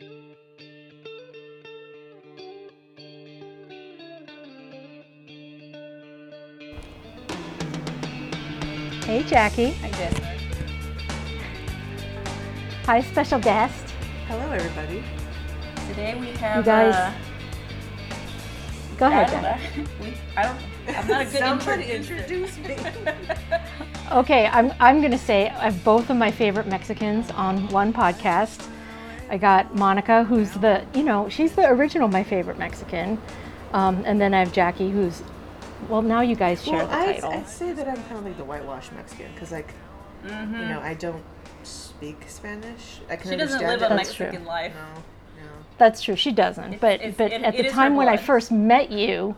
Hey, Jackie. I did. Hi, special guest. Hello, everybody. Today we have. You guys- Uh, Go I ahead, don't Jackie. We, I don't. I'm not a good Somebody introduce me. Okay, I'm, I'm going to say I have both of my favorite Mexicans on one podcast. I got Monica, who's the, you know, she's the original my favorite Mexican. Um, and then I have Jackie, who's, well, now you guys share well, the I, title. I'd say that I'm kind of like the whitewash Mexican because, like, Mm-hmm. you know, I don't speak Spanish. I can She doesn't understand live a it. True. Mexican life. No, no. That's true, she doesn't. It's- but it's- but it- at it the time when I first met you,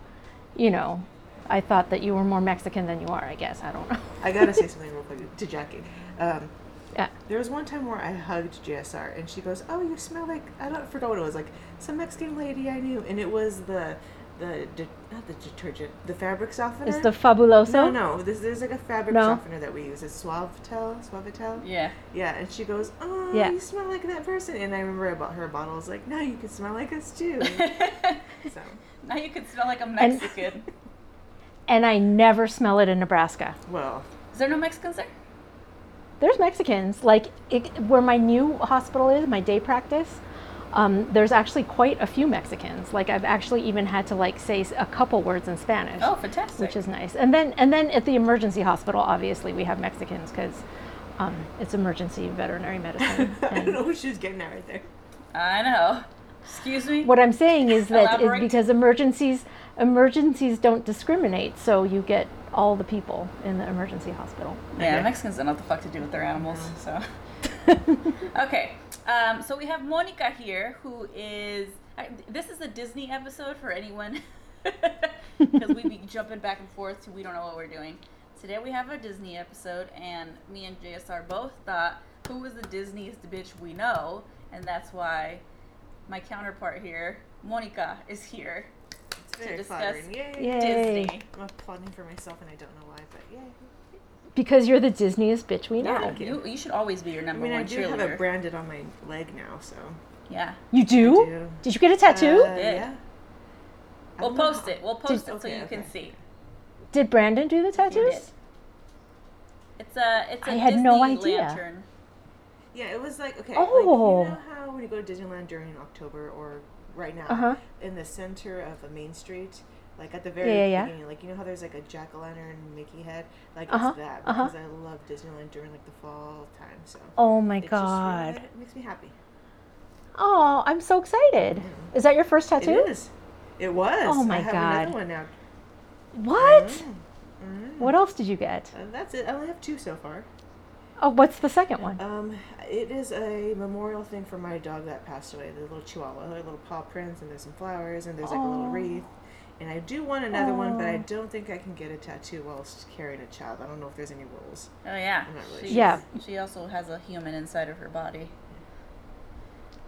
you know, I thought that you were more Mexican than you are, I guess. I don't know. I gotta say something real quick to Jackie. Um, Yeah. there was one time where I hugged JSR and she goes, "Oh, you smell like I don't forget what it was like some Mexican lady I knew," and it was the the de- not the detergent, the fabric softener. It's the Fabuloso? no, no. This, there's like a fabric No. softener that we use. It's Suavitel, Suavitel. Yeah. Yeah, and she goes, "Oh, Yeah. you smell like that person." And I remember I bought her a bottle. I was like, "Now you can smell like us too." so now you can smell like a Mexican. And I never smell it in Nebraska. well, Is there no Mexicans there? There's Mexicans. Like it, where my new hospital is, my day practice. Um, there's actually quite a few Mexicans. Like I've actually even had to like say a couple words in Spanish, Oh, fantastic. which is nice. And then and then at the emergency hospital, obviously we have Mexicans because um, it's emergency veterinary medicine. I don't know what she was getting at right there. I know. Excuse me. what I'm saying is that because emergencies emergencies don't discriminate, so you get all the people in the emergency hospital. Yeah, Okay. Mexicans don't know what the fuck to do with their animals. So. okay, um, so we have Monica here, who is. I, this is a Disney episode for anyone, because we be jumping back and forth to we don't know what we're doing. Today we have a Disney episode, and me and JSR both thought who is the Disneyest bitch we know, and that's why my counterpart here, Monica, is here. It's very discuss- flattering. Yay. Yay. Disney. I'm applauding for myself, and I don't know why, but yay. Because you're the Disneyest bitch we know. Yeah, you. you, you should always be your I number mean, I one do cheerleader. have it branded on my leg now, so. yeah. You do? Do. Did you get a tattoo? Uh, Did. yeah. I We'll don't know post it. We'll post it so okay, you can okay. see. Did Brandon do the He tattoos? did. It's a it's a I had Disney no idea. lantern. Yeah, it was like okay. Oh. Like, you know how when you go to Disneyland during October or right now, Uh-huh. in the center of a main street, like at the very Yeah, yeah, yeah. beginning, like you know how there's like a jack o' lantern Mickey head, like Uh-huh, it's that uh-huh. because I love Disneyland during like the fall time. So Oh my it just god. really makes me happy. Oh, I'm so excited. Is that your first tattoo? It is. It was. Oh my I have God. Another one now. What? Mm. Mm. What else did you get? Uh, that's it. I only have two so far. Oh, what's the second one? Um, it is a memorial thing for my dog that passed away, the little Chihuahua, her little paw prints, and there's some flowers, and there's like a little wreath. And I do want another one, but I don't think I can get a tattoo whilst carrying a child. I don't know if there's any rules. Oh yeah. I'm not really sure. Yeah. She also has a human inside of her body.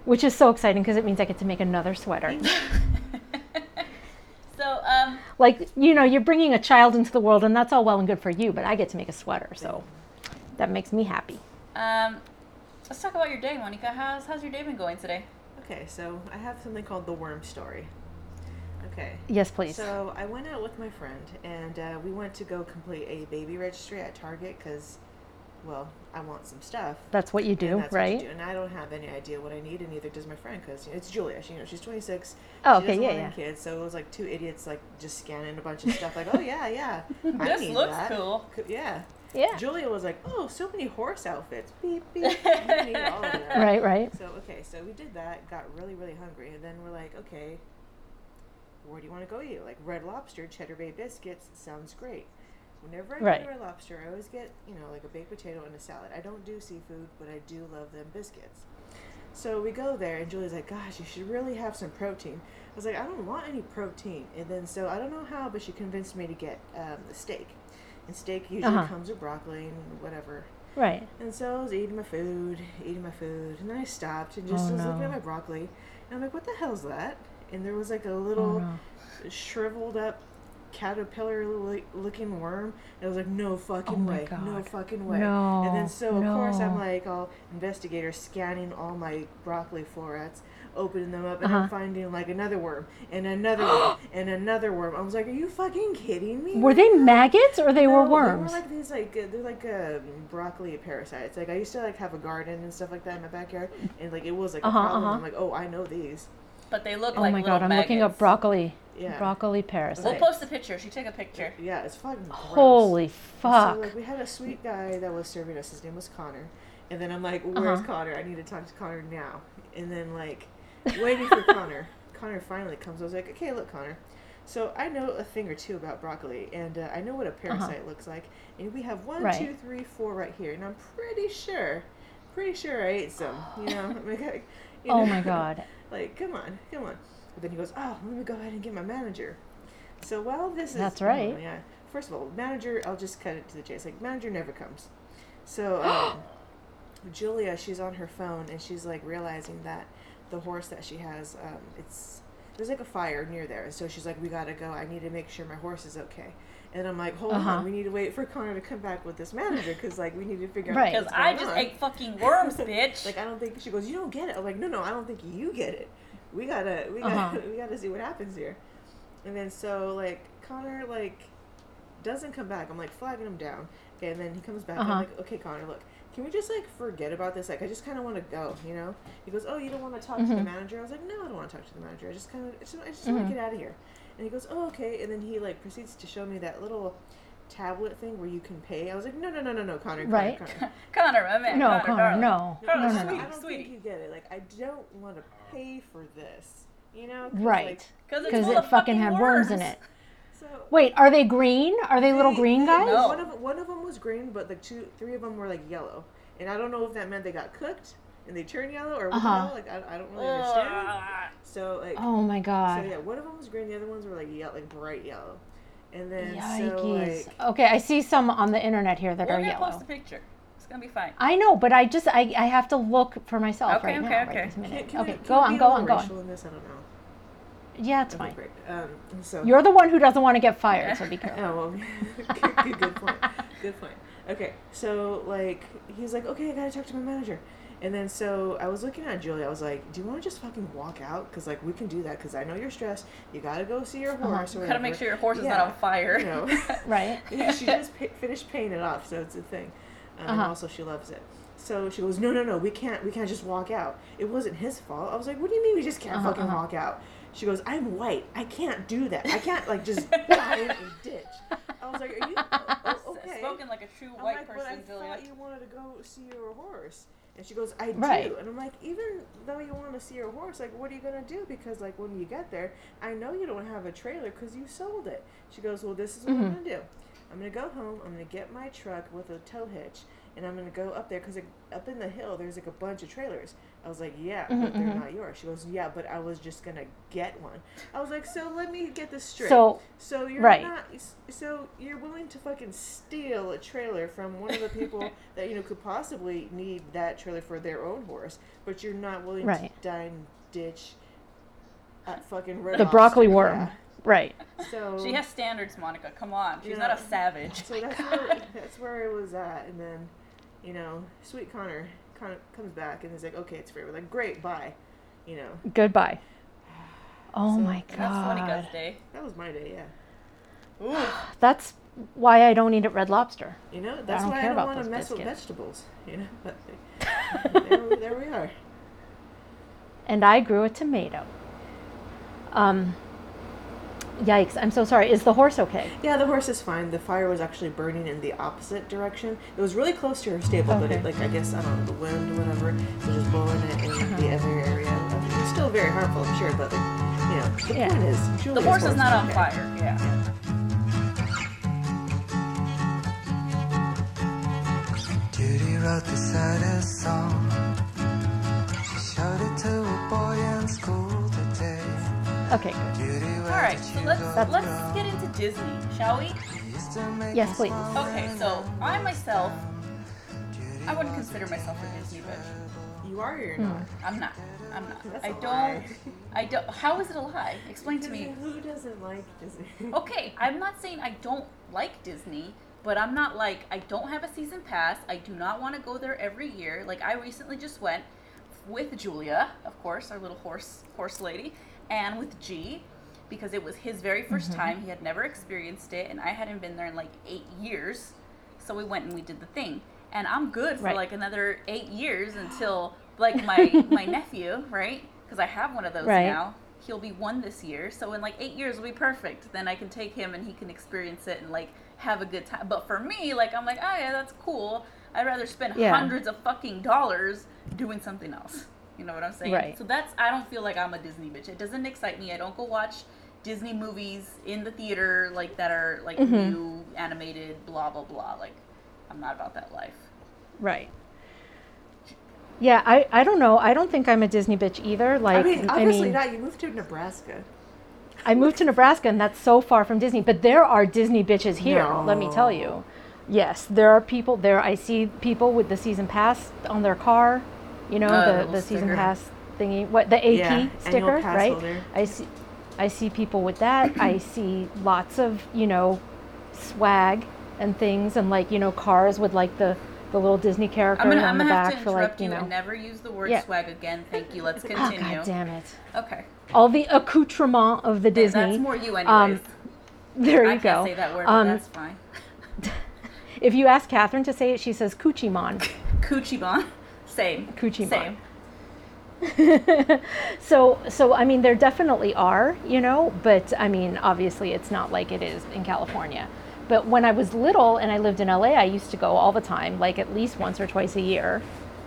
Which is so exciting because it means I get to make another sweater. so um like, you know, you're bringing a child into the world and that's all well and good for you, but I get to make a sweater. So that makes me happy. um let's talk about your day, Monica. How's how's your day been going today? Okay, so I have something called the worm story. Okay. Yes, please. So I went out with my friend, and uh, we went to go complete a baby registry at Target because, well, I want some stuff. that's what you And do, that's what right? you do. And I don't have any idea what I need, and neither does my friend, because you know, it's Julia. She, you know, she's 26. Oh, she okay, doesn't yeah, yeah. Kids, so it was like two idiots, like just scanning a bunch of stuff. Like, oh yeah, yeah, I this need looks that. cool. Yeah. Yeah. Julia was like, oh, so many horse outfits. Beep beep. I need all of that. Right, right. So okay, so we did that. Got really, really hungry, and then we're like, okay, where do you want to go eat? Like Red Lobster, Cheddar Bay biscuits sounds great. Whenever I Right. go to Red Lobster, I always get you know like a baked potato and a salad. I don't do seafood, but I do love them biscuits. So we go there, and Julie's like, "Gosh, you should really have some protein." I was like, "I don't want any protein." And then so I don't know how, but she convinced me to get um, the steak. And steak usually Uh-huh. comes with broccoli and whatever. Right. And so I was eating my food, eating my food, and then I stopped and just Oh, was looking at my broccoli. And I'm like, what the hell's that? And there was like a Oh, little no. shriveled up caterpillar looking worm. And I was like, no fucking Oh way, no fucking way. No, and then so of course I'm no. like all investigator scanning all my broccoli florets, opening them up, and Uh-huh. I'm finding like another worm and another one and another worm. I was like, are you fucking kidding me? Were they maggots or they were worms? They were like these like uh, they're like um, broccoli parasites. Like I used to like have a garden and stuff like that in my backyard, and like it was like Uh-huh, a problem. uh-huh. I'm like, oh, I know these. But they look oh like Oh my little god, I'm looking up broccoli. Yeah. Broccoli parasite. We'll post the picture. She took a picture. Yeah, it's fucking gross. Holy fuck. So like we had a sweet guy that was serving us. His name was Connor, and then I'm like, "Where's Uh-huh. Connor? I need to talk to Connor now." And then like waiting for Connor. Connor finally comes. I was like, "Okay, look, Connor." So I know a thing or two about broccoli, and uh, I know what a parasite looks like. And we have one, Uh-huh. Right. two, three, four right here, and I'm pretty sure, pretty sure I ate some. You know, like, I- you oh know, my god. like, come on, come on. But then he goes, oh, let me go ahead and get my manager. So while this is That's right. oh, yeah. First of all, manager. I'll just cut it to the chase. Like manager never comes. So um, Julia, she's on her phone and she's like realizing that the horse that she has, um, it's there's like a fire near there. So she's like, we gotta go. I need to make sure my horse is okay. And I'm like, hold Uh-huh. on, we need to wait for Connor to come back with this manager because like we need to figure Right. out Because I just on. ate fucking worms, bitch. Like I don't think she goes. You don't get it. I'm like, no, no, I don't think you get it. We gotta, we gotta, Uh-huh. we gotta see what happens here. And then so like Connor like doesn't come back. I'm like flagging him down. Okay, and then he comes back. Uh-huh. I'm like, okay, Connor, look, can we just like forget about this? Like, I just kind of want to go. You know? He goes, oh, you don't want to talk to the Mhm. manager? I was like, no, I don't want to talk to the manager. I just kind of, I just, just want Mhm. to get out of here. And he goes, oh, okay. And then he like proceeds to show me that little tablet thing where you can pay. I was like, no, no, no, no, no, Connor, Connor, Right. Connor. Connor, my man. No, Connor, Connor, darling. no. Oh, No, no, sweetie, no. I don't sweetie. think you get it. Like, I don't want to pay for this. You know? 'Cause, Right. Like, Because Because it fucking had worms in it. so Wait, are they green? Are they little green they- guys? No. One of one of them was green, but the two, three of them were like yellow, and I don't know if that meant they got cooked and they turned yellow or Uh-huh. the. Like I, I don't really understand. Ugh. So like, Oh my god. so yeah, one of them was green, the other ones were like yellow, like bright yellow, and then so like Okay, I see some on the internet here that We're are gonna yellow. post a picture. It's gonna be fine. I know, but I just I, I have to look for myself Okay, right okay, now. okay. Right this minute. can, can okay, we, go on, go on, go on. in this? I don't know. Yeah, it's fine. great. Um, so You're the one who doesn't want to get fired, so be careful. Oh well, good, good, good point. Good point. Okay, so like he's like, okay, I gotta talk to my manager, and then so I was looking at Julia. I was like, do you want to just fucking walk out? Cause like we can do that. Cause I know you're stressed. You gotta go see your horse. or Gotta make sure your horse is not on fire. You know, Right? Yeah, she just pa- finished paying it off, so it's a thing. Um, And Uh-huh. also, she loves it. So she goes, no, no, no, we can't, we can't just walk out. It wasn't his fault. I was like, what do you mean we just can't Uh-huh, fucking uh-huh. walk out? She goes, I'm white. I can't do that. I can't like just die in a ditch. I was like, are you oh, okay? Spoken like a true I'm white like, person, but I Julia. thought you wanted to go see your horse. And she goes, I Right. do. And I'm like, even though you want to see your horse, like, what are you going to do? Because, like, when you get there, I know you don't have a trailer because you sold it. She goes, well, this is what I'm Mhm. going to do. I'm going to go home. I'm going to get my truck with a tow hitch. And I'm going to go up there because up in the hill, there's like a bunch of trailers. I was like, yeah, Mhm, but they're mhm. not yours. She goes, yeah, but I was just going to get one. I was like, so let me get this straight. So So you're Right. not. So you're willing to fucking steal a trailer from one of the people that you know could possibly need that trailer for their own horse, but you're not willing Right. to die and ditch at fucking Red the broccoli Lobster. worm. Right. So She has standards, Monica. Come on. She's Yeah. not a savage. So that's where that's where it was at, and then, you know, sweet Connor Connor comes back and he's like, okay, it's free. We're like, great, bye. You know, Goodbye. Oh So- my That's Monica's god. day. that was my day. Yeah. Ooh. That's why I don't eat at Red Lobster. You know, that's don't why I don't want to mess with vegetables. You know, but there, we- there we are. And I grew a tomato. Um Yikes, I'm so sorry. Is the horse okay? Yeah, the horse is fine. The fire was actually burning in the opposite direction. It was really close to her stable, but it, like I guess I don't know the wind or whatever was just blowing it in uh-huh. the other area. It's still very harmful, I'm sure, but like, you know, the Yeah. point is, The Julia's horse is not on okay. fire. Yeah. Judy wrote the saddest song. She showed it to a boy in school today. Okay, good. Judy, All right. So let's let's get into Disney, shall we? Yes, please. Okay. So I myself, I wouldn't consider myself a Disney bitch. You are or you're Hmm. not? I'm not. I'm not. That's I a don't. lie. I don't. How is it a lie? Explain to me. Who doesn't like Disney? Okay, I'm not saying I don't like Disney, but I'm not like I don't have a season pass. I do not want to go there every year. Like I recently just went with Julia, of course, our little horse horse lady, and with G because it was his very 1st mm-hmm. time. He had never experienced it and I hadn't been there in like 8 years. So we went and we did the thing. And I'm good for Right. like another 8 years until like my my nephew, right? Cuz I have one of those Right. now. He'll be 1 this year. So in like 8 years will be perfect. Then I can take him and he can experience it and like have a good time. But for me, like I'm like, "Oh yeah, that's cool." I'd rather spend Yeah. hundreds of fucking dollars doing something else. You know what I'm saying? Right. So that's I don't feel like I'm a Disney bitch. It doesn't excite me. I don't go watch Disney movies in the theater like that are like Mm-hmm. new animated blah blah blah. Like I'm not about that life. Right. Yeah, I, I don't know. I don't think I'm a Disney bitch either. Like, I mean, obviously mean, not. You moved to Nebraska. I moved to Nebraska, and that's so far from Disney. But there are Disney bitches here. Let me tell you. Yes, there are people there. I see people with the season pass on their car. You know, Oh, the the, season sticker. pass thingy. What the AP Yeah, sticker, pass right? holder. I see. I see people with that. I see lots of you know, swag and things, and like you know, cars with like the the little Disney character I'm gonna on I'm the back to for interrupt like you you know. and never use the word Yeah. swag again. Thank you. Let's Oh continue. god damn it! Okay. All the accoutrement of the Disney. That's more you anyways. Um, there you I go. I can't say that word, Um, but that's fine. If you ask Catherine to say it, she says Coochimon. Coochie bon. Same. Coochie. Same. so, so I mean, there definitely are, you know, but I mean, obviously, it's not like it is in California. But when I was little and I lived in LA, I used to go all the time, like at least once or twice a year.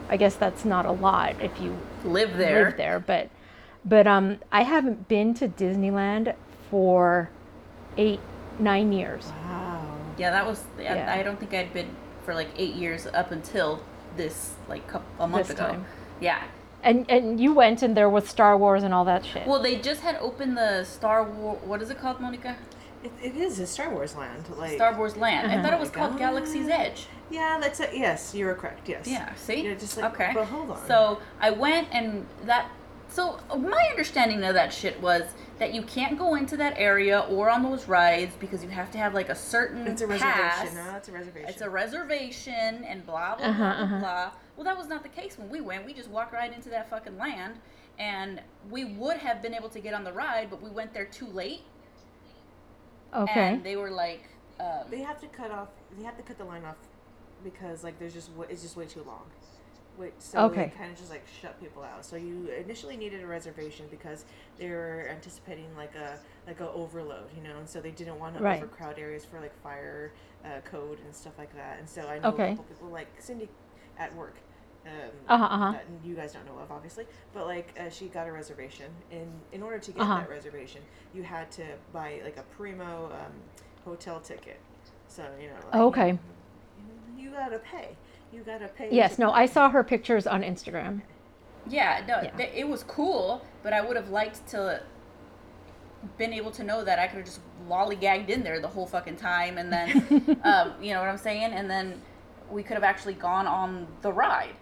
I guess that's not a lot if you Live there. live there, but but um, I haven't been to Disneyland for eight, nine years. Wow. Yeah, that was. Yeah. I, I don't think I'd been for like eight years up until this, like couple, a month This ago. time. Yeah. And and you went and there was Star Wars and all that shit. Well, they just had opened the Star Wars. What is it called, Monica? It, it is a Star Wars land. Like Star Wars Land. I Uh-huh. thought it was my called God. Galaxy's Edge. Yeah, that's it. Yes, you were correct. Yes. Yeah. See. You're just like, okay. but hold on. So I went and that. So my understanding of that shit was that you can't go into that area or on those rides because you have to have like a certain it's a pass. reservation. No, it's a reservation. It's a reservation and blah blah Uh-huh, blah blah uh-huh. blah. Well, that was not the case when we went. We just walked right into that fucking land, and we would have been able to get on the ride, but we went there too late, okay. and they were like, um, They have to cut off. They have to cut the line off because like there's just it's just way too long. Wait, so Okay. they kind of just like shut people out. So you initially needed a reservation because they were anticipating like a like a overload, you know, and so they didn't want to Right. overcrowd areas for like fire uh, code and stuff like that. And so I know Okay. a couple people like Cindy at work. Um, Uh-huh, uh-huh. that you guys don't know of, obviously, but like uh, she got a reservation, and in order to get Uh-huh. that reservation, you had to buy like a primo um, hotel ticket. So you know. Like, Okay. You, you gotta pay. You gotta pay. Yes, to no, play. I saw her pictures on Instagram. yeah, no, Yeah. th- it was cool, but I would have liked to been able to know that I could have just lollygagged in there the whole fucking time, and then, um, you know what I'm saying, and then we could have actually gone on the ride.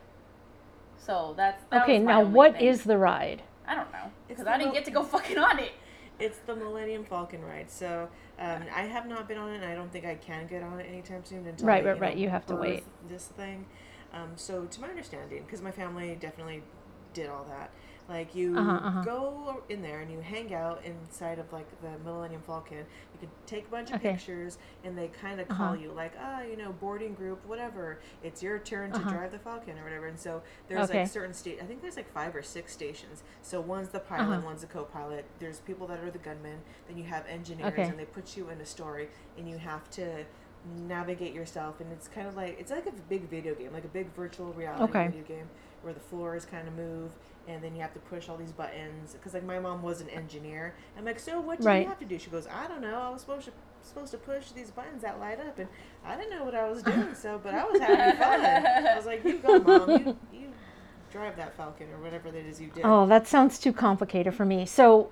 So that's that Okay, now only what thing. is the ride? I don't know because I didn't get to go fucking on it. It's the Millennium Falcon ride. So um, I have not been on it, and I don't think I can get on it anytime soon until Right, I, right, right. You have to wait. This thing. Um, so to my understanding, because my family definitely did all that. Like you Uh-huh, uh-huh. go in there and you hang out inside of like the Millennium Falcon. You can take a bunch of Okay. pictures, and they kind of call Uh-huh. you like, ah, you know, boarding group, whatever. It's your turn to Uh-huh. drive the Falcon or whatever. And so there's Okay. like certain state. I think there's like five or six stations. So one's the pilot, Uh-huh. one's the co-pilot. There's people that are the gunmen. Then you have engineers, Okay. and they put you in a story, and you have to navigate yourself. And it's kind of like it's like a big video game, like a big virtual reality Okay. video game, where the floors kind of move, and then you have to push all these buttons. Because like my mom was an engineer. I'm like, so what do Right. you have to do? She goes, I don't know. I was supposed to supposed to push these buttons that light up, and I didn't know what I was doing. So, but I was having fun. I was like, you go, mom. You you drive that Falcon or whatever that is you did. Oh, that sounds too complicated for me. So,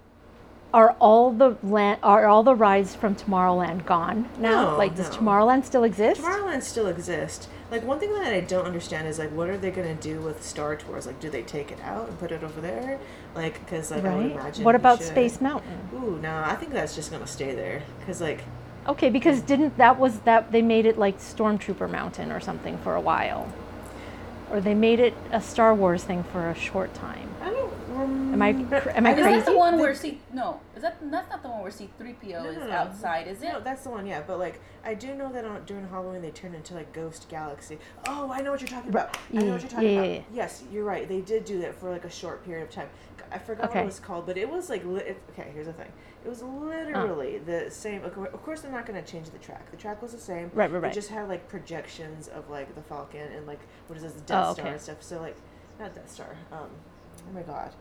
are all the land are all the rides from Tomorrowland gone now? No, like, does no. Tomorrowland still exist? Tomorrowland still exists. Like one thing that I don't understand is like, what are they gonna do with Star Tours? Like, do they take it out and put it over there? Like, because like I would right. imagine. What about. Space Mountain? Ooh, no, I think that's just gonna stay there. Cause like, Okay, because didn't that was that they made it like Stormtrooper Mountain or something for a while, or they made it a Star Wars thing for a short time. I don't. Am I remember- cr- am I Is that the one where C? No, is that that's not the one where C three PO No, is no, no. outside? Is it? No, that's the one. Yeah, but like I do know that on, during Halloween they turn into like Ghost Galaxy. Oh, I know what you're talking about. I know what you're talking Yeah, about. yeah, yeah. Yes, you're right. They did do that for like a short period of time. I forgot what it was called, but it was like li- it, okay. Here's the thing. It was literally the same. Of course, they're not going to change the track. The track was the same. Right, right, right. They just had like projections of like the Falcon and like what is this Death Oh, Star okay. and stuff. So like, not Death Star. Um, oh my God.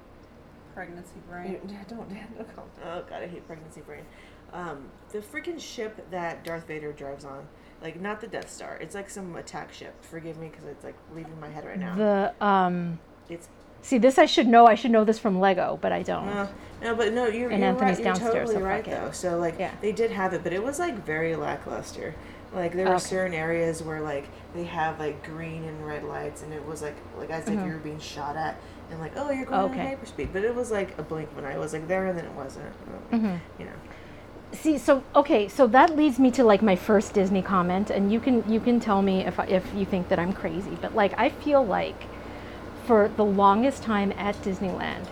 Pregnancy You- brain. Don't, don't call- Oh god, I hate pregnancy brain. Um, the freaking ship that Darth Vader drives on, like not the Death Star. It's like some attack ship. Forgive me because it's like leaving my head right now. The um, it's see this I should know. I should know this from Lego, but I don't. uh, no, but no, you're, And you're Anthony's right. You're downstairs, totally so right though. So like Yeah. they did have it, but it was like very lackluster. Like there were Okay. certain areas where like they have like green and red lights, and it was like like as if Mhm. you were being shot at, and like oh you're going Okay. hyperspeed, but it was like a blink when I was like there and then it wasn't. Mhm. You know. See, so okay, so that leads me to like my first Disney comment, and you can you can tell me if I- if you think that I'm crazy, but like I feel like for the longest time at Disneyland,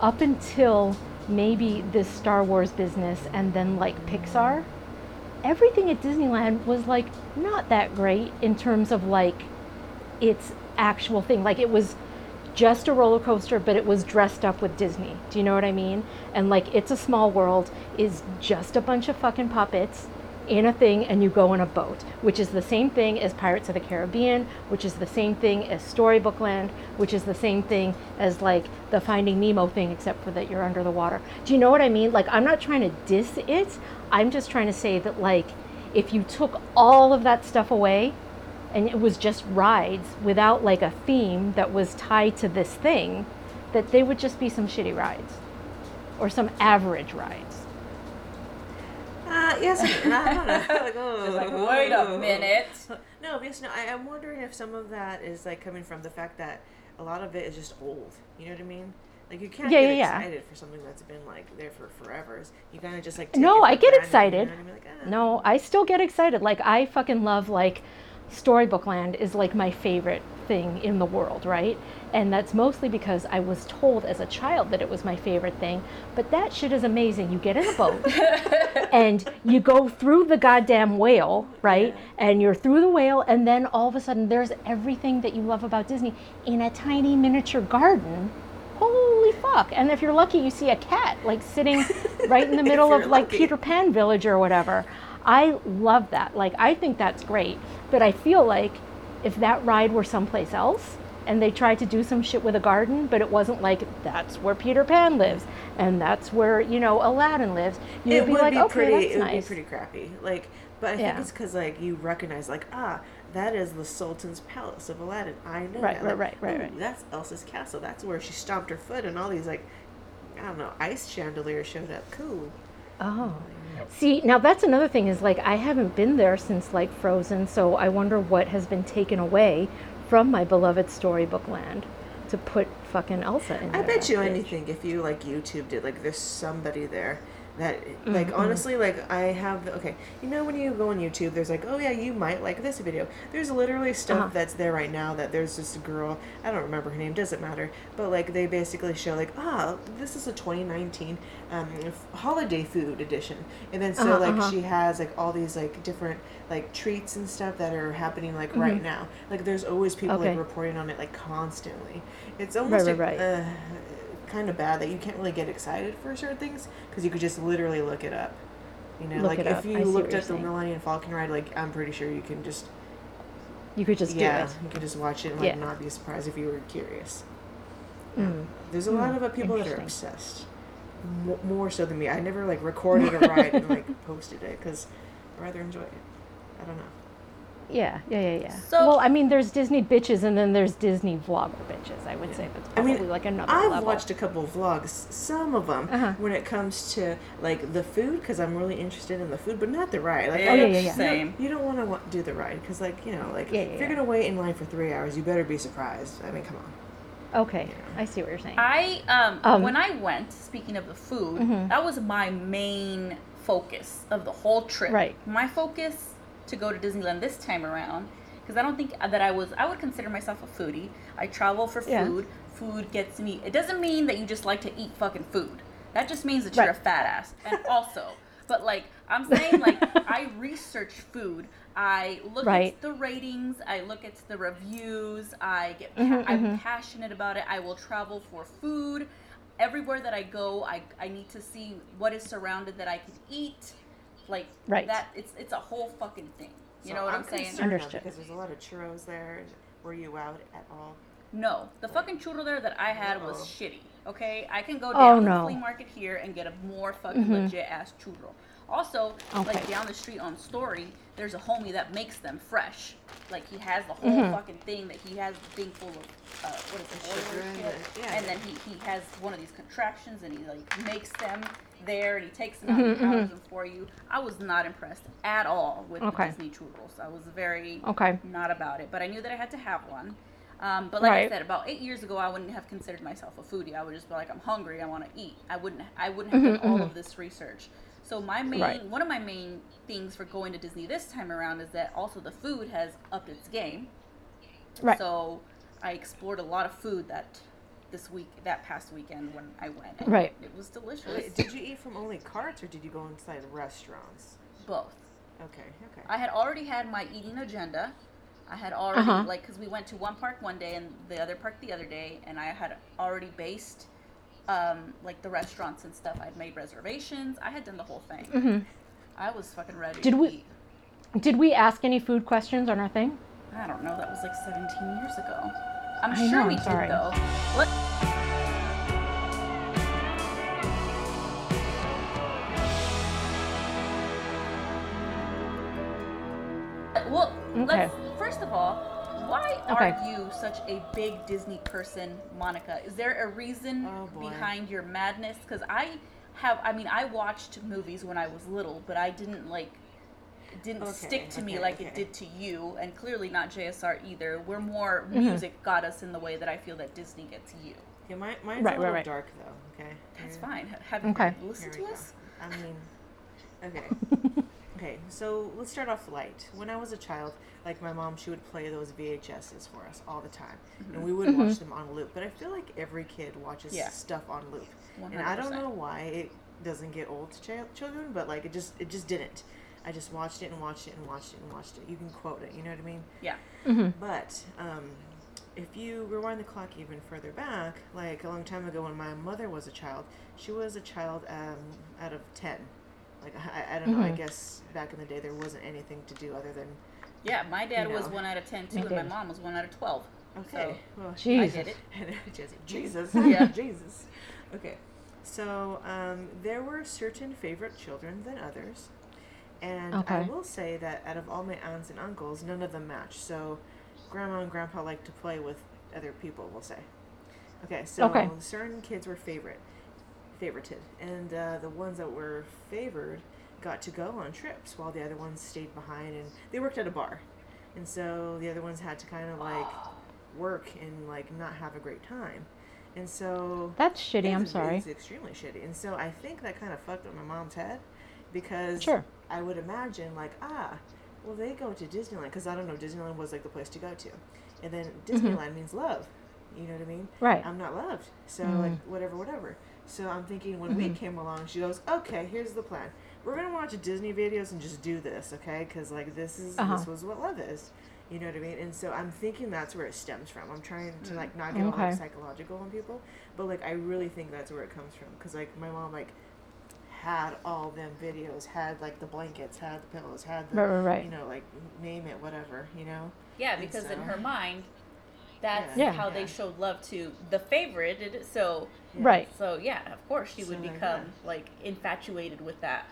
up until maybe this Star Wars business and then like Pixar, everything at Disneyland was like not that great in terms of like its actual thing. Like it was just a roller coaster, but it was dressed up with Disney. Do you know what I mean? And like It's a Small World is just a bunch of fucking puppets in a thing and you go in a boat, which is the same thing as Pirates of the Caribbean, which is the same thing as Storybook Land, which is the same thing as like the Finding Nemo thing, except for that you're under the water. Do you know what I mean? Like, I'm not trying to diss it. I'm just trying to say that, like, if you took all of that stuff away and it was just rides without like a theme that was tied to this thing, that they would just be some shitty rides or some average rides. Uh, yes, and I don't know. Like, oh, It's like, wait a minute. No, because no, I, I'm wondering if some of that is like coming from the fact that a lot of it is just old. You know what I mean? Like you can't Yeah, get yeah, yeah. excited for something that's been like there for forever. You kind of just like take No, it I get granted, excited. You know I mean? Like, ah. No, I still get excited. Like I fucking love like Storybook Land is like my favorite thing in the world, right? And that's mostly because I was told as a child that it was my favorite thing. But that shit is amazing. You get in a boat and you go through the goddamn whale, right? And you're through the whale and then all of a sudden there's everything that you love about Disney in a tiny miniature garden. Holy fuck. And if you're lucky you see a cat like sitting right in the middle of like lucky. Peter Pan Village or whatever. I love that. Like, I think that's great. But I feel like if that ride were someplace else and they tried to do some shit with a garden, but it wasn't like that's where Peter Pan lives and that's where, you know, Aladdin lives, you it would be would like, be okay, pretty. that's it would be pretty crappy. Like, but I Yeah. think it's because like you recognize like ah that is the Sultan's palace of Aladdin. I know Right, that. right, Like, right, right, right. That's Elsa's castle. That's where she stomped her foot and all these like I don't know ice chandeliers showed up. Cool. Oh. See, now that's another thing is like I haven't been there since like Frozen, so I wonder what has been taken away from my beloved storybook land to put fucking Elsa in I bet you anything if you like YouTube did like there's somebody there that Mm-hmm. like honestly like I have okay you know when you go on YouTube there's like oh yeah you might like this video there's literally stuff Uh-huh. that's there right now that there's this girl I don't remember her name doesn't matter but like they basically show like ah this is a 2019 um, f- holiday food edition and then so Uh-huh, like uh-huh. she has like all these like different like treats and stuff that are happening like right now like there's always people Mm-hmm. Okay. like reporting on it like constantly it's almost right, like right. uh, kind of bad that you can't really get excited for certain things because you could just literally look it up. You know, Look like if up. you I see what looked at the. Millennium Falcon ride, like I'm pretty sure you can just You could just yeah, you could just watch it and like Yeah. not be surprised if you were curious. Mm. There's a lot of uh, people that are obsessed, Mo more so than me. I never like recorded a ride and like posted it because I rather enjoy it. I don't know. Yeah, yeah, yeah, yeah. So- well, I mean, there's Disney bitches, and then there's Disney vlogger bitches. I would say that's I probably mean, like another I've level. watched a couple of vlogs, some of them, Uh-huh. when it comes to like the food, because I'm really interested in the food, but not the ride. Like, Yeah, I yeah, don't- yeah, yeah. you don't- Same. You don't want to do the ride because, like, you know, like Yeah, if you're yeah. gonna wait in line for three hours, you better be surprised. I mean, come on. Okay, I see what you're saying. I um, Um, when I went, speaking of the food, Mhm. that was my main focus of the whole trip. Right. My focus to go to Disneyland this time around, because I don't think that I was. I would consider myself a foodie. I travel for Yeah. food. Food gets me. It doesn't mean that you just like to eat fucking food. That just means that you're a fat ass. And also, but like I'm saying, like I research food. I look Right. at the ratings. I look at the reviews. I get. Mhm, I'm mhm. passionate about it. I will travel for food. Everywhere that I go, I, I need to see what is surrounded that I can eat. Like Right. that. It's it's a whole fucking thing. You So know what I'm, saying? concerned now Understood. Because there's a lot of churros there. Were you out at all? No, the fucking churro there that I had was Uh-oh. shitty. Okay, I can go Oh, down to the flea market here and get a more fucking Mhm. legit ass churro. Also, like down the street on Story, there's a homie that makes them fresh. Like he has the whole Mhm. fucking thing that he has the thing full of uh, what is it, oil Sugar and and shit. the- yeah. And then he, he has one of these contractions and he like makes them there and he takes them out Mhm, and powders mhm. them for you. I was not impressed at all with Okay. the Disney churros. I was very Okay. not about it, but I knew that I had to have one. Um, but like I said, about eight years ago, I wouldn't have considered myself a foodie. I would just be like, I'm hungry, I want to eat. I wouldn't, I wouldn't have done all mhm. of this research. So my main, Right. one of my main things for going to Disney this time around is that also the food has upped its game. Right. So I explored a lot of food that this week, that past weekend when I went. and Right. It was delicious. Wait, did you eat from only carts or did you go inside restaurants? Both. Okay, okay. I had already had my eating agenda. I had already Uh-huh. like because we went to one park one day and the other park the other day, and I had already based um, like the restaurants and stuff. I'd made reservations. I had done the whole thing. hmm I was fucking ready. Did we- Eat. Did we ask any food questions on our thing? I don't know. That was like 17 years ago. I'm I sure know, we I'm sorry. did though. Let- Well, Okay. let's first of all, why Okay. are you such a big Disney person, Monica? Is there a reason Oh, behind your madness? Because I have, I mean, I watched movies when I was little, but I didn't like, didn't Okay, stick to me okay, like it did to you, and clearly not JSR either. We're more Mm-hmm. music got us in the way that I feel that Disney gets you. Yeah, my, mine's Right, a right, little right. dark though. Okay. That's Here- fine. Have you Okay. listened to we us? I mean, okay. Okay, so let's start off light. When I was a child, like my mom, she would play those VHSs for us all the time, and we would watch them on loop. But I feel like every kid watches Mm-hmm. Yeah. stuff on loop, and I don't know why it doesn't get old to chil- children, but like it just it just didn't. I just watched it and watched it and watched it and watched it. You can quote it, you know what I mean? Yeah. hmm But um, if you rewind the clock even further back, like a long time ago when my mother was a child, she was a child um, out of 10. Like, I, I don't know, I Mhm. guess back in the day there wasn't anything to do other than. Yeah, my dad You was one out of 10 too, Me and my mom was one out of 12. Okay. Well, I Jesus. it. Jesus. Jesus. Yeah. Jesus. Okay. So um, there were certain favorite children than others. And I will say that out of all my aunts and uncles, none of them match. So grandma and grandpa like to play with other people, we'll say. Okay, so Okay. certain kids were favorite, favorited. And uh, the ones that were favored got to go on trips while the other ones stayed behind and they worked at a bar. And so the other ones had to kind of like work and like not have a great time. And so That's shitty. I'm sorry. It's extremely shitty. And so I think that kind of fucked up my mom's head because Sure. I would imagine like ah, well they go to Disneyland because I don't know Disneyland was like the place to go to, and then Disneyland means love. You know what I mean? Mm-hmm. Right. I'm not loved, so Mm. like whatever, whatever. So I'm thinking when we Mhm. came along, she goes, okay, here's the plan. We're gonna watch Disney videos and just do this, okay? Because like this is Uh-huh. this was what love is. You know what I mean? And so I'm thinking that's where it stems from. I'm trying to like not get all like psychological on people, but like I really think that's where it comes from. Because like my mom like had all them videos, had like the blankets, had the pillows, had the Right, right, right. you know like name it, whatever, you know. Yeah, And because in her mind, that's Yeah. how Yeah. they showed love to the favorite. It- So, Yeah. Right. so yeah, of course she would become yeah. like infatuated with that.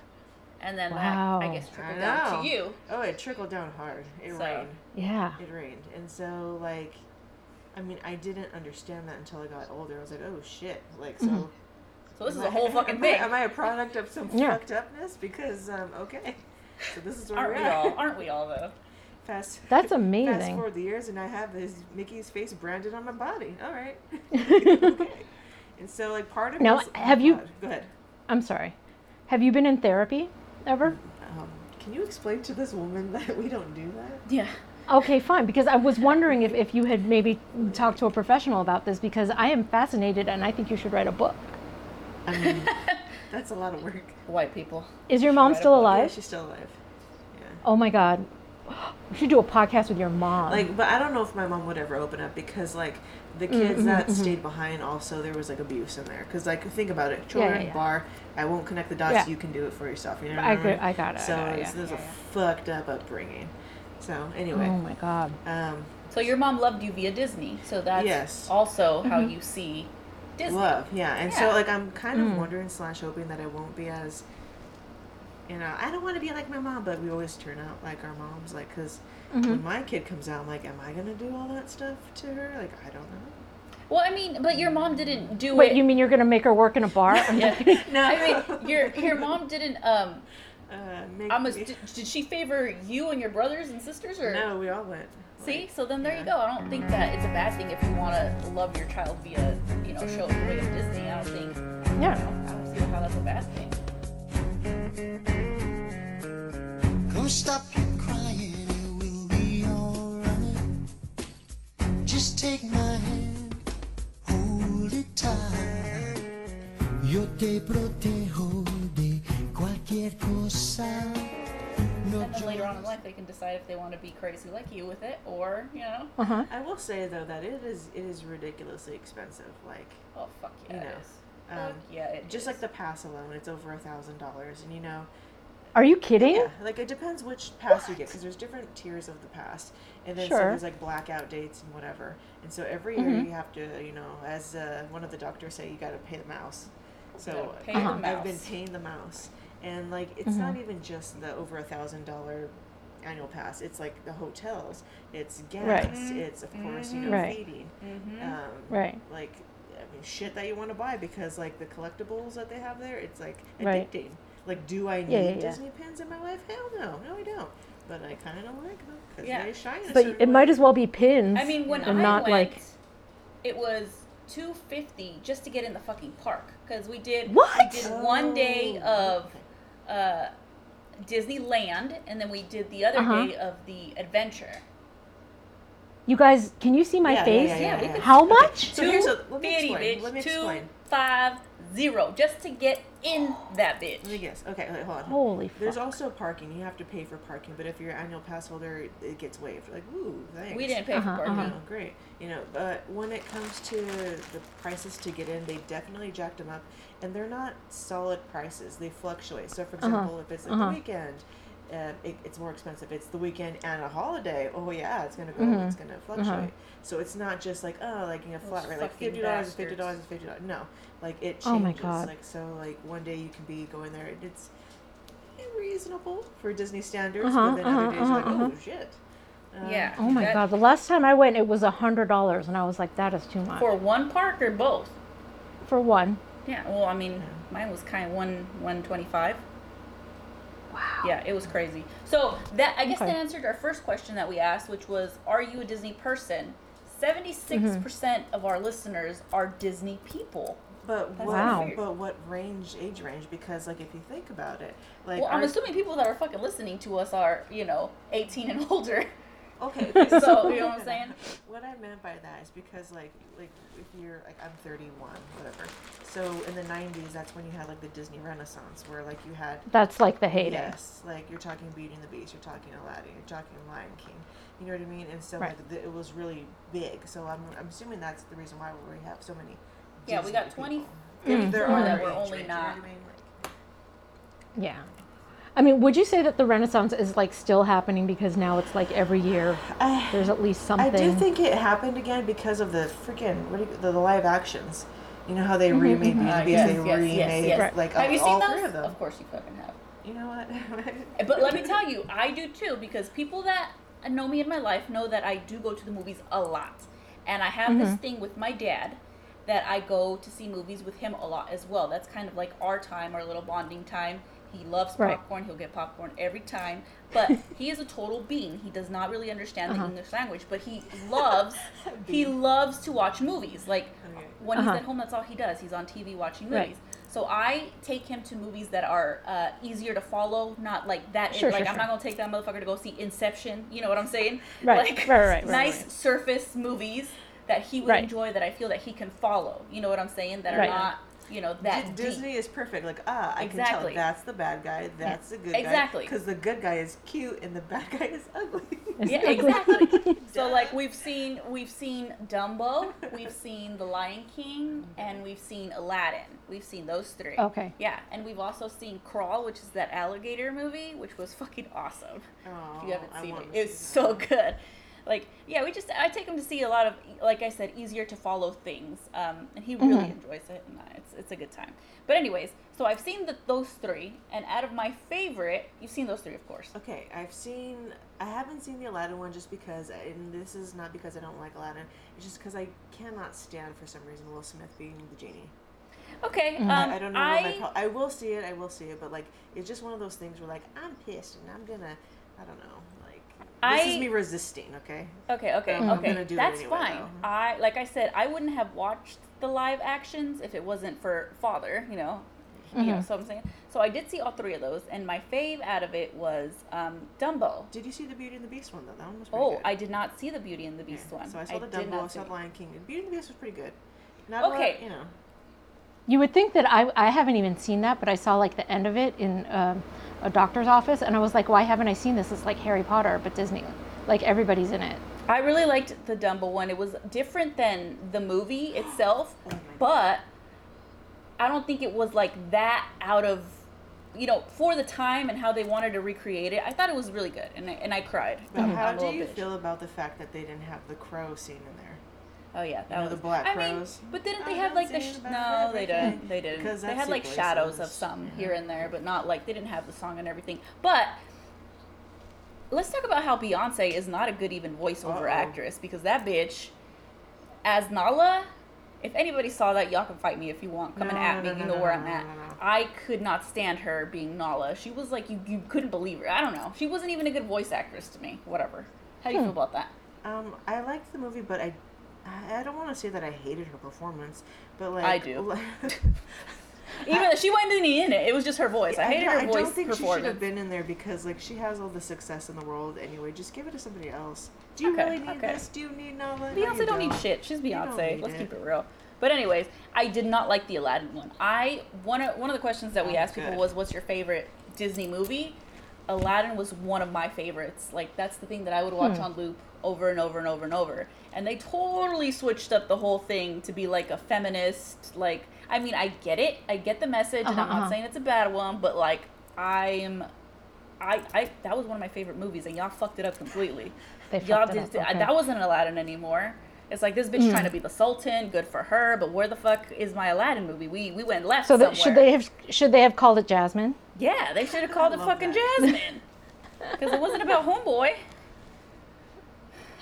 and then Wow. that I guess I trickled down to you. Oh, it trickled down hard. It So- rained. Yeah. It rained, and so like, I mean, I didn't understand that until I got older. I was like, oh shit, like so. Mhm. So this is am a I- whole fucking am I- thing. Am I a product of some Yeah. fucked upness? Because um, okay, so this is where Aren't we're we at. all? Aren't we all though? Fast. That's amazing. Fast amazing. forward the years, and I have this Mickey's face branded on my body. All right. okay. And so, like, part of Now, me is- oh have you- God, Go ahead. I'm sorry. Have you been in therapy ever? Um, can you explain to this woman that we don't do that? Yeah. Okay, fine. Because I was wondering if, if you had maybe talked to a professional about this because I am fascinated and I think you should write a book. I mean, that's a lot of work. White people. Is your mom still book. Yeah, alive? she's still alive. Yeah. Oh my God. We should do a podcast with your mom. Like, but I don't know if my mom would ever open up because, like, the Mm, kids mhm, that stayed behind also there was like abuse in there. Because, like, think about it, yeah, children yeah. bar. I won't connect the dots. Yeah. You can do it for yourself. You know what I, I could. I got it. So got it, it's, yeah. there's Yeah, a yeah. fucked up upbringing. So anyway, Oh my God. um, So your mom loved you via Disney. So that's Yes. also how Mhm. you see Disney. love, yeah. And so like I'm kind of Mm. wondering slash hoping that I won't be as, you know, I don't want to be like my mom, but we always turn out like our moms, like because Mhm. when my kid comes out, I'm like, am I gonna do all that stuff to her? Like I don't know. Well, I mean, but your mom didn't do Wait, it. you mean you're going to make her work in a bar? Yeah. No. I mean, your your mom didn't. Um, Uh, make I'm a, me- did, did she favor you and your brothers and sisters, or no, we all went. see? Like, So then there you go. I don't think that it's a bad thing if you want to love your child via, you know, show the way of Disney. I don't think. Yeah. I don't see how that's a bad thing. Come stop Just take my hand, hold it tight. Yo te protejo de cualquier cosa. No And then later on in life, they can decide if they want to be crazy like you with it, or you know, Uh-huh. I will say though that it is it is ridiculously expensive. Like oh fuck yeah, You know, is. um, Fuck yeah, it just is. like the pass alone, it's over a thousand dollars, and you know. Are you kidding? Yeah, like it depends which pass you get because there's different tiers of the pass, and then Sure. some there's like blackout dates and whatever. And so every year Mhm. you have to, you know, as uh, one of the doctors say, you got to pay the mouse. So gotta pay the I've been paying the mouse, and like it's not Mhm. even just the over a thousand dollar annual pass. It's like the hotels, it's gas, Right. it's of course you know Right. feeding, Mhm. um, Right. like I mean shit that you want to buy because like the collectibles that they have there, it's like Right. Addicting. Like, do I need Yeah, yeah, yeah. Disney pins in my life? Hell no, no, I don't. But I kind of like them because Yeah. they shine. a But certain it might as well be pins. I mean, when and I not went, like it was two fifty just to get in the fucking park because we did we What? did one day Oh, of uh, Disneyland and then we did the other Uh-huh. day of the adventure. you guys. Can you see my Yeah, yeah, face? yeah, Yeah, yeah, we yeah. How much? So here's a- Two let me explain, bitch. let me Two five zero just to get in that bitch. Let me guess. Okay, wait, hold on. Holy There's fuck. also parking. You have to pay for parking, but if you're an annual pass holder, it gets waived. Like, ooh, thanks. We didn't pay Uh-huh, for parking. uh-huh. Oh, great. You know, but when it comes to the prices to get in, they definitely jacked them up, and they're not solid prices. They fluctuate. So, for Uh-huh, example, if it's like uh-huh. the weekend, uh, it, it's more expensive. It's the weekend and a holiday. Oh yeah, it's gonna go. Mhm, It's gonna fluctuate. So it's not just like oh, like you know, flat rate, like fifty dollars, fifty dollars, fifty dollars. No, like it changes. Oh my God. Like so, like one day you can be going there. and It's reasonable for Disney standards, Uh-huh, but then uh-huh, other days you're like, uh-huh, oh uh-huh. shit. Um, Yeah. Oh my That- god! The last time I went, it was a hundred dollars, and I was like, "That is too much For one park or both? for one." Yeah. Well, I mean, mine was kind of one one twenty five. Wow. Yeah, it was crazy. So that I guess Okay. that answered our first question that we asked, which was, "Are you a Disney person?" Mm-hmm. Seventy six percent of our listeners are Disney people. But That's what? Wow. But what range, age range? Because like if you think about it, like well, I'm our- assuming people that are fucking listening to us are, you know, eighteen and older. Okay. okay, So, you know what I'm saying? What I meant by that is because like like if you're like I'm 31, whatever. So in the 90s, that's when you had like the Disney Renaissance, where like you had That's like the heyday. yes, like you're talking Beauty and the Beast, you're talking Aladdin, you're talking Lion King. You know what I mean? And so Right. like the, it was really big. So I'm I'm assuming that's the reason why we have so many. Yeah, we Disney got 20 people. Mm. If there Mm. are that were age only range, you know not- what I mean? Like, Yeah. I mean, would you say that the Renaissance is like still happening because now it's like every year I- there's at least something? I do think it happened again because of the freaking what do you, the, the live actions. You know how they Mhm, remade mhm. Beauty Uh, the Beast, yes, they yes, yes, remade yes. like have you all seen three of them. Of course you fucking have. You know what? But let me tell you, I do too because people that know me in my life know that I do go to the movies a lot. And I have this thing with my dad that I go to see movies with him a lot as well. That's kind of like our time, our little bonding time. He loves Right. popcorn. He'll get popcorn every time. But he is a total bean. He does not really understand Uh-huh. the English language, but he loves he loves to watch movies. Like Okay. when Uh-huh. he's at home, that's all he does. He's on TV watching Right. movies. So I take him to movies that are uh, easier to follow, not like that. Sure, like sure, I'm not gonna take that motherfucker to go see Inception. You know what I'm saying? Right, Like right, right, right, nice right. surface movies that he would Right. enjoy. That I feel that he can follow. You know what I'm saying? That are Right. not you know that D- deep. Disney is perfect. Like, ah, I Exactly. can tell that's the bad guy, that's the good Exactly. guy. Exactly, because the good guy is cute and the bad guy is ugly. Yeah, exactly. so like we've seen we've seen Dumbo, we've seen The Lion King, and we've seen Aladdin. We've seen those three. Okay. Yeah, and we've also seen Crawl, which is that alligator movie, which was fucking awesome. Oh, if you haven't I seen it, wanna it's so good. Like, yeah, we just I take him to see a lot of, like I said, easier to follow things, um, and he really Mhm. enjoys it, and uh, it's it's a good time. But anyways, so I've seen the, those three, and out of my favorite, you've seen those three, of course. Okay, I've seen. I haven't seen the Aladdin one just because, and this is not because I don't like Aladdin. It's just because I cannot stand for some reason Will Smith being the genie. Okay, um, I, I don't know. I pro- I will see it. I will see it, but like it's just one of those things where like I'm pissed and I'm gonna. I don't know. Like this I- is me resisting. Okay. Okay, okay, I'm okay. gonna do it That's anyway, fine. though. I like I said, I wouldn't have watched the live actions if it wasn't for father, you know. You know, so I'm saying. So I did see all three of those, and my fave out of it was um, Dumbo. Did you see the Beauty and the Beast one though? That one was pretty Oh, good. I did not see the Beauty and the Beast Yeah, one. So I saw the did Dumbo, I saw the. Lion King, and Beauty and the Beast was pretty good. Not a lot, Okay. you know. You would think that I, I haven't even seen that, but I saw like the end of it in um, a doctor's office, and I was like, why haven't I seen this? It's like Harry Potter, but Disney. Like everybody's in it. I really liked the Dumbo one. It was different than the movie itself, Oh but I don't think it was like that out of, you know, for the time and how they wanted to recreate it. I thought it was really good, and I, and I cried. But I'm- how do you bitch. feel about the fact that they didn't have the crow scene in there? Oh yeah, that know, was the black I mean, but didn't I they have like the see sh- the no? They didn't. They didn't. Because They had like super shadows of some Yeah. here and there, but not like they didn't have the song and everything. But let's talk about how Beyonce is not a good even voiceover Uh-oh. actress because that bitch, as Nala. If anybody saw that, y'all can fight me if you want. Coming No, at me, no, you know no, where no, I'm no, at. no, no. I could not stand her being Nala. She was like you, you couldn't believe her. I don't know. She wasn't even a good voice actress to me. Whatever. How do you Hmm. feel about that? Um, I liked the movie, but I, I I don't want to say that I hated her performance, but like I do. I Even though she wasn't any in it, it was just her voice. I hated don't- her I voice I don't think she should have been in there because like she has all the success in the world anyway. Just give it to somebody else. Do you Okay, really need okay. this? Do you need Nala? No, Beyonce you don't need shit. She's Beyonce. Let's it. keep it real. But anyways, I did not like the Aladdin one. I one of one of the questions that we Oh, asked people was, "What's your favorite Disney movie?" Aladdin was one of my favorites. Like that's the thing that I would watch Hmm. on loop over and over and over and over. And they totally switched up the whole thing to be like a feminist. Like I mean, I get it. I get the message, and I'm Uh-huh, not uh-huh. saying it's a bad one, but like I'm. I, I that was one of my favorite movies and y'all fucked it up completely. They Y'all fucked it did up, okay. that wasn't Aladdin anymore. It's like this bitch trying to be the Sultan, good for her, but where the fuck is my Aladdin movie? We we went left So somewhere. that, should they have should they have called it Jasmine? Yeah, they should have called it fucking that. Jasmine. Because it wasn't about homeboy.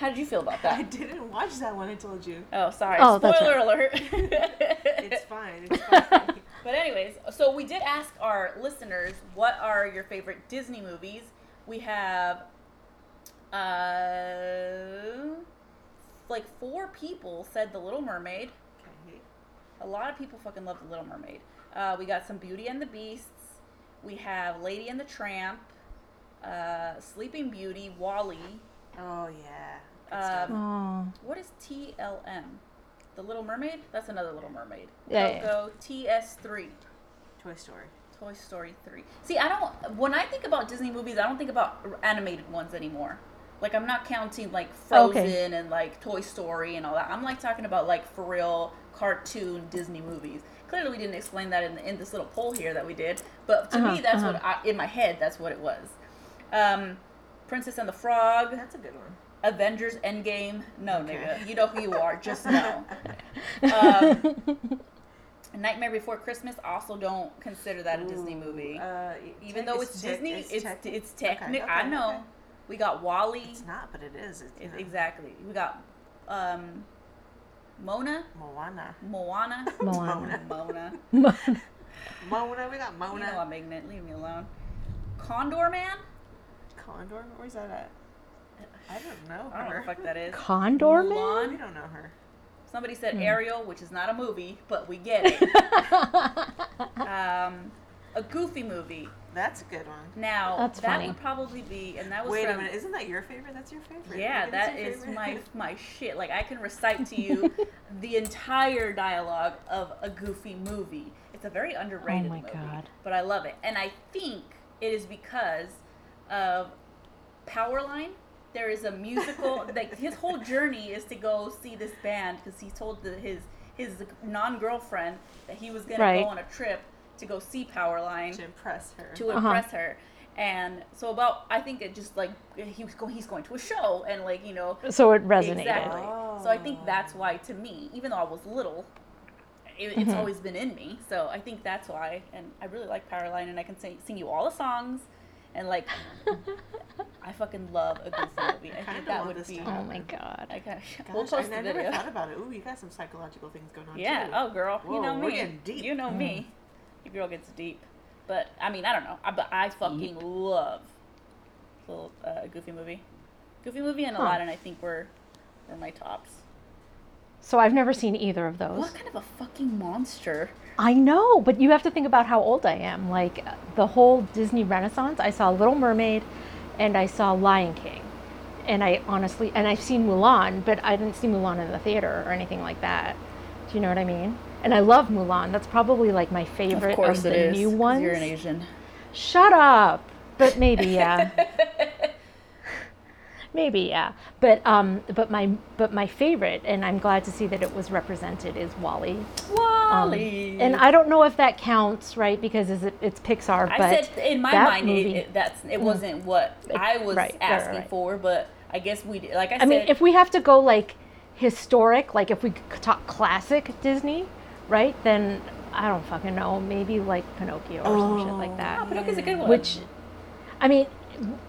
How did you feel about that? I didn't watch that one. I told you. Oh, sorry. Oh, that's Spoiler right. alert. It's fine. It's fine. But anyways, so we did ask our listeners what are your favorite Disney movies. We have uh like four people said The Little Mermaid. okay. A lot of people fucking love The Little Mermaid. Uh, we got some Beauty and the Beasts. We have Lady and the Tramp, uh, Sleeping Beauty, WALL-E. Oh yeah. Um. Oh, What is TLM? The Little Mermaid? That's another Little Mermaid. Yeah, yeah. Coco, TS3. Toy Story. Toy Story 3. See, I don't. When I think about Disney movies, I don't think about animated ones anymore. Like, I'm not counting like Frozen Okay. and like Toy Story and all that. I'm like talking about like for real cartoon Disney movies. Clearly, we didn't explain that in, in this little poll here that we did. But to Uh-huh, me, that's uh-huh. what I, in my head, that's what it was. Um, Princess and the Frog, That's a good one. Avengers Endgame. No, Okay. nigga, you know who you are. Just know. Um, Nightmare Before Christmas also don't consider that a Disney movie. Uh, Even though it's, tech- Disney, it's tech- it's okay, technical. okay, I know. okay. We got WALL-E. It's not, but it is. It's, It- exactly. We got um, Mona, Moana. Moana, Moana. Mona. Mona. We got You know I'm ignorant. Leave me alone. Condor Man. Condor. Where's that at? I don't know I don't know her. what the fuck that is. Condor Man? Mulan. We don't know her. Somebody said Hmm. Ariel, which is not a movie, but we get it. um, a Goofy movie. That's a good one. Now That's that funny. would probably be, and that was Wait a from, minute. Isn't that your favorite? That's your favorite. Yeah, Like, that it's your is favorite? my my shit. Like I can recite to you the entire dialogue of a Goofy movie. It's a very underrated Oh my movie, God. but I love it, and I think it is because of Powerline. There is a musical. like his whole journey is to go see this band because he told the, his his non girlfriend that he was gonna Right. go on a trip to go see Powerline to impress her. to Uh-huh. impress her. And so about I think it just like he was going he's going to a show and like you know so it resonated. exactly. So I think that's why to me, even though I was little, it, it's Mhm. always been in me. So I think that's why. And I really like Powerline, and I can sing, sing you all the songs. And like, I fucking love a goofy movie. I Kinda think that would be. to Oh my god. I kind Gosh, of. We'll post I, I the never thought about it. Ooh, you got some psychological things going on Yeah. too. Oh, girl. you Whoa, know we're me. getting deep. You know me. Your girl gets deep. But I mean, I don't know. I, but I fucking love little uh, Goofy movie. Goofy movie and Huh. Aladdin. I think were were my tops. So I've never seen either of those. What kind of a fucking monster? I know, but you have to think about how old I am. Like the whole Disney Renaissance, I saw Little Mermaid and I saw Lion King. And I honestly, and I've seen Mulan, but I didn't see Mulan in the theater or anything like that. Do you know what I mean? And I love Mulan. That's probably like my favorite of, the new ones. You're an Asian. Shut up. But maybe yeah. maybe yeah. But um but my but my favorite and I'm glad to see that it was represented is WALL-E. Um, WALL-E. and I don't know if that counts, right? Because is it, it's Pixar, I but said in my that mind, movie- it, that's it wasn't what I was right, right, asking right. for, but I guess we did. Like I, I said, mean, if we have to go like historic, like if we talk classic Disney, right? Then I don't fucking know. Maybe like Pinocchio or some shit like oh, that. Pinocchio's a good one. Which, I mean,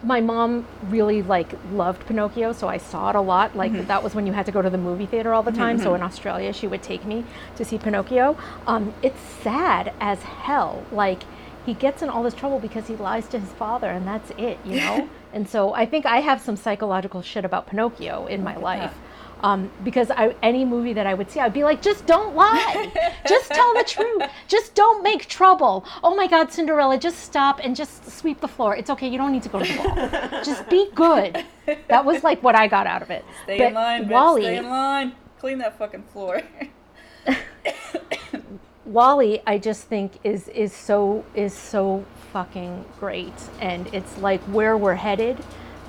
my mom really like loved Pinocchio, so I saw it a lot. Like Mm-hmm. that was when you had to go to the movie theater all the time. So in Australia, she would take me to see Pinocchio. Um, it's sad as hell. Like he gets in all this trouble because he lies to his father, and that's it, you know. and so I think I have some psychological shit about Pinocchio in my life. Um, because I, any movie that I would see, I'd be like, just don't lie. just tell the truth. Just don't make trouble. Oh my God, Cinderella, just stop and just sweep the floor. It's okay. You don't need to go to the ball. just be good. That was like what I got out of it. stay but in line, bitch. WALL-E, Stay in line. Clean that fucking floor. WALL-E, I just think is is so is so fucking great, and it's like where we're headed.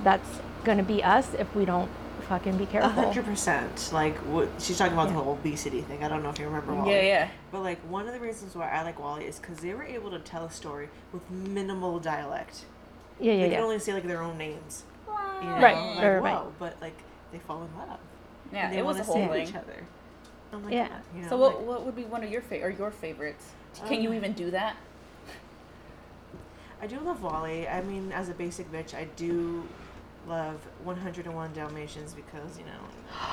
That's gonna be us if we don't fucking be A careful. hundred percent. Like what she's talking about Yeah. the whole obesity thing. I don't know if you remember WALL-E. yeah, yeah. But like one of the reasons why I like WALL-E is because they were able to tell a story with minimal dialect. Yeah, yeah, They can yeah. only say like their own names. You know? Right, Like, right, right. But like they fall in love. Yeah, and they it was a whole save thing. each other. I'm like, Yeah. You know, So what like- what would be one of your fa- or your favorites? Can you Um, even do that? I do love WALL-E. I mean, as a basic bitch, I do love 101 Dalmatians because you know.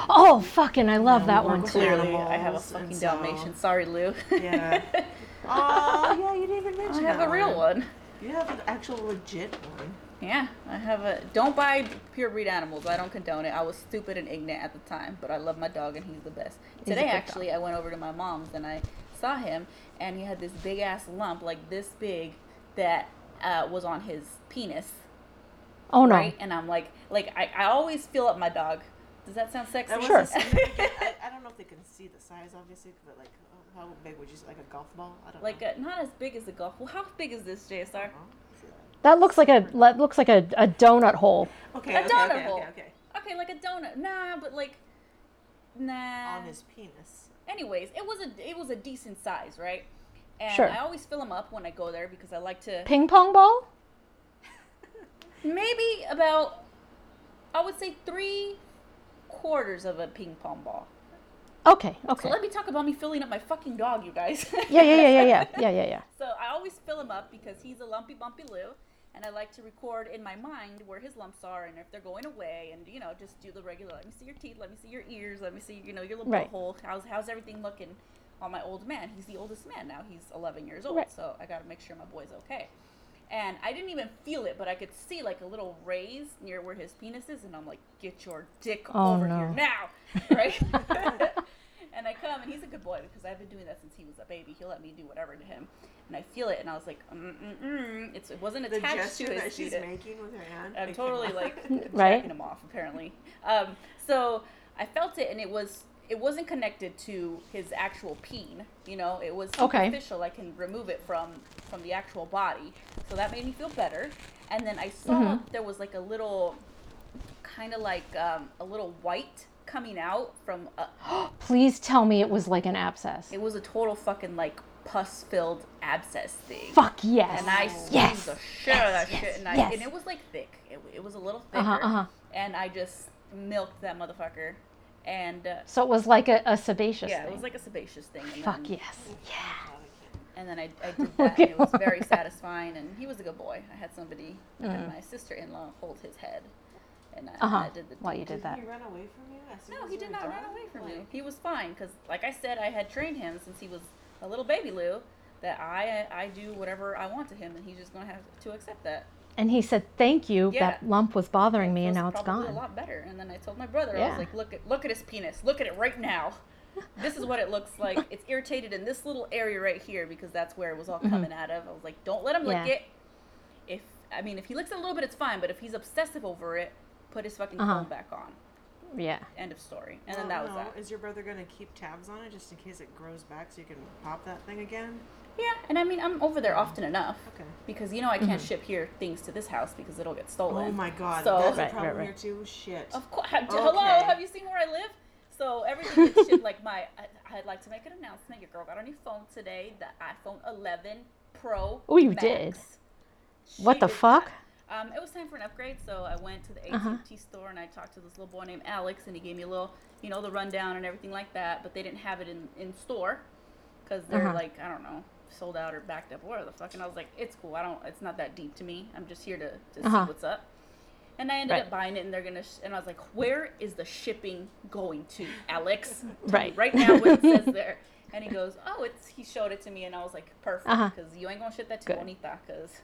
Oh, fucking, I love Yeah, that one work too. Clearly, I have a fucking so- Dalmatian. Sorry, Lou. Yeah. oh yeah, you didn't even mention I have that a real one. You have an actual legit one. Yeah, I have a. Don't buy pure breed animals. I don't condone it. I was stupid and ignorant at the time, but I love my dog and he's the best. He's Today, good actually, I went over to my mom's and I saw him, and he had this big ass lump, like this big, that uh, was on his penis. Oh no. Right? And I'm like, like I, I always fill up my dog. Does that sound sexy? That Sure. I, I don't know if they can see the size, obviously, but like, how big would you say? Like a golf ball? I don't like know. uh, not as big as a golf. Well, how big is this, JSR? Uh-huh. That looks like a that looks like a, a donut hole. Okay, A okay, donut okay, hole. okay, okay. Okay, like a donut. Nah, but like, nah. On his penis. anyways, it was a it was a decent size, right? And Sure. I always fill them up when I go there because I like to Ping pong ball? Maybe about I would say three quarters of a ping pong ball. Okay, So okay. let me talk about me filling up my fucking dog, you guys. Yeah, yeah, yeah, yeah, yeah, yeah, yeah, yeah. So I always fill him up because he's a lumpy bumpy Lou, and I like to record in my mind where his lumps are and if they're going away, and you know just do the regular. Let me see your teeth. Let me see your ears. Let me see you know your little Right. butthole. How's how's everything looking on my old man? He's the oldest man now. He's 11 years old, Right. so I got to make sure my boy's okay. And I didn't even feel it, but I could see like a little raise near where his penis is, and I'm like, "Get your dick Oh, over here now!" Right? and I come, and he's a good boy because I've been doing that since he was a baby. He'll let me do whatever to him, and I feel it, and I was like, mm mm mm. It's, "It wasn't The attached gesture to his that she's penis." making with her hand. I'm totally cannot. like Right. jacking him off apparently. Um, so I felt it, and it was it wasn't connected to his actual peen. You know, it was Okay. superficial. I can remove it from from the actual body, so that made me feel better. And then I saw Mm-hmm. there was like a little, kind of like um, a little white coming out from. A, Please tell me it was like an abscess. it was a total fucking like pus filled abscess thing. Fuck yes. And I squeezed yes. the shit out of that yes, shit, and, I, yes. and it was like thick. It, it was a little thicker, Uh-huh, uh-huh. and I just milked that motherfucker. And uh, So it was like a, a sebaceous yeah, thing. it was like a sebaceous thing. And Fuck then, yes. Yeah. And then I, I did that, and it was very satisfying. And he was a good boy. I had somebody, I had my sister-in-law, hold his head, and I, Mm. Uh-huh. I did the. While you did Did that. he run away from you? No, he did were not run away from me. He was fine because, like I said, I had trained him since he was a little baby Lou. That I I do whatever I want to him, and he's just gonna have to accept that. And he said, "Thank you. Yeah. That lump was bothering me, and now it's gone." A lot better. And then I told my brother, I was like, look at look at his penis. Look at it right now. this is what it looks like. It's irritated in this little area right here because that's where it was all coming out of. I was like, don't let him lick Mm-hmm. It. If I mean, if he licks it a little bit, it's fine. But if he's obsessive over it, put his fucking Uh-huh. comb back on. Yeah. End of story. And well, then that was no, that. Is your brother gonna keep tabs on it just in case it grows back so you can pop that thing again? Yeah, and I mean, I'm over there often enough. Okay. Because you know I can't ship here things to this house because it'll get stolen. Oh my god, So that's Right, a problem right. here too. Shit. Of course. Hello, have you seen where I live? So everything gets shipped. Like my, I, I'd like to make an announcement. Your girl got a new phone today, the iPhone 11 Pro. Oh, you Max. did? She What the did fuck? that. Um, it was time for an upgrade, so I went to the AT&T Uh-huh. store and I talked to this little boy named Alex, and he gave me a little, you know, the rundown and everything like that. But they didn't have it in in store because they're Uh-huh. like, I don't know, sold out or backed up, or whatever the fuck. And I was like, it's cool. I don't. It's not that deep to me. I'm just here to to Uh-huh. see what's up. And I ended Right. up buying it, and they're gonna. Sh- and I was like, "Where is the shipping going to, Alex? Right. right now, what it says there." And he goes, "Oh, it's." He showed it to me, and I was like, "Perfect," Uh-huh. because you ain't gonna ship that to Good. Bonita, because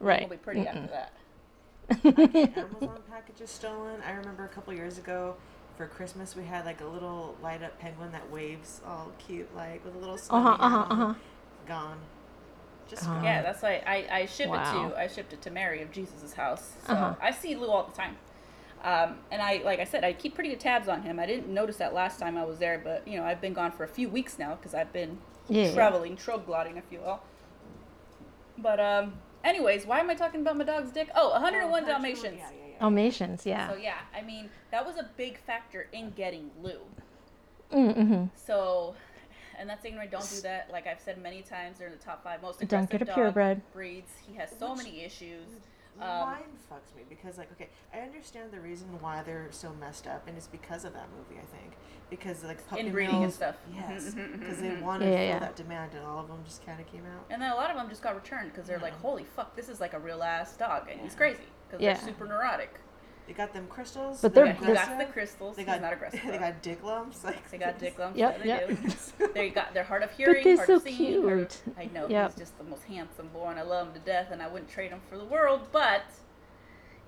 Right. it'll be pretty after Mm-mm. that. Amazon packages stolen. I remember a couple years ago for Christmas we had like a little light up penguin that waves all cute like with a little Uh huh. snowy Huh. hat huh. on. Gone. Just Gone. gone. Yeah, that's why I, I shipped Wow. it to I shipped it to Mary of Jesus' house. So Uh-huh. I see Lou all the time. Um, and I like I said, I keep pretty good tabs on him. I didn't notice that last time I was there, but you know I've been gone for a few weeks now because I've been Yeah. traveling, troglotting, if you will. But um, anyways, why am I talking about my dog's dick? Oh, 101 Oh, Dalmatians. Yeah, yeah, yeah. Dalmatians. Yeah. So yeah, I mean that was a big factor in getting Lou. Mm-hmm. So, and that's ignorant. Don't do that. Like I've said many times, they're in the top five most Don't get a dog purebred. breeds. He has so Which- many issues. Um, Mine fucks me because like okay, I understand the reason why they're so messed up, and it's because of that movie. I think because like puppy Inbreeding and stuff. Yes, Mhm, mhm, because they mhm. wanted Yeah, to yeah, fill that demand, and all of them just kind of came out. And then a lot of them just got returned because they're like, "Holy fuck, this is like a real ass dog," and he's crazy because Yeah. they're super neurotic. They got them crystals. But they're they're- Yeah, they're- got the crystals. They got not aggressive. They got dick lumps. Like They got dick lumps. Yep, yeah, they yep. do. they got they're hard of hearing, But they're hard so of seeing. hard of- cute. I know Yep. he's just the most handsome boy, and I love him to death, and I wouldn't trade him for the world. But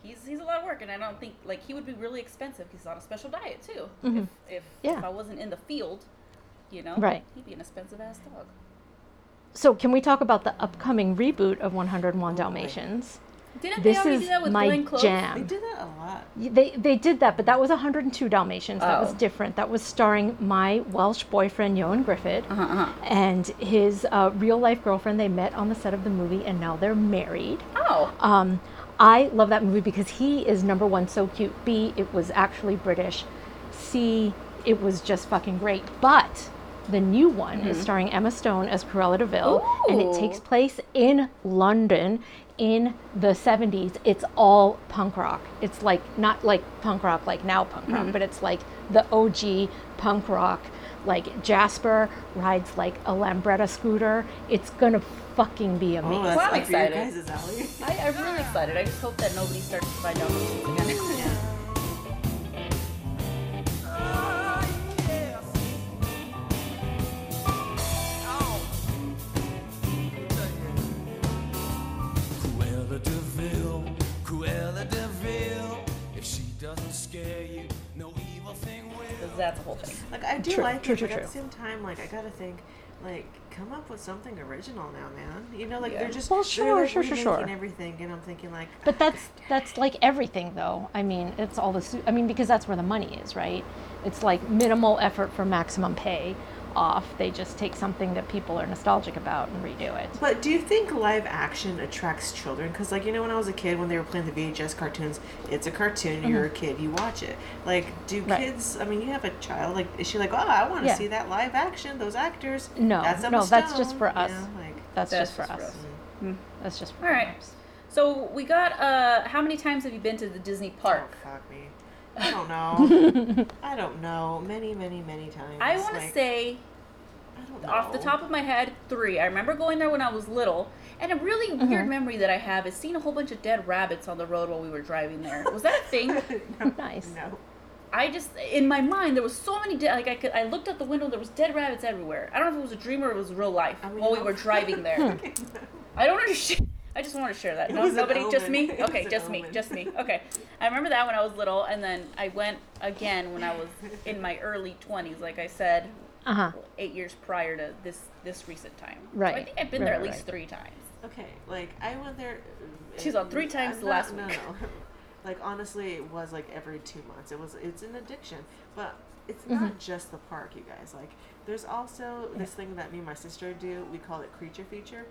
he's he's a lot of work, and I don't think like he would be really expensive because he's on a special diet too. Mhm. If if, Yeah. if I wasn't in the field, you know, Right. he'd be an expensive ass dog. So can we talk about the upcoming reboot of 101 Dalmatians? Didn't This they already is do that with my Glenn Close? They jam. did that a lot. They they did that, but that was 102 Dalmatians. That was Oh. different. That was starring my Welsh boyfriend Ioan Gruffudd Uh-huh, uh-huh. and his uh, real life girlfriend. They met on the set of the movie, and now they're married. Oh, Um, I love that movie because he is number one, so cute. B, it was actually British. C, it was just fucking great. But The new one is starring Emma Stone as Cruella de Vil, and it takes place in London in the 70s. It's all punk rock. It's like not like punk rock like now punk rock, mm-hmm. but it's like the OG punk rock. Like Jasper rides like a Lambretta scooter. It's gonna fucking be Oh, amazing. that's Well, I'm up for your excited. I, I'm really excited. I just hope that nobody starts to buy downloads again. Cruella ah. That's the whole thing. Like I do True, like true, it, true, but at the same time, like I gotta think, like come up with something original now, man. You know, like Yeah. they're just Well, they're, sure, like, sure, sure, sure. remaking everything, and I'm thinking like, But oh, that's that's like everything, though. I mean, it's all the. su- I mean, because that's where the money is, right? It's like minimal effort for maximum pay off. They just take something that people are nostalgic about and redo it. But do you think live action attracts children? Because, like, you know, when I was a kid, when they were playing the VHS cartoons, it's a cartoon, you're a kid, you watch it. Like, do Mm-hmm. Right. kids, I mean, you have a child, like, is she like, oh, I want to Yeah. see that live action, those actors? No, that's Emma no, that's just Stone," for you us. know, like, That's, That's just for just for us. us. That's just for us. All right. us. So we got. Uh, how many times have you been to the Disney oh, park? fuck me. I don't know. I don't know. Many, many, many times. I want to Like, say, I don't know. off the top of my head, three. I remember going there when I was little, and a really Mm-hmm. weird memory that I have is seeing a whole bunch of dead rabbits on the road while we were driving there. Was that a thing? no, Nice. No. I just in my mind there was so many dead. Like I could, I looked out the window, there was dead rabbits everywhere. I don't know if it was a dream or it was real life I mean, while we were driving there. I don't understand. I just want to share that. It No, was nobody, just me. Okay, just me, just me. Okay, I remember that when I was little, and then I went again when I was in my early twenties. Like I said, Uh huh. eight years prior to this this recent time. Right. So I think I've been Right, there at right, least right. three times. Okay, like I went there. She's on three times I'm the not- last no, week. No, Like honestly, it was like every two months. It was. It's an addiction, but it's Mm-hmm. not just the park, you guys. Like there's also this thing that me and my sister do. We call it creature feature.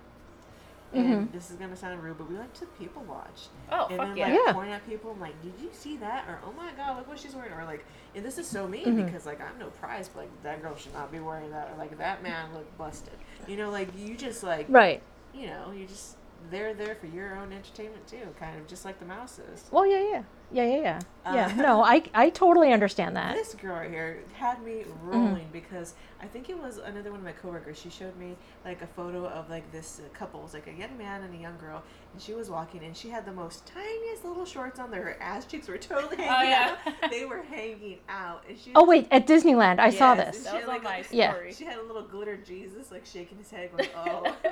And this is gonna sound rude, but we like to people watch. Mm-hmm. Oh, and fuck then yeah. like Yeah. point at people. I'm like, did you see that? Or oh my god, look what she's wearing. Or like, and this is so mean Mm-hmm. because like I'm no prize, but like that girl should not be wearing that. Or like that man looked busted. You know, like you just like Right. you know, you just they're there for your own entertainment too, kind of just like the mouse is. Well, yeah, yeah, yeah, yeah, yeah. Yeah. Uh, no, I I totally understand that. This girl right here had me Mm-hmm. rolling because I think it was another one of my coworkers. She showed me like a photo of like this uh, couple, it was like a young man and a young girl, and she was walking and she had the most tiniest little shorts on there. Her ass cheeks were totally hanging yeah. out. They were hanging out, and she. Oh wait, at Disneyland, I saw this. That She was had, like, my a- Yeah. She had a little glitter Jesus like shaking his head, going, "Oh."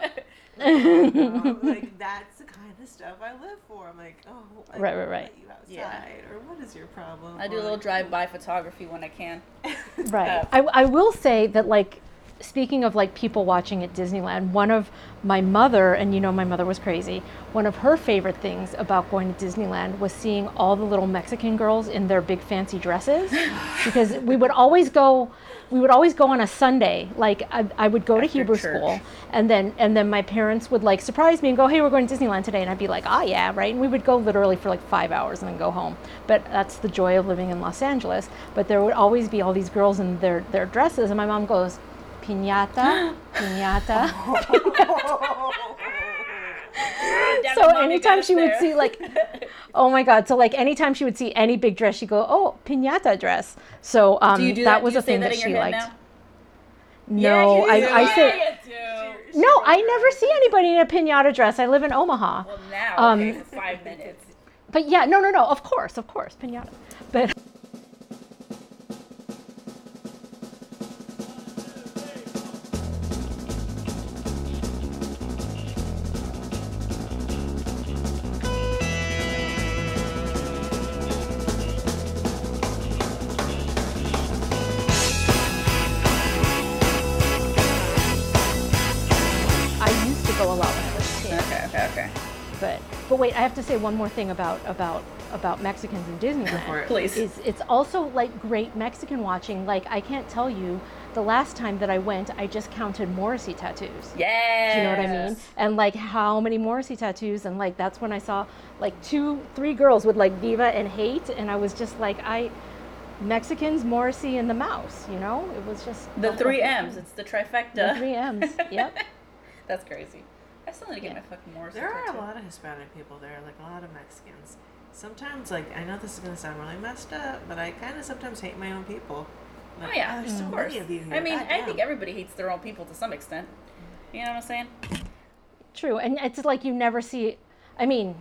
Oh, like that's the kind of stuff I live for. I'm like, oh, I Right, don't right, right. let you outside, Yeah. Or what is your problem? I do a little drive-by photography when I can. Right. Uh, I, I will say that, like, speaking of like people watching at Disneyland, one of my mother, and you know my mother was crazy, one of her favorite things about going to Disneyland was seeing all the little Mexican girls in their big fancy dresses. because we would always go. We would always go on a Sunday. Like I, I would go to Hebrew church. school, and then and then my parents would like surprise me and go, "Hey, we're going to Disneyland today," and I'd be like, "Ah, yeah, right." And we would go literally for like five hours and then go home. But that's the joy of living in Los Angeles. But there would always be all these girls in their their dresses, and my mom goes, "Piñata, piñata." Damn so it, Mom, you got anytime she would see like, oh my god! So like anytime she would see any big dress, she'd go, "Oh, piñata dress." So um, that that? was a thing that, that she liked. now? No, yeah. I, I say. No, I never see anybody in a pinata dress. I live in Omaha. Well, now, Um, okay, five minutes. But yeah, no, no, no. Of course, of course, pinata. But But wait, I have to say one more thing about about about Mexicans in Disneyland. Please. Is it's also like great Mexican watching. Like I can't tell you the last time that I went, I just counted Morrissey tattoos. Yeah. Do you know what I mean? And like how many Morrissey tattoos, and like that's when I saw like two, three girls with like Viva and Hate, and I was just like, I, Mexicans, Morrissey, and the Mouse. You know, it was just The whole three. M's. It's the trifecta. The three M's. Yep. That's crazy. I still need to get Yeah. my fucking Morrissey There are a lot of Hispanic people there, like a lot of Mexicans. Sometimes, like, I know this is gonna sound really messed up, but I kind of sometimes hate my own people. Like, Oh yeah, there's so of course. many of you here. I mean, I think everybody hates their own people to some extent. You know what I'm saying? True, and it's like you never see. I mean,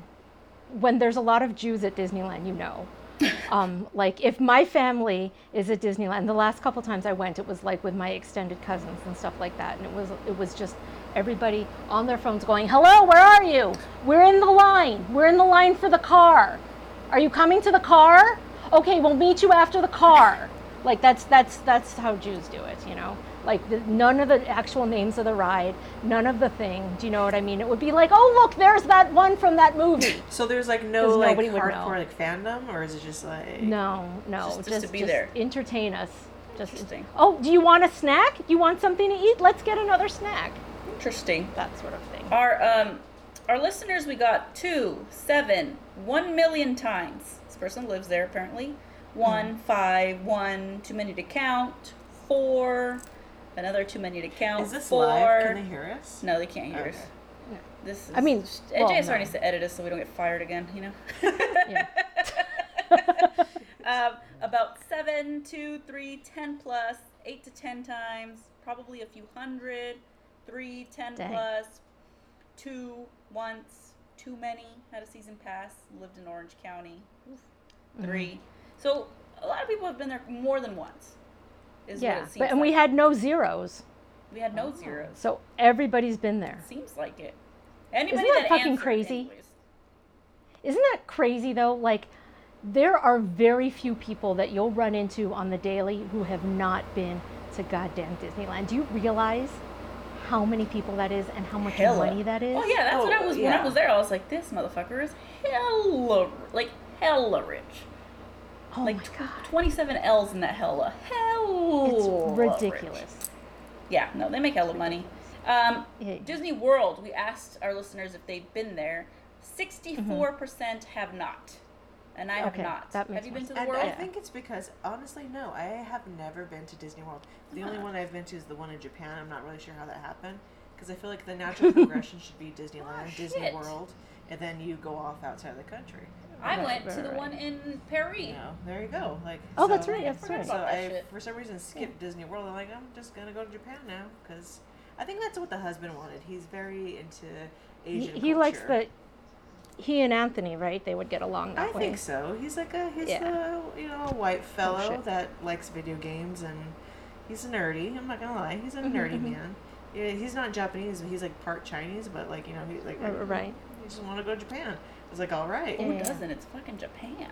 when there's a lot of Jews at Disneyland, you know. Um, like if my family is at Disneyland, the last couple times I went, it was like with my extended cousins and stuff like that, and it was it was just everybody on their phones going, "Hello, where are you? We're in the line. We're in the line for the car. Are you coming to the car? Okay, we'll meet you after the car." Like that's that's that's how Jews do it, you know. Like the, none of the actual names of the ride, none of the thing. Do you know what I mean? It would be like, "Oh, look, there's that one from that movie." So there's like no like nobody would know. hardcore like fandom, or is it just like No, no, Just- just to be there. entertain us. Just Interesting. oh, do you want a snack? You want something to eat? Let's get another snack. Interesting. That sort of thing. Our um, our listeners, we got two, seven, one million times. This person lives there apparently. One, five, one, too many to count. Four, another too many to count. Is this Four. live? Can they hear us? No, they can't hear us. Okay. This is, I mean, AJ well, is no. starting to edit us so we don't get fired again. You know. Yeah. um, about seven, two, three, ten plus, eight to ten times, probably a few hundred, three, ten Dang. plus, two once, too many, had a season pass, lived in Orange County. Mm-hmm. 3 So a lot of people have been there more than once. Yeah, but and we had no zeros, we had no zeros. so everybody's been there. Seems like it. Anybody that fucking crazy? anyways. Isn't that crazy though? Like, there are very few people that you'll run into on the daily who have not been to goddamn Disneyland. Do you realize how many people that is and how much Hella. money that is? Oh yeah, that's what I Oh, was when I was there. I was like, this motherfucker is hella like hella rich. Oh like my tw- god, 27 L's in that hella. Hella. it's rich. ridiculous. Yeah, no, they make hella money. Um, Yeah. Disney World, we asked our listeners if they've been there. 64% have not. And I have not. that have you more been to the And world? I think it's because honestly, no, I have never been to Disney World. The only one I've been to is the one in Japan. I'm not really sure how that happened because I feel like the natural progression should be Disneyland, Oh, Disney. World, and then you go off outside of the country. I Right, went right, to the right. one in Paris. You know, there you go. Like Oh, that's so- right, that's forgot right. So that I, shit. for some reason, skipped Disney World. I'm like, I'm just gonna go to Japan now because I think that's what the husband wanted. He's very into He, Asian. he likes the. He and Anthony, right? They would get along that I way. think so. He's like a he's Yeah. a you know a white fellow shit. that likes video games and he's nerdy. I'm not gonna lie, he's a Mm-hmm, nerdy man. Yeah, he's not Japanese. He's like part Chinese, but like you know he's like Uh, right. He just want to go to Japan. I was like, all right. Who Yeah. doesn't? It's fucking Japan.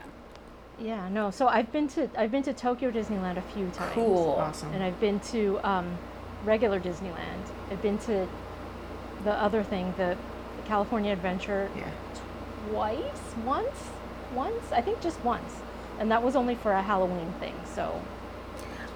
Yeah, no. So I've been to I've been to Tokyo Disneyland a few times. Cool. Awesome. And I've been to um, regular Disneyland. I've been to the other thing, the California Adventure, yeah. Twice, once, once. I think just once, and that was only for a Halloween thing. So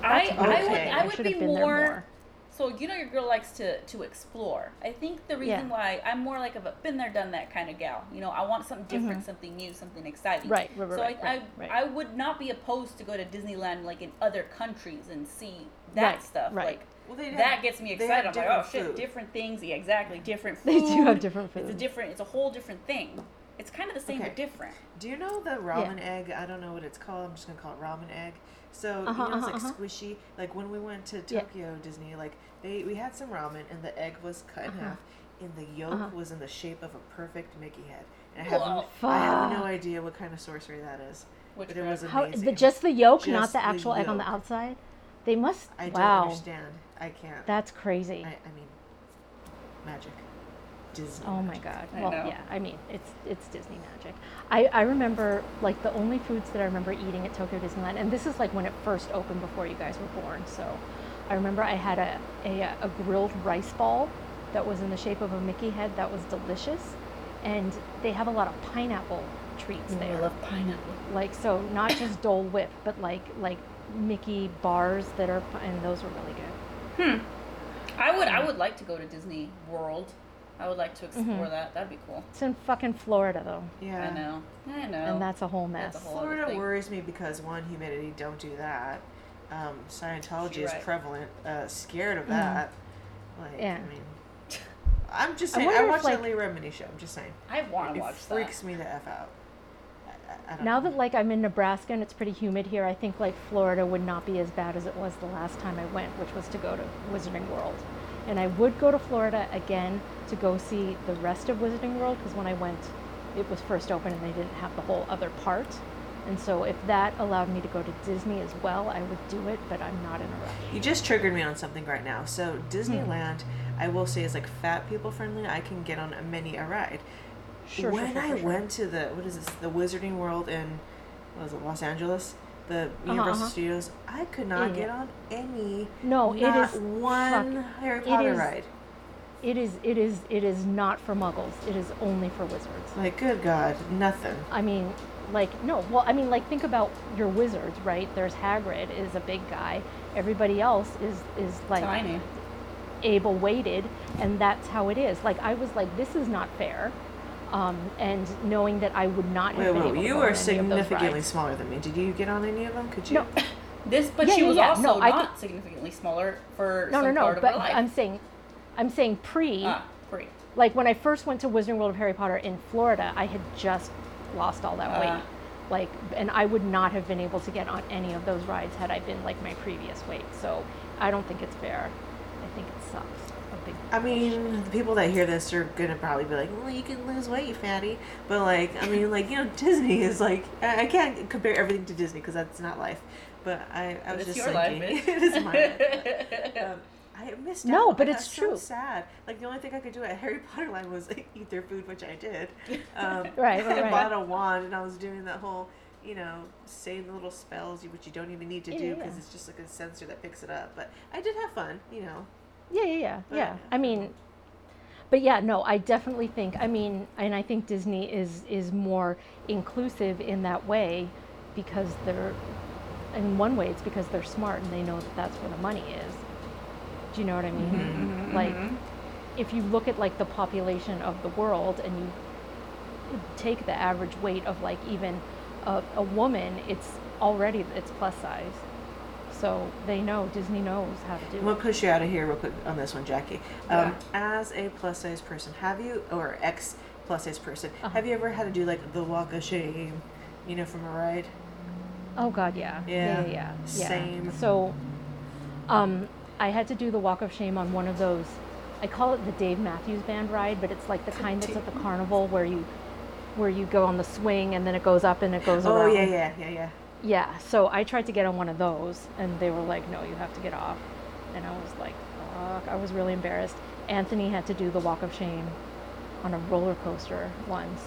I, That's I would. I I would should be have been there more, more. So you know your girl likes to to explore. I think the reason Yeah. why I'm more like a been there, done that kind of gal. You know, I want something different, something new, something exciting. Mm-hmm. Right, right, so right, I, right, I, right. I would not be opposed to go to Disneyland like in other countries and see that Right, stuff. right. Like Well, they that have- gets me excited. I'm like, oh different shit, food. different things. Yeah, exactly, different food. They do have different food. It's a different. It's a whole different thing. It's kind of the same Okay. but different. Do you know the ramen egg? I don't know what it's called. I'm just gonna call it ramen egg. So Uh-huh, you know, it's uh-huh, like uh-huh. squishy. Like when we went to Yeah. Tokyo Disney, like they we had some ramen and the egg was cut in Uh-huh. half, and the yolk Uh-huh. was in the shape of a perfect Mickey head. And I have Whoa. I have no idea what kind of sorcery that is, Which but it was How amazing. the, just the yolk, not Just the the actual egg on the outside? They must. I don't understand. I can't. that's crazy. I, I mean, magic. Disney. Oh my magic. god. I Well, know. yeah. I mean, it's it's Disney magic. I I remember like the only foods that I remember eating at Tokyo Disneyland, and this is like when it first opened before you guys were born. So, I remember I had a a, a grilled rice ball that was in the shape of a Mickey head that was delicious, and they have a lot of pineapple treats I there. love pineapple. Like so, not just Dole Whip, but like like Mickey bars that are, and those were really good. Hmm. I would I would like to go to Disney World. I would like to explore that. That'd be cool. It's in fucking Florida though, Yeah. I know. I know. and that's a whole mess. A whole- Florida worries me because one, humidity. Don't do that. Um, Scientology You're is prevalent. Uh, scared of that. Mm-hmm. Yeah. I mean, I'm just I saying. I, wonder if, watched that like- Leah Remini show. I'm just saying. I want It to watch freaks that. me the f out. I, I, I don't know. Now know. that like I'm in Nebraska and it's pretty humid here, I think like Florida would not be as bad as it was the last time I went, which was to go to Wizarding World. And I would go to Florida again to go see the rest of Wizarding World because when I went, it was first open and they didn't have the whole other part. And so if that allowed me to go to Disney as well, I would do it, but I'm not in a rush. You just triggered me on something right now. So Hmm. Disneyland, I will say, is like fat people friendly. I can get on many a ride. Sure, when sure, sure, I went to the what is this? The Wizarding World in what was it? Los Angeles. The Universal uh-huh. Studios. I could not Yeah, get on any. No, it not is- one fuck, Harry Potter is- ride. It is it is it is not for muggles. It is only for wizards. Like, good God, nothing. I mean, like no. Well, I mean, like think about your wizards, right? There's Hagrid is a big guy. Everybody else is is like Tiny. able weighted, and that's how it is. Like I was like, this is not fair. Um, and knowing that I would not have Wait, been wait, able to you go are on any of those significantly rides. smaller than me. Did you get on any of them? Could you? No, This, but Yeah, she yeah, was yeah. also No, I not could- significantly smaller for no, some no, no. part of But her life. I'm saying, I'm saying pre. ah, great. like when I first went to Wizarding World of Harry Potter in Florida, I had just lost all that Ah. weight. Like, and I would not have been able to get on any of those rides had I been like my previous weight. So I don't think it's fair. I think it sucks. A big. I mean, the people that hear this are gonna probably be like, "Well, you can lose weight, fatty." But like, I mean, like you know, Disney is like, I I can't compare everything to Disney because that's not life. But I, I was it's just your thinking, bitch. it is my life. Um, I missed out. No, but it's so true. sad. Like the only thing I could do at Harry Potter Land was like, eat their food, which I did. Um, Right, right, I right. bought a wand and I was doing that whole, you know, saying the little spells, which you don't even need to Yeah, do because yeah. it's just like a sensor that picks it up. But I did have fun, you know. Yeah, yeah, yeah, yeah. I mean, but yeah, no, I definitely think. I mean, and I think Disney is is more inclusive in that way because they're, in one way, it's because they're smart and they know that that's where the money is. Do you know what I mean? Mm-hmm, like, if you look at like the population of the world and you take the average weight of like even a, a woman, it's already it's plus size. So they know Disney knows how to do it. push you out of here real quick on this one, Jackie. Um, As a plus size person, have you or ex plus size person, Uh-huh. have you ever had to do like the walk of shame, you know, from a ride? Oh God, yeah. Yeah, Yeah, yeah, yeah. yeah. same. So, um, I had to do the walk of shame on one of those. I call it the Dave Matthews Band ride, but it's like the kind that's at the carnival where you, where you go on the swing and then it goes up and it goes Oh around. yeah, yeah, yeah, yeah. Yeah. So I tried to get on one of those, and they were like, "No, you have to get off," and I was like, "Fuck!" I was really embarrassed. Anthony had to do the walk of shame on a roller coaster once,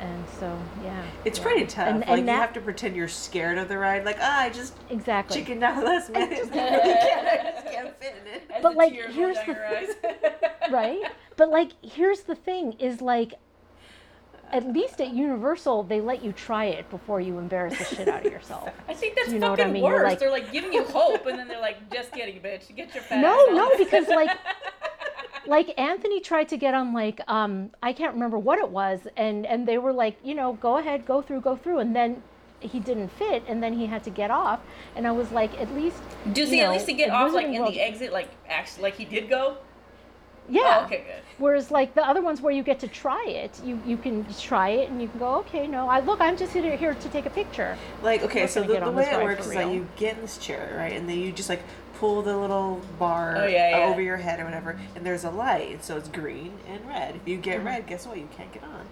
and so yeah. It's yeah. pretty tough. And, like and you that- have to pretend you're scared of the ride. Like ah, I just exactly. chickened out last minute. I can't, I just can't fit in it. As But, the like, here's the your eyes. right? But like, here's the thing: is like, at least at Universal, they let you try it before you embarrass the shit out of yourself. I think that's You know what I fucking mean? Worse. like- They're like giving you hope, and then they're like, "Just kidding, bitch. Get your fat." No, ass no, off." because like, like Anthony tried to get on like, um, I can't remember what it was, and and they were like, you know, go ahead, go through, go through, and then he didn't fit, and then he had to get off, and I was like, at least. Does you he at least to get off like in World- the exit, like actually, like he did go? Yeah. Oh, okay, good. Whereas like the other ones where you get to try it, you you can try it and you can go, okay, no, I look, I'm just here, here to take a picture. Like okay, so the, the way it works is that you get in this chair, right, and then you just like pull the little bar Oh, yeah, yeah. over your head or whatever, and there's a light, and so it's green and red. If you get Uh-huh. red, guess what? You can't get on.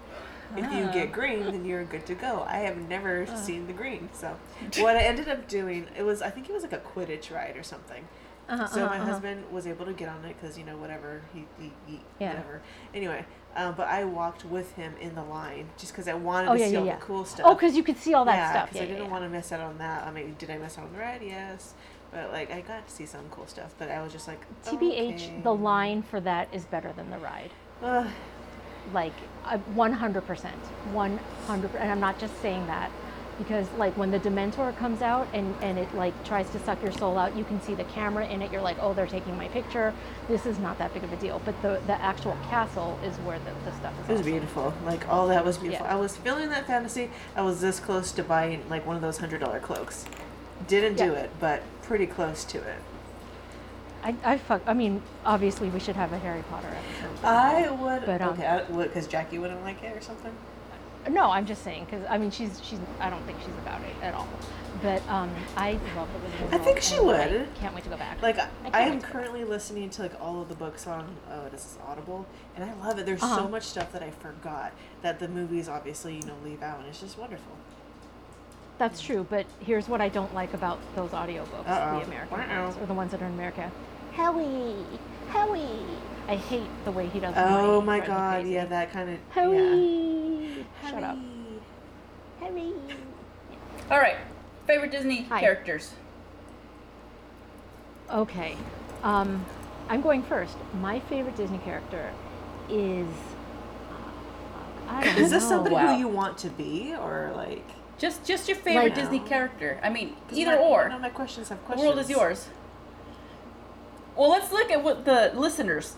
If you Ah. get green, then you're good to go. I have never Uh. seen the green, so what I ended up doing, it was I think it was like a Quidditch ride or something. Uh-huh, so my uh-huh, uh-huh. husband was able to get on it because you know whatever he, he, he Yeah. whatever. Anyway, um, but I walked with him in the line just because I wanted Oh to yeah, see yeah, all the cool stuff. Oh, because you could see all that yeah, stuff. because Yeah, I didn't want to miss out on that. I mean, did I miss out on the ride? Yes, but like I got to see some cool stuff. But I was just like. TBH, the line for that is better than the ride. Like uh, 100%. 100%. And I'm not just saying that. Because like when the Dementor comes out and and it like tries to suck your soul out, you can see the camera in it. You're like, oh, they're taking my picture. This is not that big of a deal. But the the actual castle is where the, the stuff is. It was awesome. beautiful. Like all that was beautiful. Yeah. I was feeling that fantasy. I was this close to buying like one of those hundred dollar cloaks. Didn't do it, but pretty close to it. I I fuck. I mean, obviously we should have a Harry Potter episode. I would. But, um, okay, because Jackie wouldn't like it or something. No, I'm just saying because I mean she's she's I don't think she's about it at all. But um, I love the Wizarding I think she would. I can't wait to go back. Like I, I am to go currently listening to like all of the books on oh this is Audible, and I love it. There's Uh-huh. so much stuff that I forgot that the movies obviously you know leave out, and it's just wonderful. That's true, but here's what I don't like about those audiobooks, Uh-oh. the American Uh-oh. ones, or the ones that are in America. Howie, Howie. I hate the way he does. Oh Howie. my god, crazy. yeah, that kind of Howie. Yeah. Shut up. Howie. All right. Favorite Disney Hi. characters. Okay, um, I'm going first. My favorite Disney character is. I don't Is this know. somebody Wow. who you want to be, or like? Just just your favorite Like- Disney character. I mean, either my, or. No, my questions have questions. The world is yours. Well, let's look at what the listeners.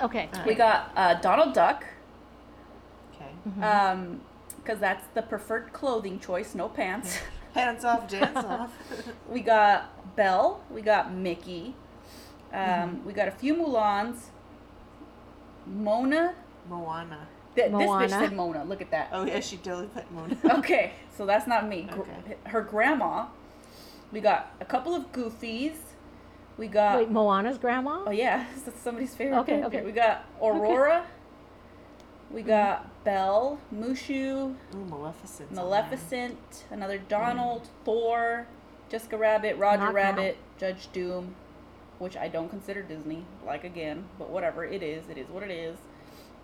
Okay. We got uh, Donald Duck, Okay. Mm-hmm. um, because that's the preferred clothing choice. No pants. Hands off, dance off. We got Belle. We got Mickey. Um, Mm-hmm. We got a few Mulans. Mona. Moana. Th- This bitch said Mona. Look at that. Oh yeah, she totally put Mona. Okay, so that's not me. Gr- Okay. Her grandma. We got a couple of Goofies. We got. Wait, Moana's grandma? Oh yeah, that's somebody's favorite. Okay, character. okay. We got Aurora. We got Belle, Mushu, Ooh, Maleficent. Maleficent, another Donald, Thor, Jessica Rabbit, Roger Not Rabbit, Judge Doom, which I don't consider Disney, like again, but whatever, it is, it is what it is.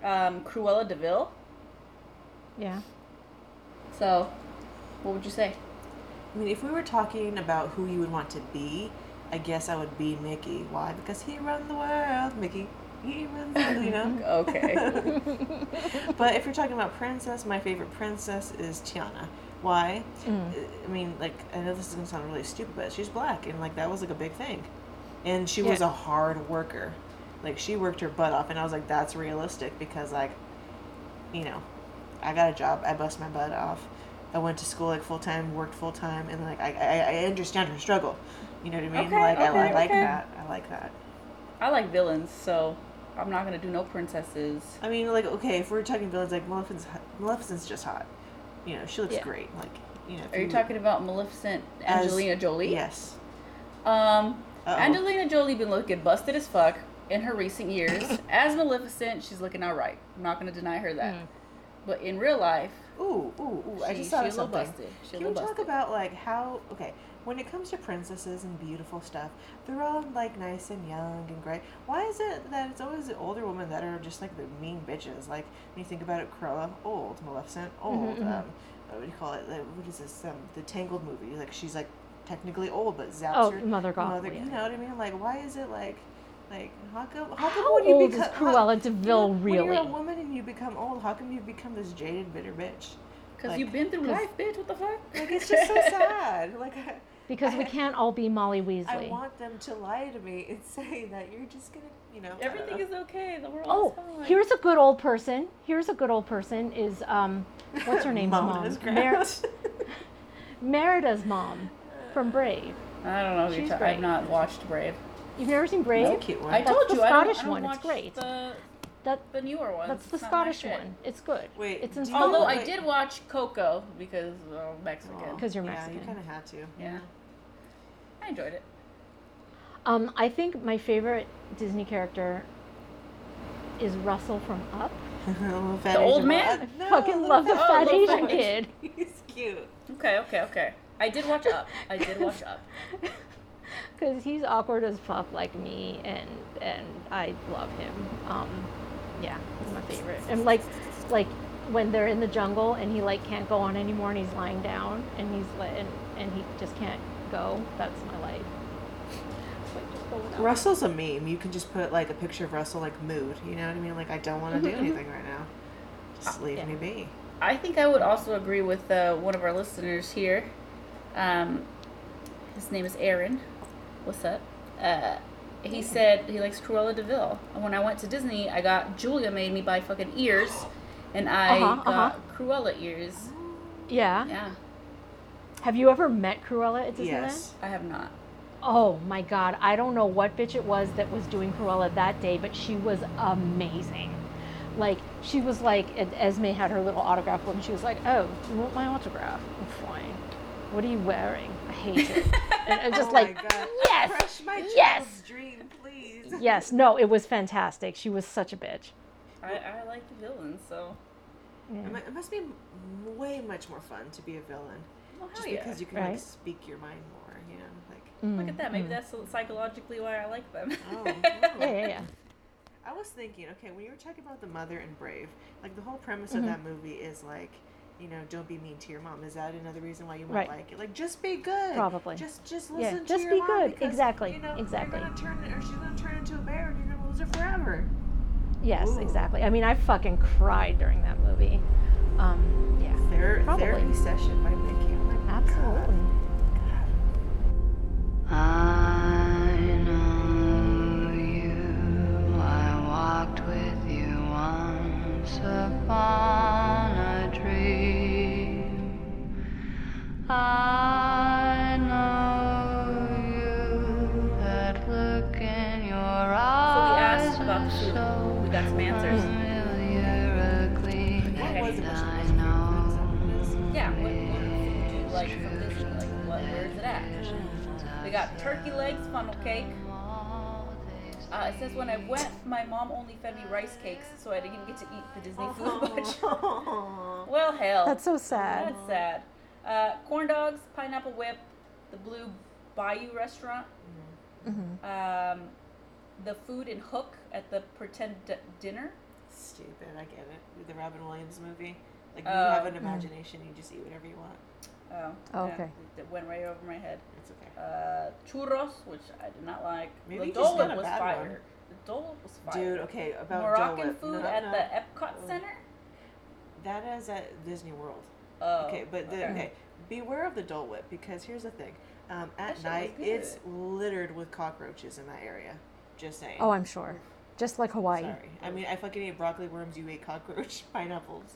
Um, Cruella de Vil. Yeah. So, what would you say? I mean, if we were talking about who you would want to be, I guess I would be Mickey. Why? Because he runs the world, Mickey. He runs, the, you know. Okay. but if you're talking about princess, my favorite princess is Tiana. Why? Mm. I mean, like, I know this is gonna sound really stupid, but she's black, and like that was like a big thing. And she was a hard worker. Like she worked her butt off, and I was like, that's realistic because like, you know, I got a job, I bust my butt off. I went to school like full time, worked full time, and like I, I I understand her struggle. You know what I mean? Okay, like I, I like okay. that. I like that. I like villains, so I'm not gonna do no princesses. I mean, like, okay, if we're talking villains, like Maleficent's, Maleficent's just hot. You know, she looks Yeah. great. Like, you know. if Are you talking about Maleficent, As- Angelina Jolie? Yes. Um, Uh-oh. Angelina Jolie been looking busted as fuck in her recent years. as Maleficent, she's looking alright. I'm not gonna deny her that. Mm. But in real life, Ooh, ooh, ooh! I just saw she a little something. busted. She a Can we little talk about like how? Okay, when it comes to princesses and beautiful stuff, they're all like nice and young and great. Why is it that it's always the older women that are just like the mean bitches? Like when you think about it, Cruella, old, Maleficent, old. mhm. Um, what do you call it? Like, what is this? Um, the Tangled movie. Like she's like technically old, but zaps Oh, her. Mother Gothel, Mother, yeah. you know what I mean? Like why is it like? Like how come? How, come How when you old is become, Cruella de Vil, When you're a woman and you become old, how come you become this jaded, bitter bitch? because Like- you've been through life, bitch. What the fuck? Like it's just so sad. Like I, Because we can't all be Molly Weasley. I want them to lie to me and say that you're just gonna, you know. Everything is okay. The world Oh, is fine. here's a good old person. Here's a good old person. Is um, what's her name's Mona's mom? Mer- grandma. Merida's mom from Brave. I don't know. She's ta- great. I've not watched Brave. You've never seen Brave? That's a cute one. I That's told the you I don't, Scottish I don't one, it's great. The, That the newer one. that's the It's not my Scottish one. It's good. Wait, it's do you- inspiring. Although I did watch Coco because uh, Mexican. Because you're Yeah, Mexican. you kind of had to. Yeah. I enjoyed it. Um, I think my favorite Disney character is Russell from Up. Little fat The old man? I No, fucking little love the Oh, fat little Asian fat kid. He's cute. Okay, okay, okay. I did watch Up. I did watch Up. Because he's awkward as fuck like me, and and I love him. Um, yeah, he's my favorite. And like, like when they're in the jungle and he like can't go on anymore, and he's lying down, and he's like, and, and he just can't go. That's my life. Like just go without. Russell's a meme. You can just put like a picture of Russell like mood. You know what I mean? Like I don't want to do anything right now. Just leave Yeah. me be. I think I would also agree with uh, one of our listeners here. Um, his name is Aaron. What's up? Uh, he said he likes Cruella de Vil. And when I went to Disney, I got Julia made me buy fucking ears, and I Uh-huh, got uh-huh. Cruella ears. Yeah. Yeah, Have you ever met Cruella at Disneyland? Yes. I have not. Oh my god, I don't know what bitch it was that was doing Cruella that day, but she was amazing. Like she was like, and Esme had her little autograph book, and she was like, "Oh, you want my autograph? Oh, fine. What are you wearing? I hate it." and it's just oh like, my yes, Crush my yes, dream, please. yes. No, it was fantastic. She was such a bitch. I, I like the villains, so. Yeah. It must be way much more fun to be a villain. Well, hell Just yeah. because you can like Right. speak your mind more, you know, like Look at that. Maybe Mm. that's psychologically why I like them. oh, Yeah, yeah, yeah. I was thinking, okay, when you were talking about the mother and Brave, like the whole premise Mm-hmm. of that movie is like, you know, don't be mean to your mom. Is that another reason why you might Right. like it? Like, just be good. Probably. Just, just Yeah, listen to just your be mom good. because, Exactly, You know, exactly. You're gonna turn, or she's gonna turn into a bear, and you're gonna lose her forever. Yes, Ooh. exactly. I mean, I fucking cried during that movie. Um, yeah, Ther- Probably. Therapy session by Mickey. My absolutely. I know you. I walked with you once upon a dream. I know you. That look in your eyes. So we asked about the food. so We got some answers. familiar, a gleam. God. What was the question? I Is that know. what it is? Yeah, what, what food do you like from Disney? Like, what, where is it at? We got turkey legs, funnel cake. Uh, it says when I went, my mom only fed me rice cakes, so I didn't get to eat the Disney food much. Oh. well, hell. That's so sad. That's sad. Uh, corn dogs, pineapple whip, the Blue Bayou restaurant, Mm-hmm. um, the food in Hook at the Pretend D- Dinner. Stupid. I get it. The Robin Williams movie. Like, you Oh. have an imagination, you just eat whatever you want. Oh, Oh, yeah, okay. it- It went right over my head. It's okay. Uh, churros, which I did not like. Maybe the you Dole just got Whip a was bad fire. one. The Dole Whip was fire. Dude, okay, about Dole Moroccan Whip. food No, at no. the Epcot Center. That is at Disney World. Oh, okay, but the, okay. beware of the Dole Whip because here's the thing. Um, at shit night, it's littered with cockroaches in that area. Just saying. Oh, I'm sure. Just like Hawaii. Sorry. I mean, I fucking ate broccoli worms. You ate cockroach pineapples.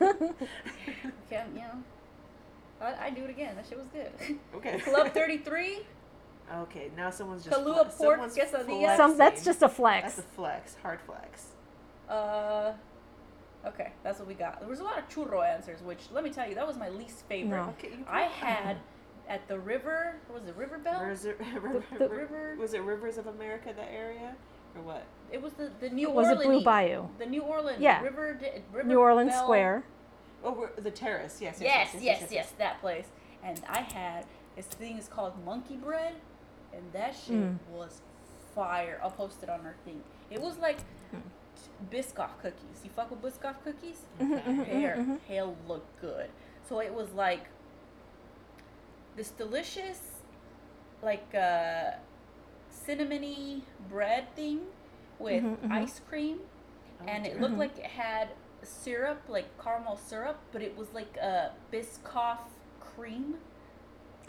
Yeah, you know. I, I do it again. That shit was good. Okay. Club 33. Okay, now someone's just Kahlua fle- pork someone's quesadilla. Some that's just a flex. That's a flex, hard flex. Uh, okay, that's what we got. There was a lot of churro answers, which let me tell you, that was my least favorite. No. Okay, you I had at the river. What was it River Belle? Where's it, river, the- river- Was it Rivers of America that area, or what? It was the the New Was it Orleans. Blue Bayou? The New Orleans. Yeah. River. River New Orleans Bell- Square. Oh, the terrace. Yes. Yes, yes, yes, that place. And I had this thing is called monkey bread, and that shit Mm. was fire. I'll post it on our thing. It was like Biscoff cookies. You fuck with Biscoff cookies? Mm-hmm, Hair, hell look good. So it was like this delicious, like uh, cinnamony bread thing with Mhm, mhm. ice cream, and it looked like it had syrup, like caramel syrup, but it was like a Biscoff cream.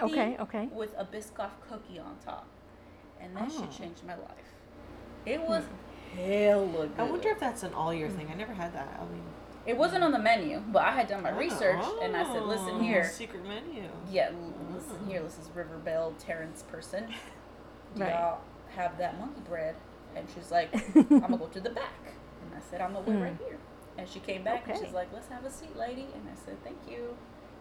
Okay, okay. With a Biscoff cookie on top, and that Oh. shit changed my life. It was hmm. hella good. I wonder if that's an all year thing. I hmm. never had that. I mean, It wasn't on the menu, but I had done my research and I said, "Listen Oh, here, Secret menu. yeah, l- hmm. listen here. This is River Belle Terrace person. Do Right. y'all have that monkey bread?" And she's like, "I'm gonna go to the back." And I said, "I'm gonna wait right here." And she came back and she's like, "Let's have a seat, lady." And I said, "Thank you."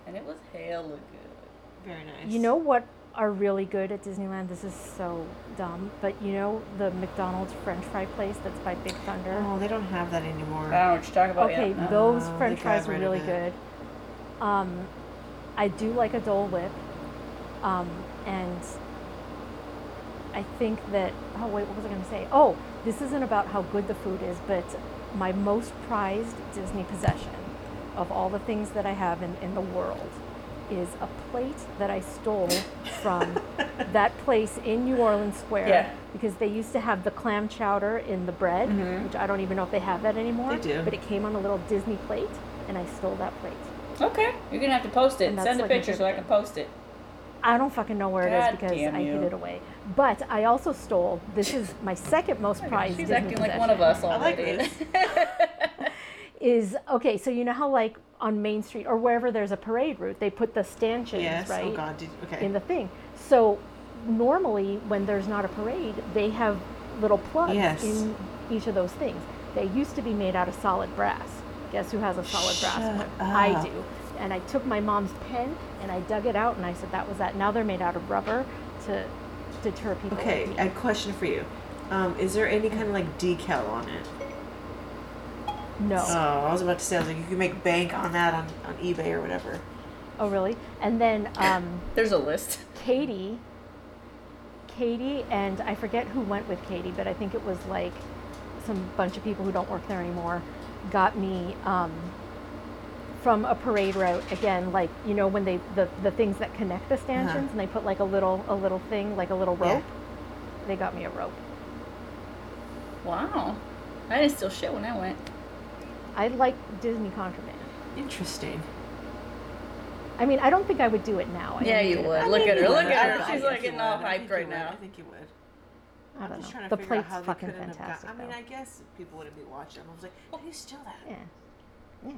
And it was hella good. Very nice. You know what are really good at Disneyland? This is so dumb, but you know the McDonald's French fry place that's by Big Thunder. Oh, they don't have that anymore. I don't know what you're talking about Okay, yet. those Oh, French fries got are really good. Um, I do like a Dole Whip, um, and I think that. Oh wait, what was I going to say? Oh, this isn't about how good the food is, but my most prized Disney possession of all the things that I have in, in the world is a plate that I stole from that place in New Orleans Square Yeah. because they used to have the clam chowder in the bread, which I don't even know if they have that anymore. Mm-hmm. They do. But it came on a little Disney plate, and I stole that plate. Okay, you're gonna have to post it. And Send a picture so I can post it. I don't fucking know where it God is because I hid it away. But I also stole. This is my second most prized. She's Disney acting like one of us possession. like already. this. Is okay. So you know how like on Main Street or wherever there's a parade route, they put the stanchions yes. Oh, right Oh God. Did, okay. in the thing. So normally when there's not a parade, they have little plugs Yes. in each of those things. They used to be made out of solid brass. Guess who has a solid brass Shut one? I do. And I took my mom's pen and I dug it out and I said that was that. Now they're made out of rubber to deter people. okay. Like I me. a question for you. Um, is there any kind of like decal on it? No. Oh, I was about to say, I was like, you can make bank on that on, on eBay or whatever. Oh, really? And then um, There's a list. Katie, Katie, and I forget who went with Katie, but I think it was like some bunch of people who don't work there anymore, got me um, from a parade route again. Like you know when they the, the things that connect the stanchions, Uh-huh. and they put like a little a little thing like a little Yeah. rope. They got me a rope. Wow. I didn't steal shit when I went. I like Disney contraband. Interesting. I mean, I don't think I would do it now. I Yeah, only you did it would. Look at her. You Look at her. I She's like you getting would. all I hyped right now. I think you would. I I'm don't just know. trying to The figure out plate's how fucking fantastic. got. I mean, though. I guess people wouldn't be watching. I was like, how do you steal that? yeah. Yeah.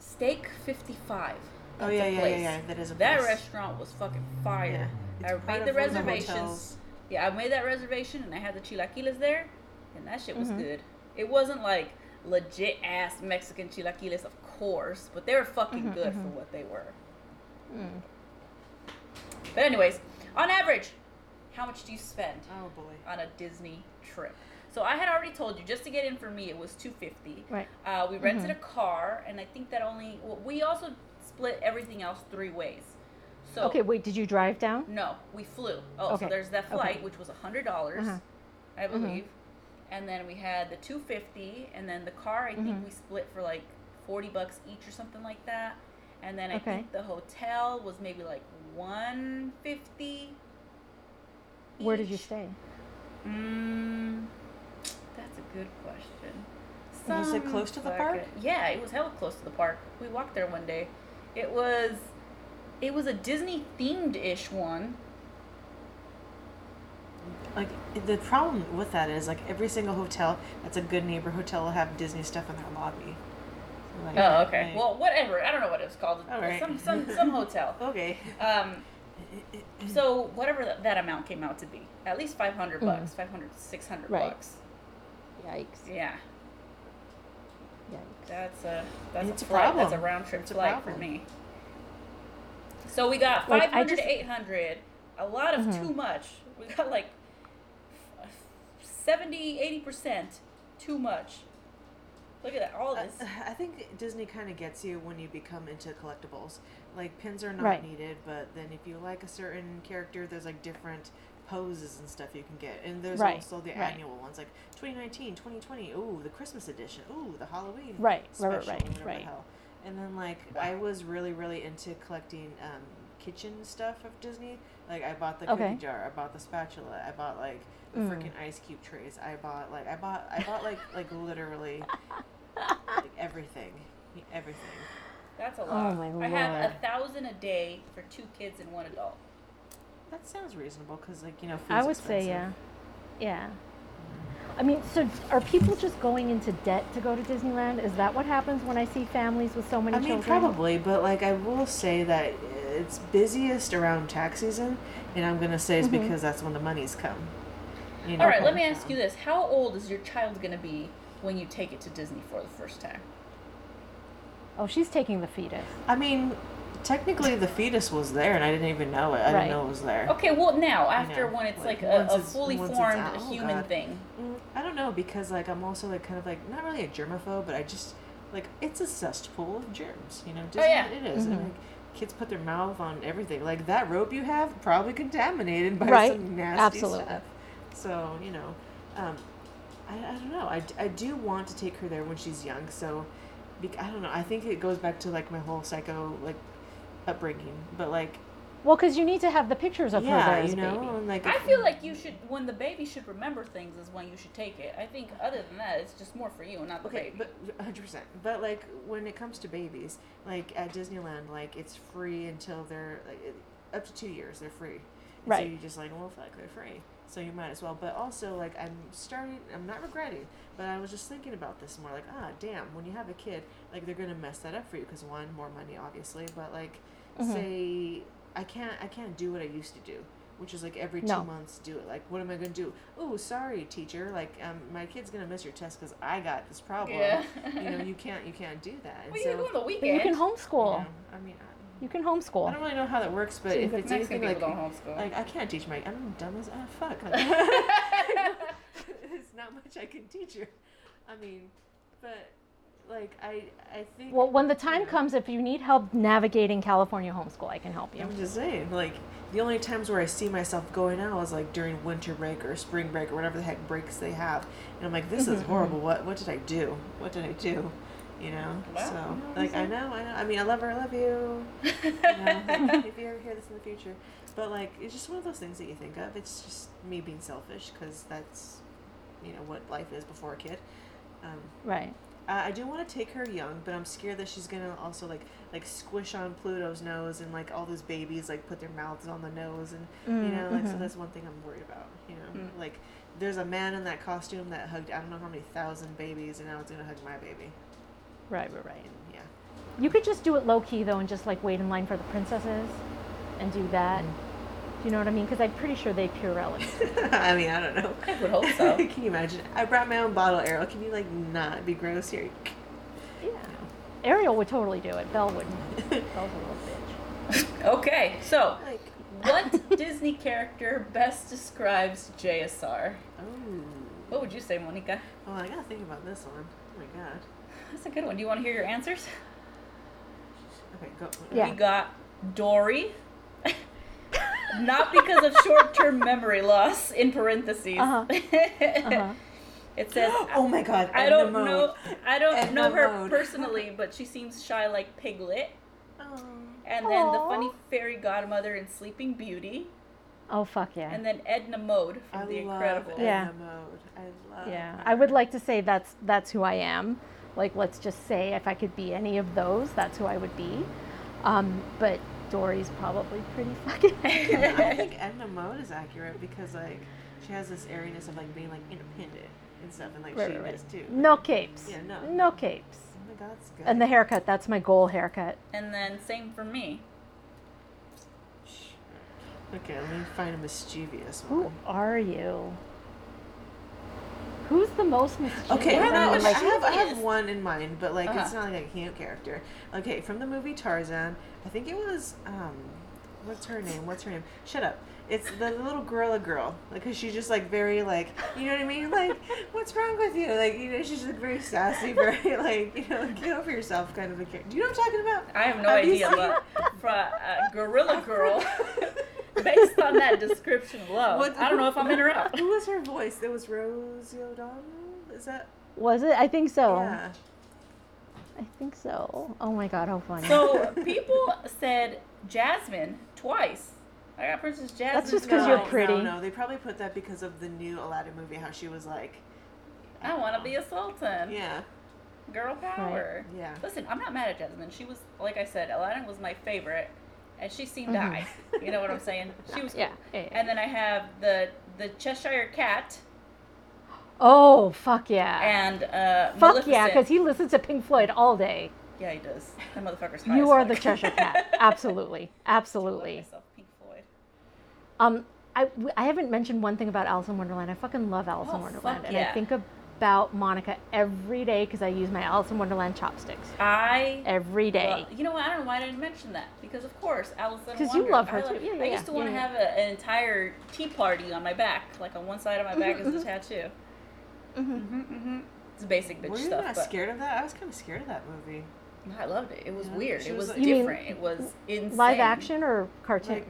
Steak 55. Oh yeah, yeah, yeah, yeah. That is a That place. restaurant was fucking fire. Yeah. I made the reservations. hotels. Yeah, I made that reservation and I had the chilaquiles there, and that shit was Mhm. good. It wasn't like legit ass Mexican chilaquiles, of course, but they were fucking Mhm, good for mhm. what they were. Mm. But anyways, on average, how much do you spend Oh boy. on a Disney trip? So I had already told you just to get in for me it was 250. Right. Uh, we rented Mhm. a car and I think that only well, we also split everything else three ways. So Okay, wait, did you drive down? no, we flew. Oh, Okay, so there's that okay. flight which was a hundred dollars, Uh-huh. I believe, and then we had the two fifty, and then the car I think Mhm. we split for like forty bucks each or something like that, and then I Okay. think the hotel was maybe like one fifty. Where did you stay? Mm, that's a good question. Was it close to the fucking- park? Yeah, it was hella close to the park. We walked there one day. It was, it was a Disney themed ish one. Like the problem with that is like every single hotel that's a good neighbor hotel will have Disney stuff in their lobby. Like, Oh, okay. like- Well, whatever. I don't know what it was called. All right. Some some some hotel. okay. Um, so whatever that, that amount came out to be, at least five hundred Mm. bucks, 500, 600 Right. bucks. Yikes. Yeah, Yikes. that's a that's It's a a flight. That's a round trip It's flight for me. So we got Like, five hundred just- to eight hundred. A lot of Mhm. too much. We got like 70, 80 percent too much. Look at that. All I, this. I think Disney kind of gets you when you become into collectibles. Like pins are not Right. needed, but then if you like a certain character, there's like different poses and stuff you can get. And there's Right, also the right. annual ones like 2019, 2020. Ooh, the Christmas edition. Ooh, the Halloween Right, right, special. right, right, whatever right. The hell. And then like I was really really into collecting um, kitchen stuff of Disney. Like I bought the Okay. cookie jar, I bought the spatula, I bought like the Mm. freaking ice cube trays. I bought like I bought I bought like like literally like everything, everything. That's a lot. Oh lot. my I have a thousand a day for two kids and one adult. That sounds reasonable because like you know food's I would say yeah. Yeah. I mean, so are people just going into debt to go to Disneyland? Is that what happens when I see families with so many I mean, children? probably, but like I will say that it's busiest around tax season, and I'm gonna say it's Mhm. because that's when the monies come. You know? All right, let me ask you this: How old is your child going to be when you take it to Disney for the first time? Oh, she's taking the fetus. I mean, technically the fetus was there, and I didn't even know it. I Right. didn't know it was there. Okay, well now after know, when it's like, like, a, once a it's- fully once it's formed out- oh, human God. thing. Mm, I don't know because like I'm also like kind of like not really a germaphobe, but I just like it's a cesspool of germs. You know, Disney, Oh, yeah. it is. And, Mhm. like, kids put their mouth on everything. Like that rope you have probably contaminated by Right. some nasty Absolutely. stuff. So you know, um, I, I don't know. I, d- I do want to take her there when she's young. So bec- I don't know. I think it goes back to like my whole psycho like upbringing, but like Well, because you need to have the pictures of her there as you know, baby. and like I if- feel like you should, when the baby should remember things, is when you should take it. I think other than that, it's just more for you, and not the Okay, baby. but hundred percent. But like when it comes to babies, like at Disneyland, like it's free until they're like up to two years. They're free. And So Right. you just like, well, fuck, they're free. So you might as well. But also, like I'm starting. I'm not regretting, but I was just thinking about this more. Like, ah, damn. When you have a kid, like they're gonna mess that up for you because one, more money, obviously. But like, Mhm. say I can't. I can't do what I used to do. Which is like every two No. months do it. Like, what am I gonna do? Oh, sorry, teacher. Like, um, my kid's gonna miss your test because I got this problem Yeah. you know, you can't you can't do that. And What so, are you doing the But weekend? you can you homeschool. know, I mean, I, You can homeschool I don't really know how that works, but So if it's Mexican anything like, like I can't teach my I'm dumb as ah fuck. There's not much I can teach her. I mean, but like I I think. Well, when the time Yeah. comes, if you need help navigating California homeschool, I can help you. I'm just saying, like the only times where I see myself going out is like during winter break or spring break or whatever the heck breaks they have, and I'm like, this is Mm-hmm, horrible. What what did I do? What did I do? You know. Wow, so you know like I know I know. I mean I love her. I love you. you know, if you ever hear this in the future. But like, it's just one of those things that you think of. It's just me being selfish because that's, you know, what life is before a kid. Um, Right. I I do want to take her young, but I'm scared that she's gonna also like like squish on Pluto's nose and like all those babies like put their mouths on the nose and you know like so Mhm. that's one thing I'm worried about. You know, Mm. like there's a man in that costume that hugged I don't know how many thousand babies and now it's gonna hug my baby. Right, right, right. And yeah. You could just do it low key though, and just like wait in line for the princesses, and do that. Do you know what I mean? Because I'm pretty sure they Purell it. I mean I don't know. I would hope so. Can you imagine? I brought my own bottle, Ariel. Can you like not be gross here? Yeah. Ariel would totally do it. Belle wouldn't. Belle's a little bitch. Okay, so Like what Disney character best describes JSR? oh. What would you say, Monica? Oh, I gotta think about this one. Oh my god. That's a good one. Do you want to hear your answers? Okay, go. Yeah. We got Dory. Not because of short-term memory loss, in parentheses. Uh-huh. Uh-huh. It says, Oh my god. I don't Mode. know, I don't Edna know her Mode. personally, but she seems shy like Piglet. Oh. And then the funny fairy godmother in Sleeping Beauty, Oh fuck yeah. and then Edna Mode from I The love Incredibles. Edna Yeah. Mode. I love. Yeah, her. I would like to say that's that's who I am. Like, let's just say if I could be any of those, that's who I would be. Um, but Dory's probably pretty fucking. I think Edna Mode is accurate because like she has this airiness of like being like independent and stuff, and like Right, she right, does too. no capes. Yeah, no. No capes. Oh my god, that's good. And the haircut, that's my goal haircut. And then same for me. Okay, let me find a mischievous one. Who one. are you? Who's the most mischievous? Okay, We're no, I, have, I have one in mind, but like it's Uh-huh. not like a cute character. Okay, from the movie Tarzan, I think it was um, what's her name? What's her name? Shut up. It's the little gorilla girl, like, cause she's just like very like, you know what I mean? Like, what's wrong with you? Like, you know, she's like very sassy, very like, you know, get over yourself kind of a character. Do you know what I'm talking about? I have no Have idea, seen- but for uh, Gorilla Girl, based on that description alone, What- I don't know if I'm in or out. Who was her voice? It was Rosie O'Donnell. Is that? Was it? I think so. Yeah. I think so. Oh my god, how funny. So people said Jasmine twice. I got Princess Jasmine. That's just 'cause you're pretty. No, no, they probably put that because of the new Aladdin movie, how she was like, I want to be a sultan. yeah, Girl power. yeah. Listen, I'm not mad at Jasmine. She was, like I said, Aladdin was my favorite, and she seemed Mhm. nice. You know what I'm saying? She was. yeah, cool. yeah, yeah. And then I have the the Cheshire Cat Oh fuck yeah. and uh, fuck yeah, because he listens to Pink Floyd all day. yeah, he does. That motherfucker's high You are the. Cheshire Cat. Absolutely, absolutely. myself, Pink Floyd. Um, I, I haven't mentioned one thing about Alice in Wonderland. I fucking love Alice Oh, in Wonderland, and yeah. I think about Monica every day because I use my Alice in Wonderland chopsticks I every day. Well, you know what? I don't know why I didn't mention that because of course Alice in 'Cause you love her I too. Yeah, yeah, I used to want to Yeah, have a, an entire tea party on my back, like on one side of my back is a tattoo. Mhm. hmm hmm It's basic bitch Were you stuff, not but scared of that? I was kind of scared of that movie. I loved it. It was Yeah. weird. She It was was like- You mean different. it was insane. Live action or cartoon? Like,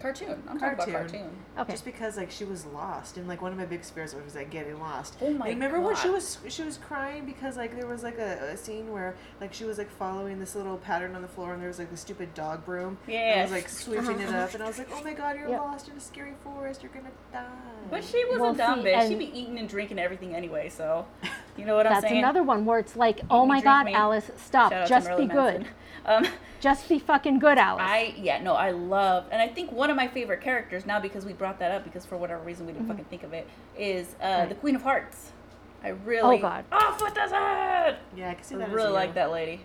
Cartoon. I'm talking about Cartoon. cartoon. Okay. Just because like she was lost, and like one of my big fears was like getting lost. Oh my And remember when she was she was crying because like there was like a, a scene where like she was like following this little pattern on the floor, and there was like the stupid dog broom. And I was like sweeping it up, and I was like, oh my god, you're Yep. lost in a scary forest. You're gonna die. But she was Well, a dumb see, bitch. She'd be eating and drinking everything anyway, so you know what I'm saying. That's another one where it's like, oh me, my God. Alice, stop. Shout Just be Marilyn good. Manson. Um, Just be fucking good, Alice. I yeah no I love and I think one of my favorite characters now because we brought that up because for whatever reason we didn't fucking think of it is uh, Right. the Queen of Hearts. I really Oh, God. oh foot does it. yeah, I can see I that. as really like that lady.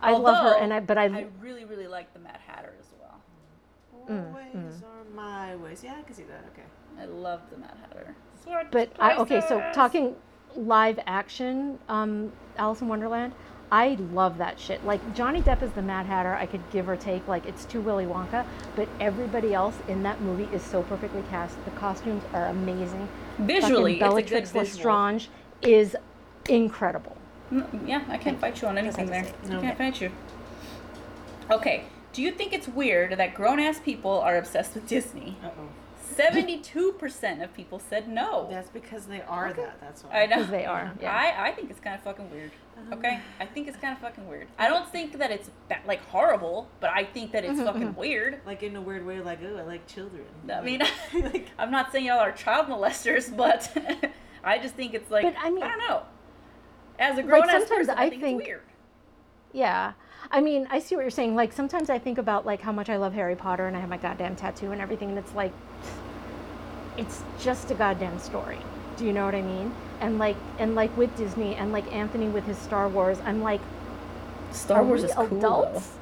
I love her, and I but I, I really really like the Mad Hatter as well. Mm, Always are my ways. Yeah, I can see that. Okay. I love the Mad Hatter. Sword but I, okay. So talking live action, um, Alice in Wonderland. I love that shit. Like Johnny Depp is the Mad Hatter. I could give or take. Like it's too Willy Wonka, but everybody else in that movie is so perfectly cast. The costumes are amazing. visually Fucking it's a good Bellatrix visual. Lestrange is incredible. Mm, Yeah, I can't fight you on anything there. have to I can't fight you. Okay, do you think it's weird that grown ass people are obsessed with Disney? Uh oh. 72% of people said no. That's because they are that. That's why. I know. 'Cause they are, yeah. I, I think it's kind of fucking weird. Uh-huh. Okay? I think it's kind of fucking weird. I don't think that it's ba- like horrible, but I think that it's Mm-hmm, fucking weird. Like in a weird way, like oh, I like children. I mean, like I'm not saying y'all are child molesters, but I just think it's like, But I mean- I don't know. As a grown ass sometimes person, I, I think, think- it's weird. Yeah. I mean, I see what you're saying. Like sometimes I think about like how much I love Harry Potter and I have my goddamn tattoo and everything and it's like it's just a goddamn story. Do you know what I mean? And like and like with Disney and like Anthony with his Star Wars, I'm like Star are Wars we is cool. adults?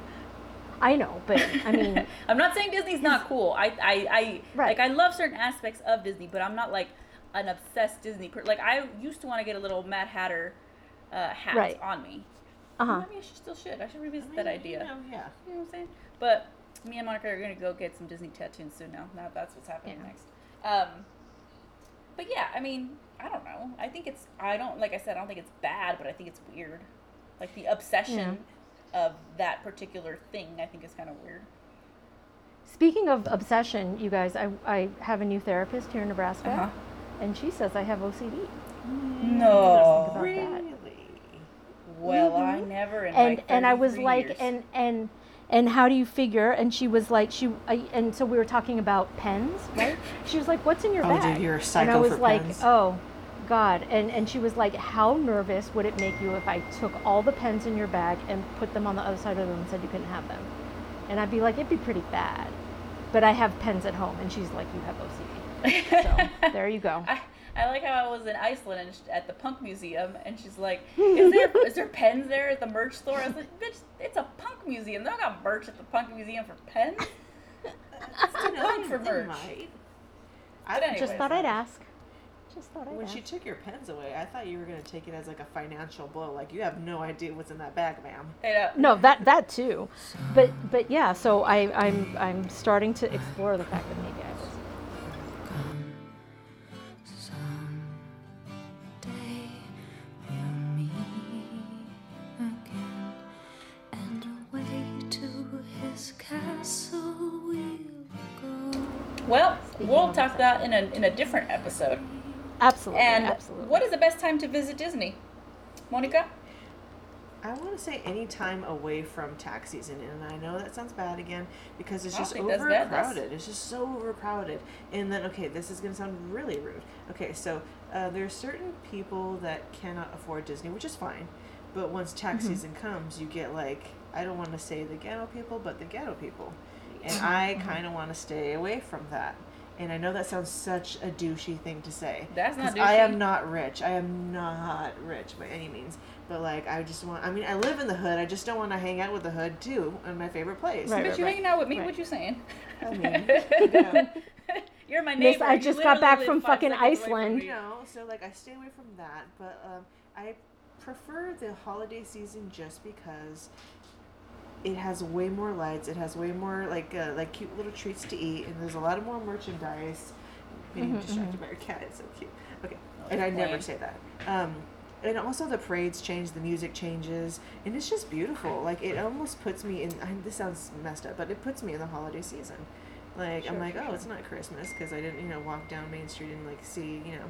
I know, but I mean, I'm not saying Disney's not cool. I, I, I Right. like I love certain aspects of Disney, but I'm not like an obsessed Disney person. Like I used to want to get a little Mad Hatter uh, hat Right. on me. uh-huh. Maybe I should still should. I should revisit I mean, that idea. You know, yeah. You know what I'm saying? But me and Monica are gonna go get some Disney tattoos soon. Now, now that's what's happening Yeah. next. Um, but yeah, I mean, I don't know. I think it's. I don't like I said. I don't think it's bad, but I think it's weird. Like the obsession of that particular thing, I think is kind of weird. Speaking of obsession, you guys, I, I have a new therapist here in Nebraska Uh-huh. and she says I have OCD. No. about that. Really? Well, I never. And and I was 33 like, years. and and and how do you figure? And she was like, she I, and so we were talking about pens, right? She was like, "What's in your Oh, dude, bag?" you're a and I was like, pens. "Oh, God!" And and she was like, "How nervous would it make you if I took all the pens in your bag and put them on the other side of the room and said you couldn't have them?" And I'd be like, "It'd be pretty bad." But I have pens at home, and she's like, "You have OCD." So there you go. I, I like how I was in Iceland and sh- at the punk museum, and she's like, "Is there is there pens there at the merch store?" I was like, "Bitch, it's a punk museum. They don't got merch at the punk museum for pens." It's too punk for They merch. might. But I anyway. Just thought I'd ask. Just thought I'd When ask. she took your pens away, I thought you were gonna take it as like a financial blow. Like you have no idea what's in that bag, ma'am. No, that that too, but but yeah. So I I'm I'm starting to explore the fact that maybe I was. We'll well, we'll talk that in a in a different episode. Absolutely, And absolutely. what is the best time to visit Disney, Monica? I want to say any time away from tax season, and I know that sounds bad again because it's just think that's overcrowded. It's just so overcrowded. And then, okay, this is going to sound really rude. Okay, so uh, there are certain people that cannot afford Disney, which is fine. But once tax Mm-hmm. season comes, you get like I don't want to say the ghetto people, but the ghetto people, and. I kind of want to stay away from that. And I know that sounds such a douchey thing to say. That's not 'cause I am not rich. I am not rich by any means. But like, I just want. I mean, I live in the hood. I just don't want to hang out with the hood too, in my favorite place. Right, Bitch, right, you right. hanging out with me? Right. What you saying? I mean, you know, You're my Miss, neighbor. I just got back from fucking seconds away from Iceland. you know, so like I stay away from that. But um, I prefer the holiday season just because it has way more lights. It has way more like uh, like cute little treats to eat, and there's a lot of more merchandise. Being distracted by your cat, it's so cute. Okay, and I never Plain. say that. Um, and also the parades change, the music changes, and it's just beautiful. Like it almost puts me in. I, this sounds messed up, but it puts me in the holiday season. Like I'm like, sure, oh, sure. it's not Christmas because I didn't, you know, walk down Main Street and like see, you know,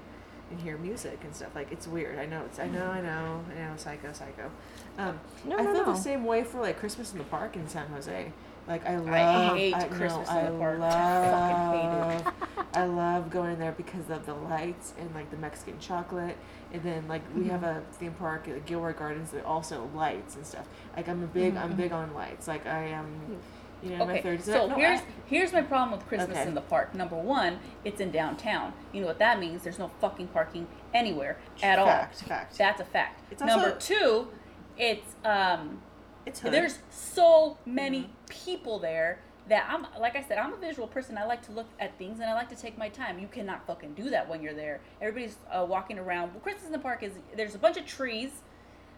and hear music and stuff. Like it's weird. I know it's. I know. I know. I know. Psycho. Psycho. Um, No, I no, feel no. the same way for like Christmas in the park in San Jose. Like I love. I hate no, Christmas in I the park. Love, Fucking hate I love going there because of the lights and like the Mexican chocolate, and then like we have Mm-hmm. a theme park at Gilroy Gardens that also lights and stuff. Like I'm a big, Mm-hmm. I'm big on lights. Like I am, you my Okay, thirties. so no, here's I- here's my problem with Christmas Okay. in the park. Number one, it's in downtown. You know what that means? There's no fucking parking anywhere at all. Fact, fact. That's a fact. It's Number two, it's um, it's hood. there's so many Mm-hmm. people there that I'm like I said, I'm a visual person. I like to look at things and I like to take my time. You cannot fucking do that when you're there. Everybody's uh, walking around. Well, Christmas in the park is there's a bunch of trees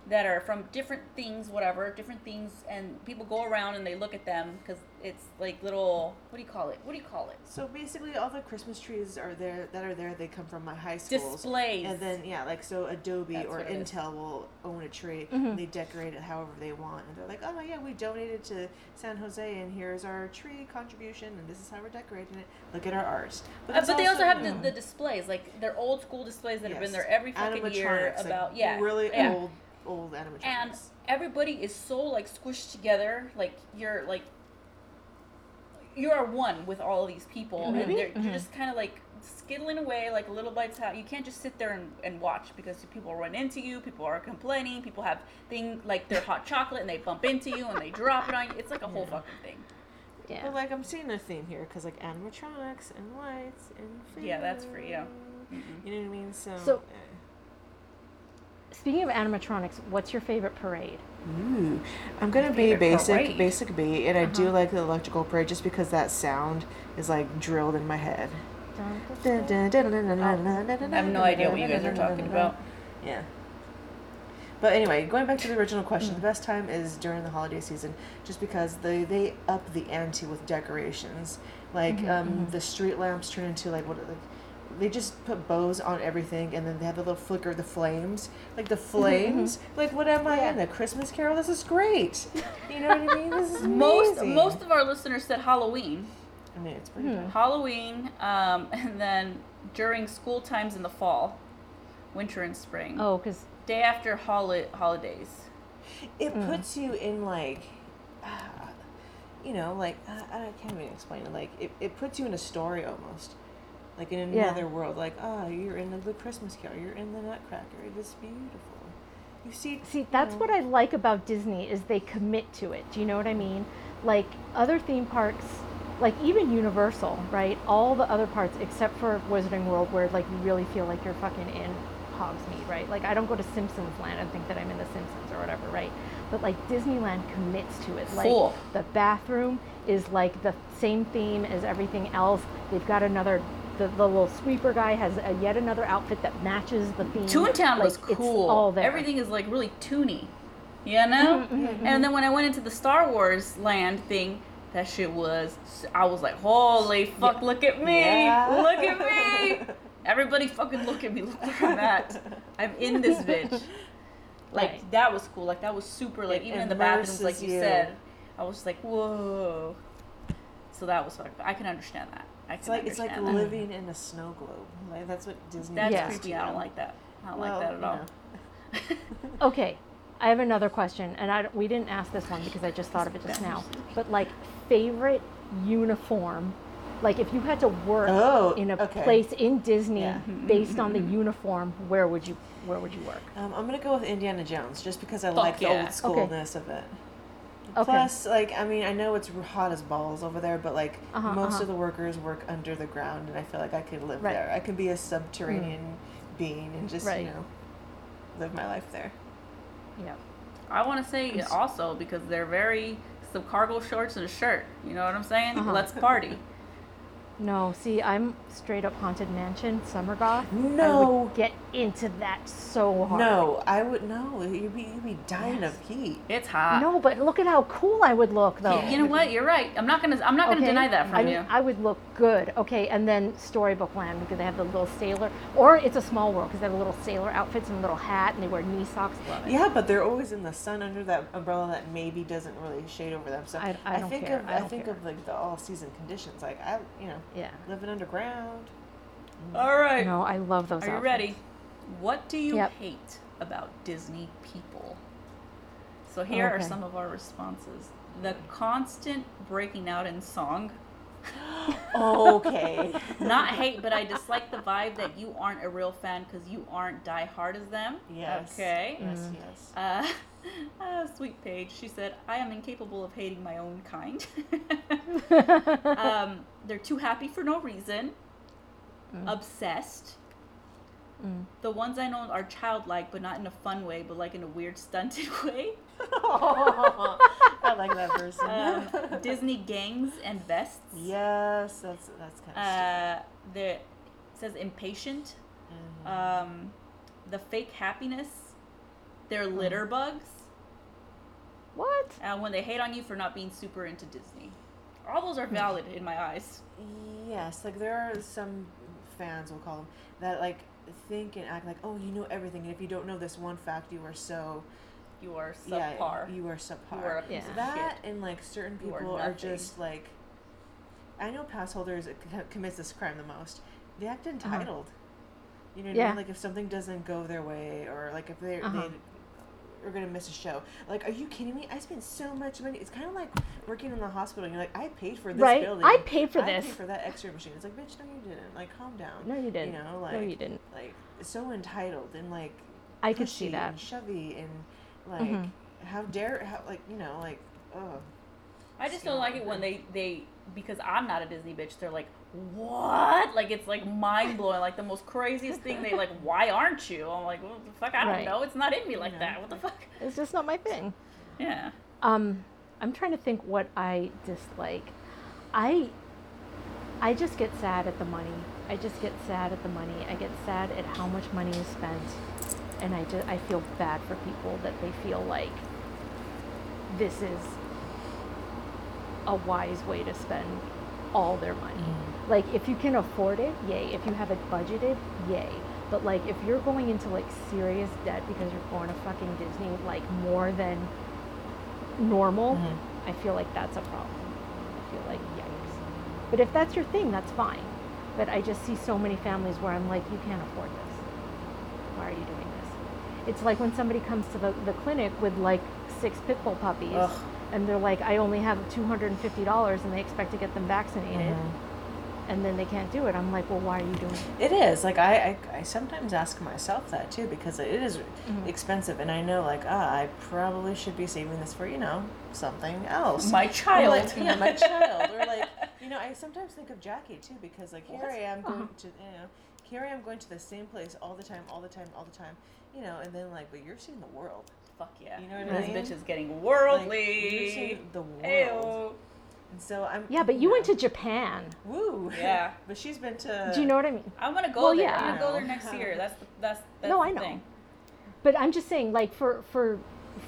that are from different things, whatever, different things, and people go around and they look at them because it's like little what do you call it? What do you call it? So basically, all the Christmas trees are there that are there. They come from my high schools. Displays. And then yeah, like so Adobe That's or what it is. Intel will own a tree. Mm-hmm. And they decorate it however they want, and they're like, oh yeah, we donated to San Jose, and here's our tree contribution, and this is how we're decorating it. Look at our art. Uh, it's but they also have you the, know, the displays, like they're old school displays that have been there every fucking year animatronics, like, about yeah, really yeah. old old animatronics. and everybody is so like squished together like you're like you are one with all of these people and mm-hmm. they're, you're mm-hmm. just kind of like skittling away like a little bites out you can't just sit there and, and watch because people run into you people are complaining people have thing like their hot chocolate and they bump into you and they drop it on you it's like a whole fucking thing Yeah. But like I'm seeing a theme here because like animatronics and lights and food. Yeah, that's for you. Mm-hmm. You know what I mean? So. So- eh. Speaking of animatronics, what's your favorite parade? Ooh, I'm gonna be basic, parade? basic B, and I do uh-huh. like the electrical parade just because that sound is like drilled in my head. I oh, I have no idea what you guys are talking about Yeah. But anyway, going back to the original question, mm. the best time is during the holiday season, just because they they up the ante with decorations. Like mm-hmm, um, mm-hmm. the street lamps turn into like what are like they just put bows on everything, and then they have the little flicker of the flames, like the flames. Like what am I in a Christmas Carol? This is great. You know what I mean? This is most amazing. most of our listeners said halloween I mean, it's pretty. bad. Halloween, um, and then during school times in the fall, winter and spring. Oh, because Day after holi- holidays. It puts you in like, uh, you know, like uh, I can't even explain it. Like it, it puts you in a story almost, like in Yeah. another world. Like ah, you're in the, Christmas Carol. You're in the Nutcracker. It is beautiful. You see. See, that's you what I like about Disney is they commit to it. Do you know what I mean? Like other theme parks, like even Universal, right? All the other parts except for Wizarding World where like you really feel like you're fucking in Hogsmeade, right? Like I don't go to Simpsons Land and think that I'm in the Simpsons or whatever, right? But like Disneyland commits to it. Like Cool. the bathroom is like the same theme as everything else. They've got another the, the little sweeper guy has a, yet another outfit that matches the theme. Toontown was Like, it's cool. all there. Everything is like really toony. You know? Mm-hmm, mm-hmm, mm-hmm. And then when I went into the Star Wars land thing, that shit was, I was like, holy fuck, look at me. Yeah. Look at me. Everybody fucking look at me. Look at I'm. I'm in this bitch. Like, Right. that was cool. Like, that was super, like, It even in the bathrooms, like you you. said, I was just like, whoa. So that was fun. I can understand that. I It's like it's like that. living in a snow globe. Like that's what Disney. That's Yeah. creepy. I don't like that. I don't Well, like that at you all. know. Okay, I have another question, and I, we didn't ask this one because I just thought of it just now. But like, favorite uniform, like if you had to work Oh, in a okay. place in Disney Yeah. based on the uniform, where would you where would you work? Um, I'm gonna go with Indiana Jones just because I Fuck like the old schoolness of it. Okay. Plus, like, I mean, I know it's hot as balls over there, but like Uh-huh, most uh-huh. of the workers work under the ground, and I feel like I could live Right. there. I could be a subterranean being and just Right. you know live my life there. Yeah. I want to say also because they're very some cargo shorts and a shirt. You know what I'm saying? Uh-huh. Let's party. No, see, I'm straight up haunted mansion, summer goth. I No. would get into that so hard. No, I would no. You'd be you'd be dying Yes. of heat. It's hot. No, but look at how cool I would look though. You know what? You're right. I'm not gonna. I'm not gonna deny that from I you. I would look good. Okay, and then Storybook Land because they have the little sailor, or it's a small world because they have the little sailor outfits and a little hat and they wear knee socks. Love it. Yeah, but they're always in the sun under that umbrella that maybe doesn't really shade over them. So I- I don't think care. of I I, don't think care. of like the all season conditions. Like I, you know, Yeah. living underground. All right. No, I love those. Are you outfits. ready? What do you Yep. hate about Disney people? So here are Okay. some of our responses. The constant breaking out in song. Okay. Not hate, but I dislike the vibe that you aren't a real fan because you aren't die hard as them. yes. Okay. Mm. Yes. Yes. Uh, uh, sweet Paige, she said, I am incapable of hating my own kind. um, they're too happy for no reason. Obsessed. Mm. The ones I know are childlike, but not in a fun way, but like in a weird, stunted way. I like that person. Um, Disney gangs and vests. yes, that's that's kind of. Uh, the says impatient. Um, the fake happiness. They're litter bugs. What? Uh, when they hate on you for not being super into Disney. All those are valid in my eyes. Yes, like there are some fans, we'll call them, that like think and act like, oh, you know everything, and if you don't know this one fact, you are so You are yeah, you are subpar. You are a piece Yeah. of that shit. and like certain You are people are, just like, I know pass holders that commits this crime the most. They act entitled. You know what I Uh-huh. Yeah. mean? Like if something doesn't go their way, or like if they Uh-huh. they are gonna miss a show. Like, are you kidding me? I spent so much money. It's kind of like working in the hospital. You're like, I paid for this Right? building. I paid for I this. paid for that X-ray machine. It's like, bitch, no, you didn't. Like, calm down. No, you didn't. You know, like no, you didn't. like so entitled and like I could see pushy that. and shovey and like Mhm. how dare how like you know like oh I just don't like it when they they because I'm not a Disney bitch. They're like, what? Like it's like mind blowing, like the most craziest thing. They like, why aren't you? I'm like, well, the fuck, I don't Right. know. It's not in me like know. that. What the fuck? It's just not my thing. Yeah. Um, I'm trying to think what I dislike. I I just get sad at the money. I just get sad at the money. I get sad at how much money is spent, and I just I feel bad for people that they feel like this is a wise way to spend all their money. Like if you can afford it, yay. If you have it budgeted, yay. But like if you're going into like serious debt because you're going to fucking Disney like more than normal, Mhm. I feel like that's a problem. I feel like yikes. But if that's your thing, that's fine. But I just see so many families where I'm like, you can't afford this. Why are you doing this? It's like when somebody comes to the, the clinic with like six pit bull puppies Ugh. and they're like, I only have $250 and they expect to get them vaccinated Mm-hmm. And then they can't do it. I'm like, well, why are you doing it? it is like I, I I sometimes ask myself that too because it is Mm-hmm. expensive and I know like ah I probably should be saving this for you know something else My child. like, yeah my child or like you know I sometimes think of Jackie too because like here I am going to you know here I am going to the same place all the time all the time all the time you know and then like but you're seeing the world Fuck yeah. You know what I mean? this bitch is getting Like, worldly. you're seeing the world Ayo. And so I'm Yeah, but you went to Japan. woo Yeah. but she's been to Do you know what I mean? I want to go Well, there. yeah. I'm gonna go there next oh. year. That's the, that's that's No, the I know. thing. But I'm just saying, like for for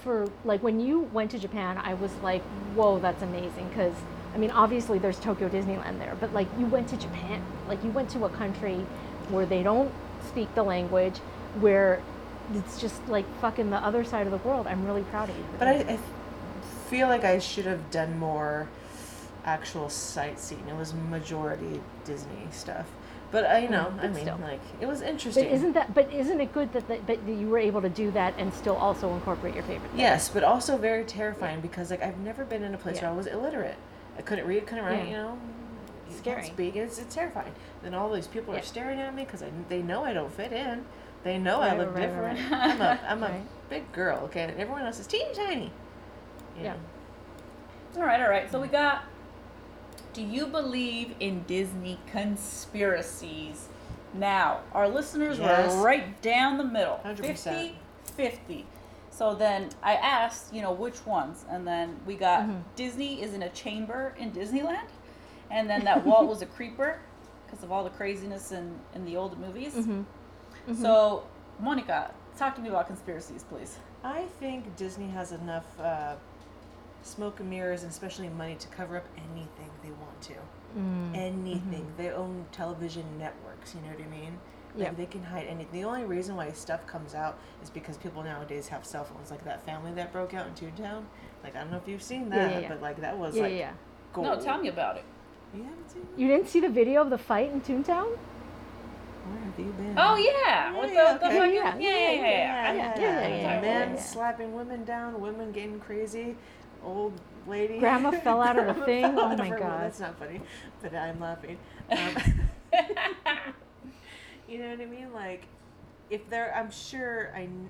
for like when you went to Japan, I was like, whoa, that's amazing. Because I mean, obviously there's Tokyo Disneyland there, but like you went to Japan, like you went to a country where they don't speak the language, where it's just like fucking the other side of the world. I'm really proud of you. But I. I feel like I should have done more actual sightseeing. It was majority Disney stuff. But I you know, Mm, I mean, still. like it was interesting. But interesting. isn't that? But isn't it good that, that, that you were able to do that and still also incorporate your favorite? thing? yes, but also very terrifying because like I've never been in a place Yeah. where I was illiterate. I couldn't read, couldn't write. Yeah. You know, you Scary. Can't speak. It's, it's terrifying. Then all these people Yeah. are staring at me because they know I don't fit in. They know I look right, right, different. right. I'm a I'm a big girl. Okay, and everyone else is teeny tiny. You Yeah. know. All right, all right. So we got. Do you believe in Disney conspiracies? Now, our listeners Yes. were right down the middle 100%. 50 50. So then I asked, you know, which ones? And then we got Mhm. Disney is in a chamber in Disneyland. and then that Walt was a creeper because of all the craziness in in the old movies. Mm-hmm. So, Monica, talk to me about conspiracies, please. I think Disney has enough uh, smoke and mirrors, and especially money, to cover up anything to. Mm. Anything. They own television networks. You know what I mean? Like Yep. they can hide anything. The only reason why stuff comes out is because people nowadays have cell phones. Like that family that broke out in Toontown. Like I don't know if you've seen that, yeah, yeah. but like that was Yeah, like yeah, yeah. gold. No, tell me about it. You haven't seen it? You didn't see the video of the fight in Toontown? Where have you been? Oh yeah, with the, Yeah, the okay. fucking- Yeah, yeah, yeah, yeah, yeah, yeah, yeah. yeah, yeah, yeah, yeah, Men yeah. slapping women down, women getting crazy, old lady. Grandma fell out of the thing? Oh my well, God. that's not funny, but I'm laughing. Um, you know what I mean? Like, if there, I'm sure, I, I'm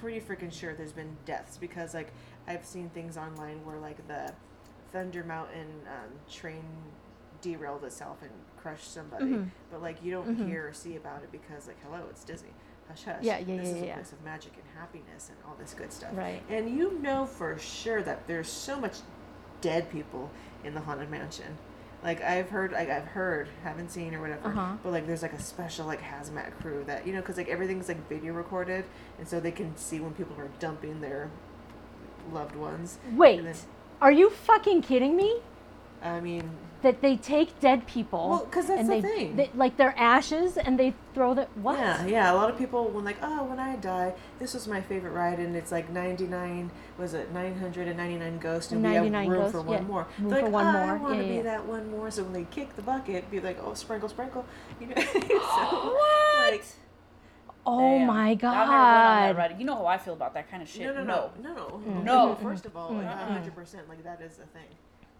pretty freaking sure there's been deaths because like I've seen things online where like the Thunder Mountain um, train derailed itself and crushed somebody, Mhm. but like you don't Mhm. hear or see about it because like hello, it's Disney. Hush hush. Yeah, yeah, This yeah, is a yeah. place of magic and happiness and all this good stuff. Right. And you know for sure that there's so much dead people in the haunted mansion. Like I've heard, like I've heard, haven't seen or whatever. Uh-huh. But like there's like a special like hazmat crew that you know because like everything's like video recorded and so they can see when people are dumping their loved ones. Wait, then, are you fucking kidding me? I mean, That they take dead people Well, because that's and the they, thing. they- like their ashes and they throw the what? yeah, yeah. A lot of people when like, oh, when I die, this was my favorite ride, and it's like 99, was it 999 ghosts, and we have room ghosts, for one yeah. more. Room They're for like, one "Ah, more." I want Yeah, to be yeah. that one more. So when they kick the bucket, be like, oh, sprinkle, sprinkle, you know. so, What? Like, Oh Damn. my I've never on that god. You know how I feel about that kind of shit. no, no, no, no, no. No. Well, First of all, like Mm. hundred percent, like that is the thing.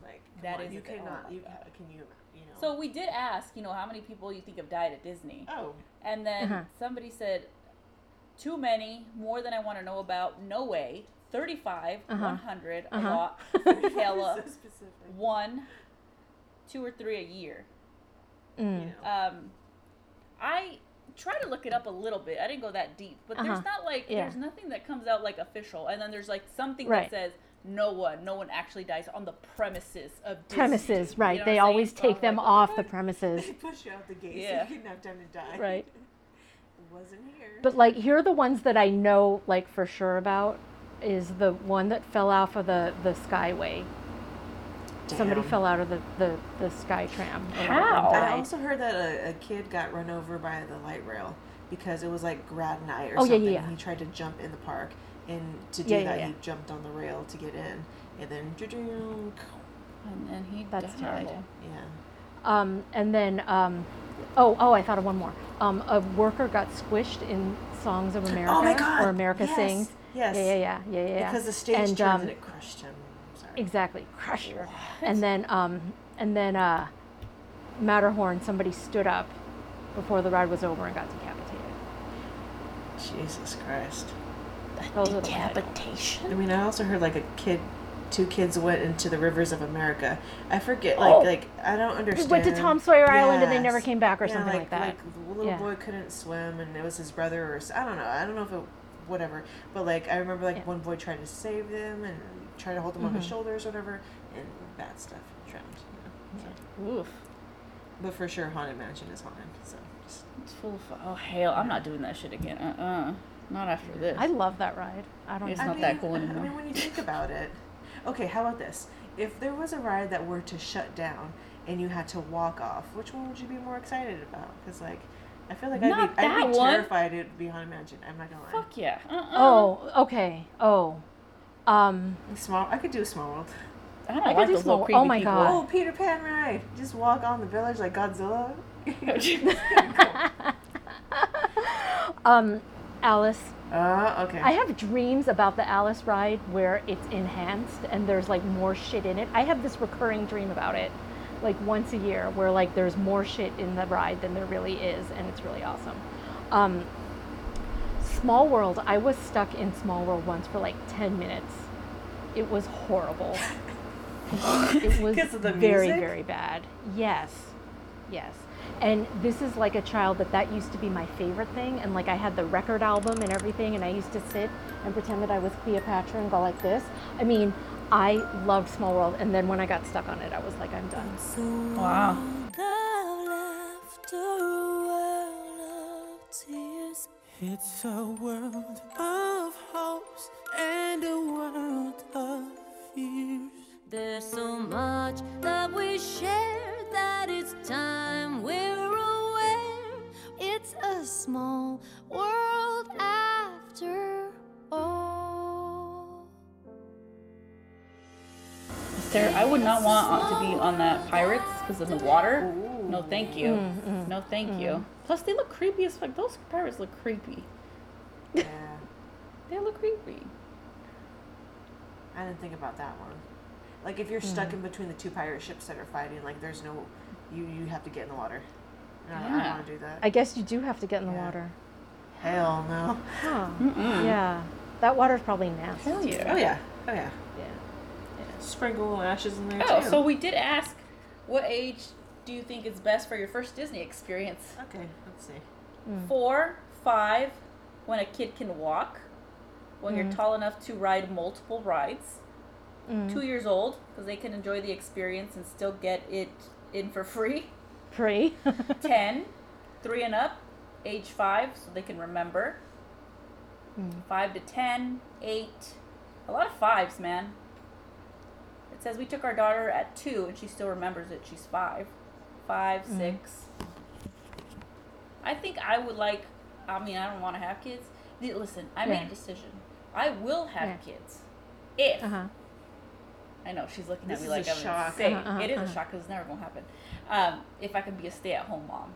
Like come That on, is you a. Oh cannot. you God. can you you know. So we did ask, you know, how many people you think have died at Disney, oh, and then Uh-huh. somebody said, too many, more than I want to know about. No way. 35, Uh-huh. 100, a Uh-huh. lot, hella, so specific. one, two or three a year. Mm. You know. Um, I try to look it up a little bit. I didn't go that deep, but there's Uh-huh. not like Yeah. there's nothing that comes out like official, and then there's like something Right. that says no one, no one actually dies on the premises of Disney. Premises, You right. know they always saying? Take I'm them like, off what? the premises. They push you out the gate Yeah. so you didn't have time to die. Right. Wasn't here. But like here are the ones that I know like for sure about is the one that fell off of the the skyway. Somebody fell out of the the, the sky tram. or whatever and How? I also heard that a, a kid got run over by the light rail because it was like grad night or Oh, yeah, something. yeah, yeah. He tried to jump in the park, and to do Yeah, yeah, that, yeah. he jumped on the rail to get in, and then doo-doo, And then he That's died. terrible. yeah. Um, and then, um, oh, oh, I thought of one more. Um, a worker got squished in Songs of America Oh my God! or America yes, Sings. Yes. Yeah, yeah, yeah, yeah, yeah. yeah. Because the stage and, turned um, and it crushed him. Sorry. Exactly, crushed her. And then, um, and then uh, Matterhorn, somebody stood up before the ride was over and got decapitated. Jesus Christ. Those are the ones I. Decapitation. I mean, I also heard like a kid, two kids went into the rivers of America. I forget, like, Oh. like I don't They understand. went to Tom Sawyer Island and they never came back or Yeah, something like, that. Like the little Yeah. boy couldn't swim, and it was his brother, or I don't know. I don't know if it, whatever. But like I remember, like Yeah. one boy tried to save them and tried to hold them on his Mhm. shoulders, or whatever, and bad stuff drowned. You know, so. Oof. But for sure, haunted mansion is haunted. So just It's full of. Oh hell, I'm not doing that shit again. Uh uh Not after this. I love that ride. I don't It's know. not that cool anymore. I anymore. mean, when you think about it, okay, how about this? If there was a ride that were to shut down and you had to walk off, which one would you be more excited about? Because like, I feel like I'd be, I'd that be one. terrified it'd be haunted mansion. I'm not gonna lie. Fuck yeah. Uh uh Oh, okay. Oh, um, Small. I could do a small world. I don't I could like do those little small- creepy oh my people. God. Oh, Peter Pan ride. Just walk on the village like Godzilla. um, Alice. Uh, okay. I have dreams about the Alice ride where it's enhanced and there's like more shit in it. I have this recurring dream about it, like once a year, where like there's more shit in the ride than there really is, and it's really awesome. Um, Small World, I was stuck in Small World once for like 10 minutes. It was horrible. it was very, music? very bad. Yes. Yes. And this is like a child that that used to be my favorite thing. And like I had the record album and everything. And I used to sit and pretend that I was Cleopatra and go like this. I mean, I loved Small World, and then when I got stuck on it, I was like, I'm done. Wow. It's a world of hopes and a world of fears. There's so much that we share that it's time we're aware. It's a small world after all. Sarah, I would not want to be on that pirates because in the water. No, thank you. Mm, mm, no, thank you. Mm. Plus, they look creepy as fuck. Those pirates look creepy. Yeah. They look creepy. I didn't think about that one. Like if you're stuck hmm. in between the two pirate ships that are fighting, like there's no, you you have to get in the water. No, I don't Yeah. want to do that. I guess you do have to get in the Yeah. water. Hell no. Huh. Yeah. That water's probably nasty. Hell yeah. Oh yeah. Oh yeah. Yeah. Sprinkle little ashes in there Oh, too. so we did ask, what age do you think is best for your first Disney experience? okay, let's see. Hmm. Four, five, when a kid can walk, when you're hmm. tall enough to ride multiple rides. Mm. Two years old, because they can enjoy the experience and still get it in for free. Free. 10, three and up, age five, so they can remember. Mm. Five to 10, eight, a lot of fives, man. It says we took our daughter at two and she still remembers it. She's five. Five, mm. six. I think I would like, I mean, I don't want to have kids. Listen, I made a decision. I will have Yeah. kids. If, uh huh. I know she's looking This at me like a I'm shock. insane. Uh-huh, uh-huh, it is uh-huh. a shock because it's never going to happen. Um, if I could be a stay at home mom.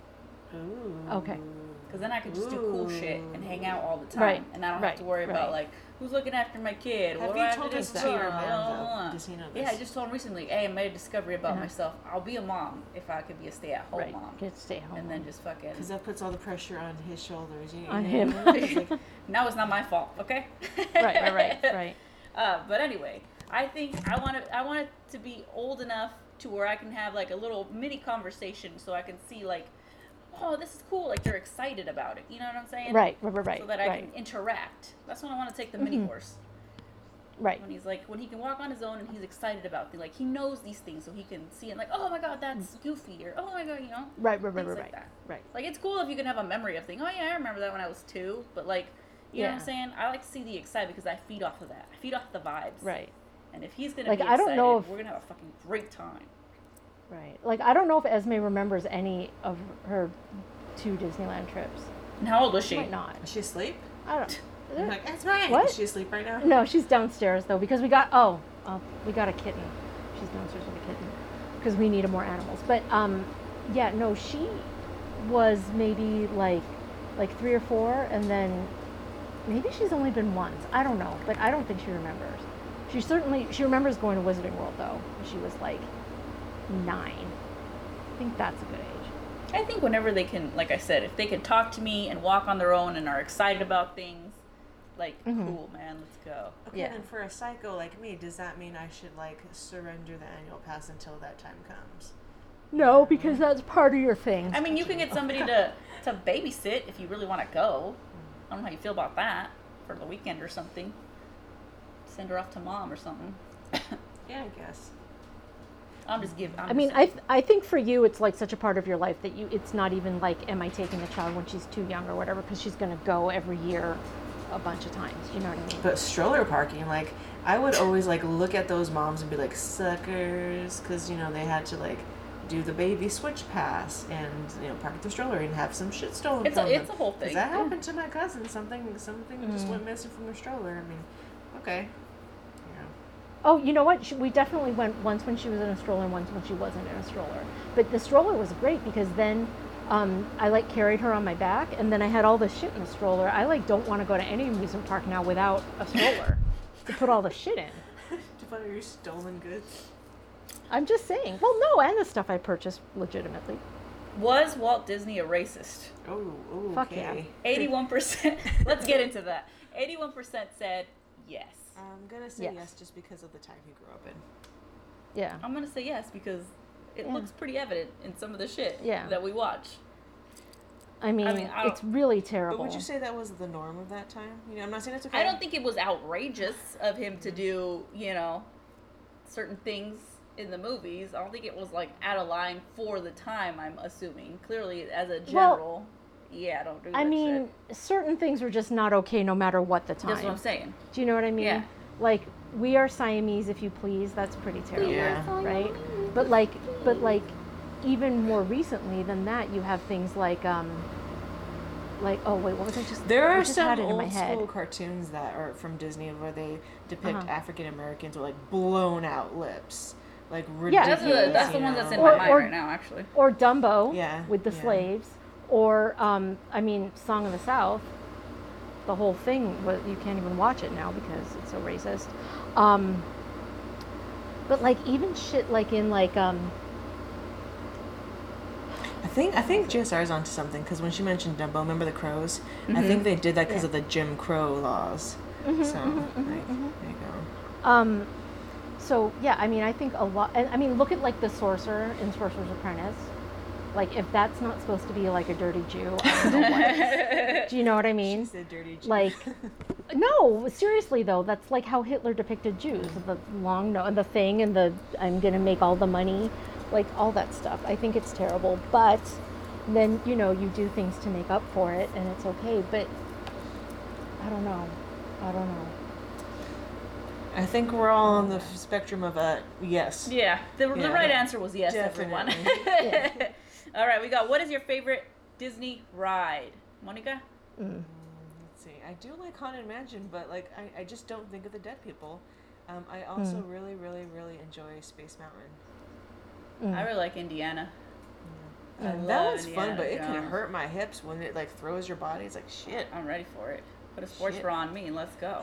Ooh. Okay. Because then I could just do cool shit and hang out all the time. Right, And I don't right, have to worry about, like, who's looking after my kid? Have what do you I told to do? this to Blah, your blah, mom, blah, though? blah. Does he know Yeah, I just told him recently, hey, I made a discovery about Uh-huh. myself. I'll be a mom if I could be a stay at home Right. mom. Get to stay home. And then just fucking. Because that puts all the pressure on his shoulders. You, On him. like, now it's not my fault, okay? right, right, right, right. Uh, but anyway, I think I want to. I want it to be old enough to where I can have like a little mini conversation, so I can see like, oh, this is cool. Like they're excited about it. You know what I'm saying? Right, right, right. So that I right, can interact. That's when I want to take the mini mm-hmm. horse. right. When he's like, when he can walk on his own and he's excited about things. Like he knows these things, so he can see it. Like, oh my god, that's mm. Goofy, or oh my god, you know. Right, right, right, right, like right. that. Right. Like it's cool if you can have a memory of things. Oh yeah, I remember that when I was two. But like, you know what I'm saying? I like to see the excitement because I feed off of that. I feed off the vibes. Right. And if he's gonna Like, be I don't know if- we're gonna have a fucking great time. Right. Like I don't know if Esme remembers any of her two Disneyland trips. And how old was she? Might not. is she asleep? I don't. I'm like, that's right. What? Is she asleep right now? No, she's downstairs though because we got oh, oh we got a kitten. She's downstairs with a kitten because we needed more animals. But um, yeah, no, she was maybe like like three or four, and then maybe she's only been once. I don't know, but I don't think she remembers. She certainly she remembers going to Wizarding World though. when She was like nine. I think that's a good age. I think whenever they can, like I said, if they can talk to me and walk on their own and are excited about things, like Mhm. cool, man, let's go. Okay, Yeah. then for a psycho like me, does that mean I should like surrender the annual pass until that time comes? No, because that's part of your thing. I mean, you can get somebody to to babysit if you really want to go. I don't know how you feel about that for the weekend or something. Send her off to mom or something. Yeah, I guess. I'm just giving. I mean, I, th- I think for you, it's like such a part of your life that you, it's not even like, am I taking the child when she's too young or whatever, because she's going to go every year a bunch of times. You know what I mean? But stroller parking, like, I would always like look at those moms and be like suckers, because you know they had to like do the baby switch pass and you know park the stroller and have some shit stolen It's a- from it's a whole 'Cause thing, That yeah. happened to my cousin. Something something just mm. went missing from the stroller. I mean, okay. Yeah. Oh, you know what? She, we definitely went once when she was in a stroller and once when she wasn't in a stroller. But the stroller was great because then um, I like carried her on my back and then I had all the shit in the stroller. I like don't want to go to any amusement park now without a stroller to put all the shit in. to find your stolen goods. I'm just saying. Well, no, and the stuff I purchased legitimately. was Walt Disney a racist? Oh, oh, Fuck yeah. okay. Eighty-one percent. Let's get into that. Eighty-one percent said yes. I'm gonna say Yes. yes. just because of the time he grew up in. Yeah. I'm gonna say yes because it Yeah. looks pretty evident in some of the shit Yeah. that we watch. I mean, mean, I it's really But terrible. would you say that was the norm of that time? You know, I'm not saying it's okay. I don't think it was outrageous of him to do, you know, certain things in the movies. I don't think it was like out of line for the time. I'm assuming clearly as a general. Yeah, I don't do. That. I that mean, certain things were just not okay no matter what the shit. time. that's what I'm saying. Do you know what I mean? Yeah. Like we are Siamese, if you please. That's pretty terrible, Yeah. right? But like, but like, even more recently than that, you have things like, um, like oh wait, what was I just? There I are just some had it in my old head. school cartoons that are from Disney where they depict Uh-huh. African Americans with like blown out lips, like Yeah. ridiculous. That's the that's the you one that's in know? Or- my mind or- right now, actually. or Dumbo Yeah, with the yeah. slaves, or um, I mean, Song of the South. The whole thing was you can't even watch it now because it's so racist. Um, but like even shit like in like um, I think I think JSR is onto something because when she mentioned Dumbo, remember the crows? I Mm-hmm. think they did that because Yeah. of the Jim Crow laws. Mhm, so mhm, mhm, like, mhm. there you go. Um, so yeah, I mean, I think a lot. and I mean, look at like the sorcerer in Sorcerer's Apprentice. Like, if that's not supposed to be like a dirty Jew, I don't know what. is. Do you know what I mean? She's a dirty Jew. Like, no, seriously though, that's like how Hitler depicted Jews: the long no, and the thing, and the I'm gonna make all the money, like all that stuff. I think it's terrible, but then you know you do things to make up for it, and it's okay. But I don't know. I don't know. I think we're all on the spectrum of a yes. Yeah, the, the right answer was yes, everyone. Definitely. All right, we got what is your favorite Disney ride, Monica? Mm. Let's see. I do like Haunted Mansion, but like I, I just don't think of the dead people. Um, I also Hmm. really, really, really enjoy Space Mountain. Mm. I really like Indiana. I that one's Indiana fun, but it can hurt my hips when it like throws your body. It's like shit. I'm ready for it. Put a sports Shit. bra on me and let's go.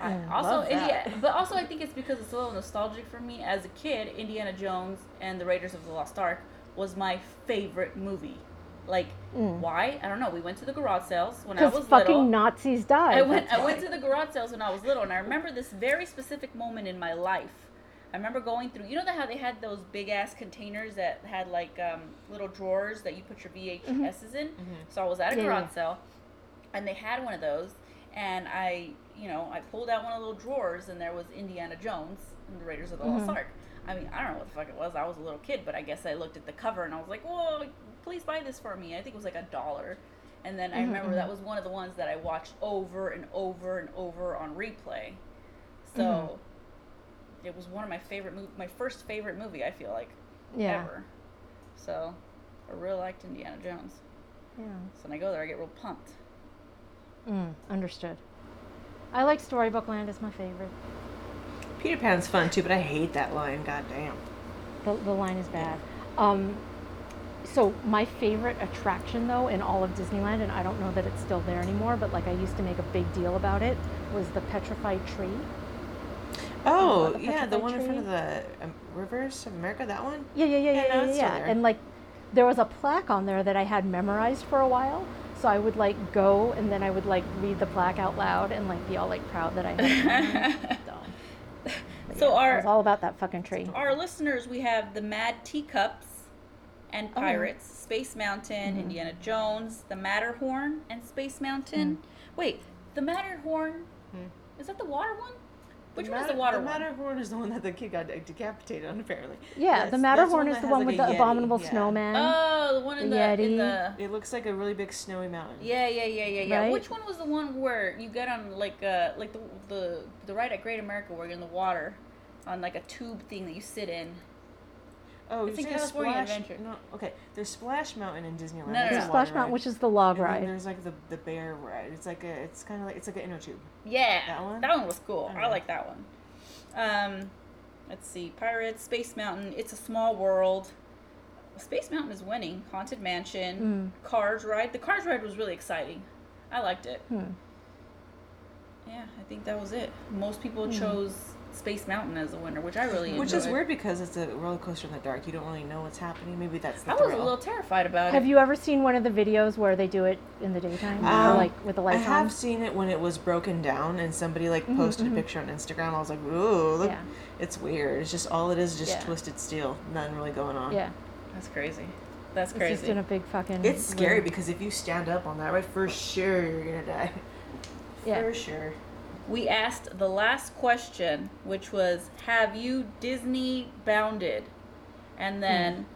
I, Mm, also, love. Indiana, but also I think it's because it's a little nostalgic for me. As a kid, Indiana Jones and the Raiders of the Lost Ark was my favorite movie. Like, Mm. why? I don't know. We went to the garage sales when I was little. Because fucking little. Nazis died. I went. that's I went to the garage sales when I was little, and I remember this very specific moment in my life. I remember going through. You know that how they had those big ass containers that had like um, little drawers that you put your VHSs in. So I was at a Yeah, garage yeah. sale, and they had one of those, and I, you know, I pulled out one of the little drawers, and there was Indiana Jones and the Raiders of the Lost Ark. I mean, I don't know what the fuck it was. I was a little kid, but I guess I looked at the cover and I was like, "Whoa, please buy this for me." I think it was like a dollar. And then I mm-hmm, remember that mm-hmm. was one of the ones that I watched over and over and over on replay. So mm-hmm. it was one of my favorite mov- my first favorite movie. I feel like Yeah. ever. So I really liked Indiana Jones. Yeah. So when I go there, I get real pumped. Mm, understood. I like Storybook Land as my favorite. Peter Pan's fun too, but I hate that line. God damn. The, the line is bad. Um, so my favorite attraction though in all of Disneyland, and I don't know that it's still there anymore, but like I used to make a big deal about it, was the petrified tree. Oh the yeah, the petrified one in front of the um, Rivers of America. That one. Yeah, yeah, yeah, Yeah, yeah, no, yeah, yeah. And like, there was a plaque on there that I had memorized for a while. So I would like go and then I would like read the plaque out loud and like be all like proud that I had it. memorized. Dumb. But So yeah, our- it was all about that fucking tree. Our listeners, we have the Mad Teacups and Oh. Pirates, Space Mountain, Mm-hmm. Indiana Jones, the Matterhorn, and Space Mountain. Mm. Wait, the Matterhorn is that the water one? Which one is the water the one? Matterhorn is the one that the kid got de- decapitated on, apparently. Yeah, That's- the that's Matterhorn is that the has, one like, with a the Yeti, abominable yeah. snowman. Oh, the one in The the, in Yeti. the It looks like a really big snowy mountain. yeah yeah yeah yeah yeah. Right? Which one was the one where you get on like uh like the the the ride at Great America where you're in the water on like a tube thing that you sit in? Oh, It's you in say California Splash? Adventure. No, okay. There's Splash Mountain in Disneyland. No, no, That's no. There's water Splash Mountain, ride. which is the log And then ride. there's like the the bear ride. It's like a it's kind of like it's like an inner tube. Yeah, That one? That one was cool. I Okay. like that one. Um, let's see, Pirates, Space Mountain, It's a Small World. Space Mountain is winning. Haunted Mansion, Cars Ride. The Cars Ride was really exciting. I liked it. Hmm. Yeah, I think that was it. Most people chose Space Mountain as a winner, which I really Which is weird because it's a roller coaster in the dark. You don't really know what's happening. Maybe that's the I was a little terrified about it. Have it. you ever seen one of the videos where they do it in the daytime, or Um, like with the I have on? seen it when it was broken down and somebody like posted a picture on Instagram. I was like, ooh, look, Yeah. it's weird. It's just all it is, is just Yeah. twisted steel. Nothing really going on. Yeah, That's crazy. That's crazy. it's just in a big fucking. It's scary room. because if you stand up on that ride, for sure you're gonna die. Yeah. For sure. We asked the last question, which was, "Have you Disney bounded?" And then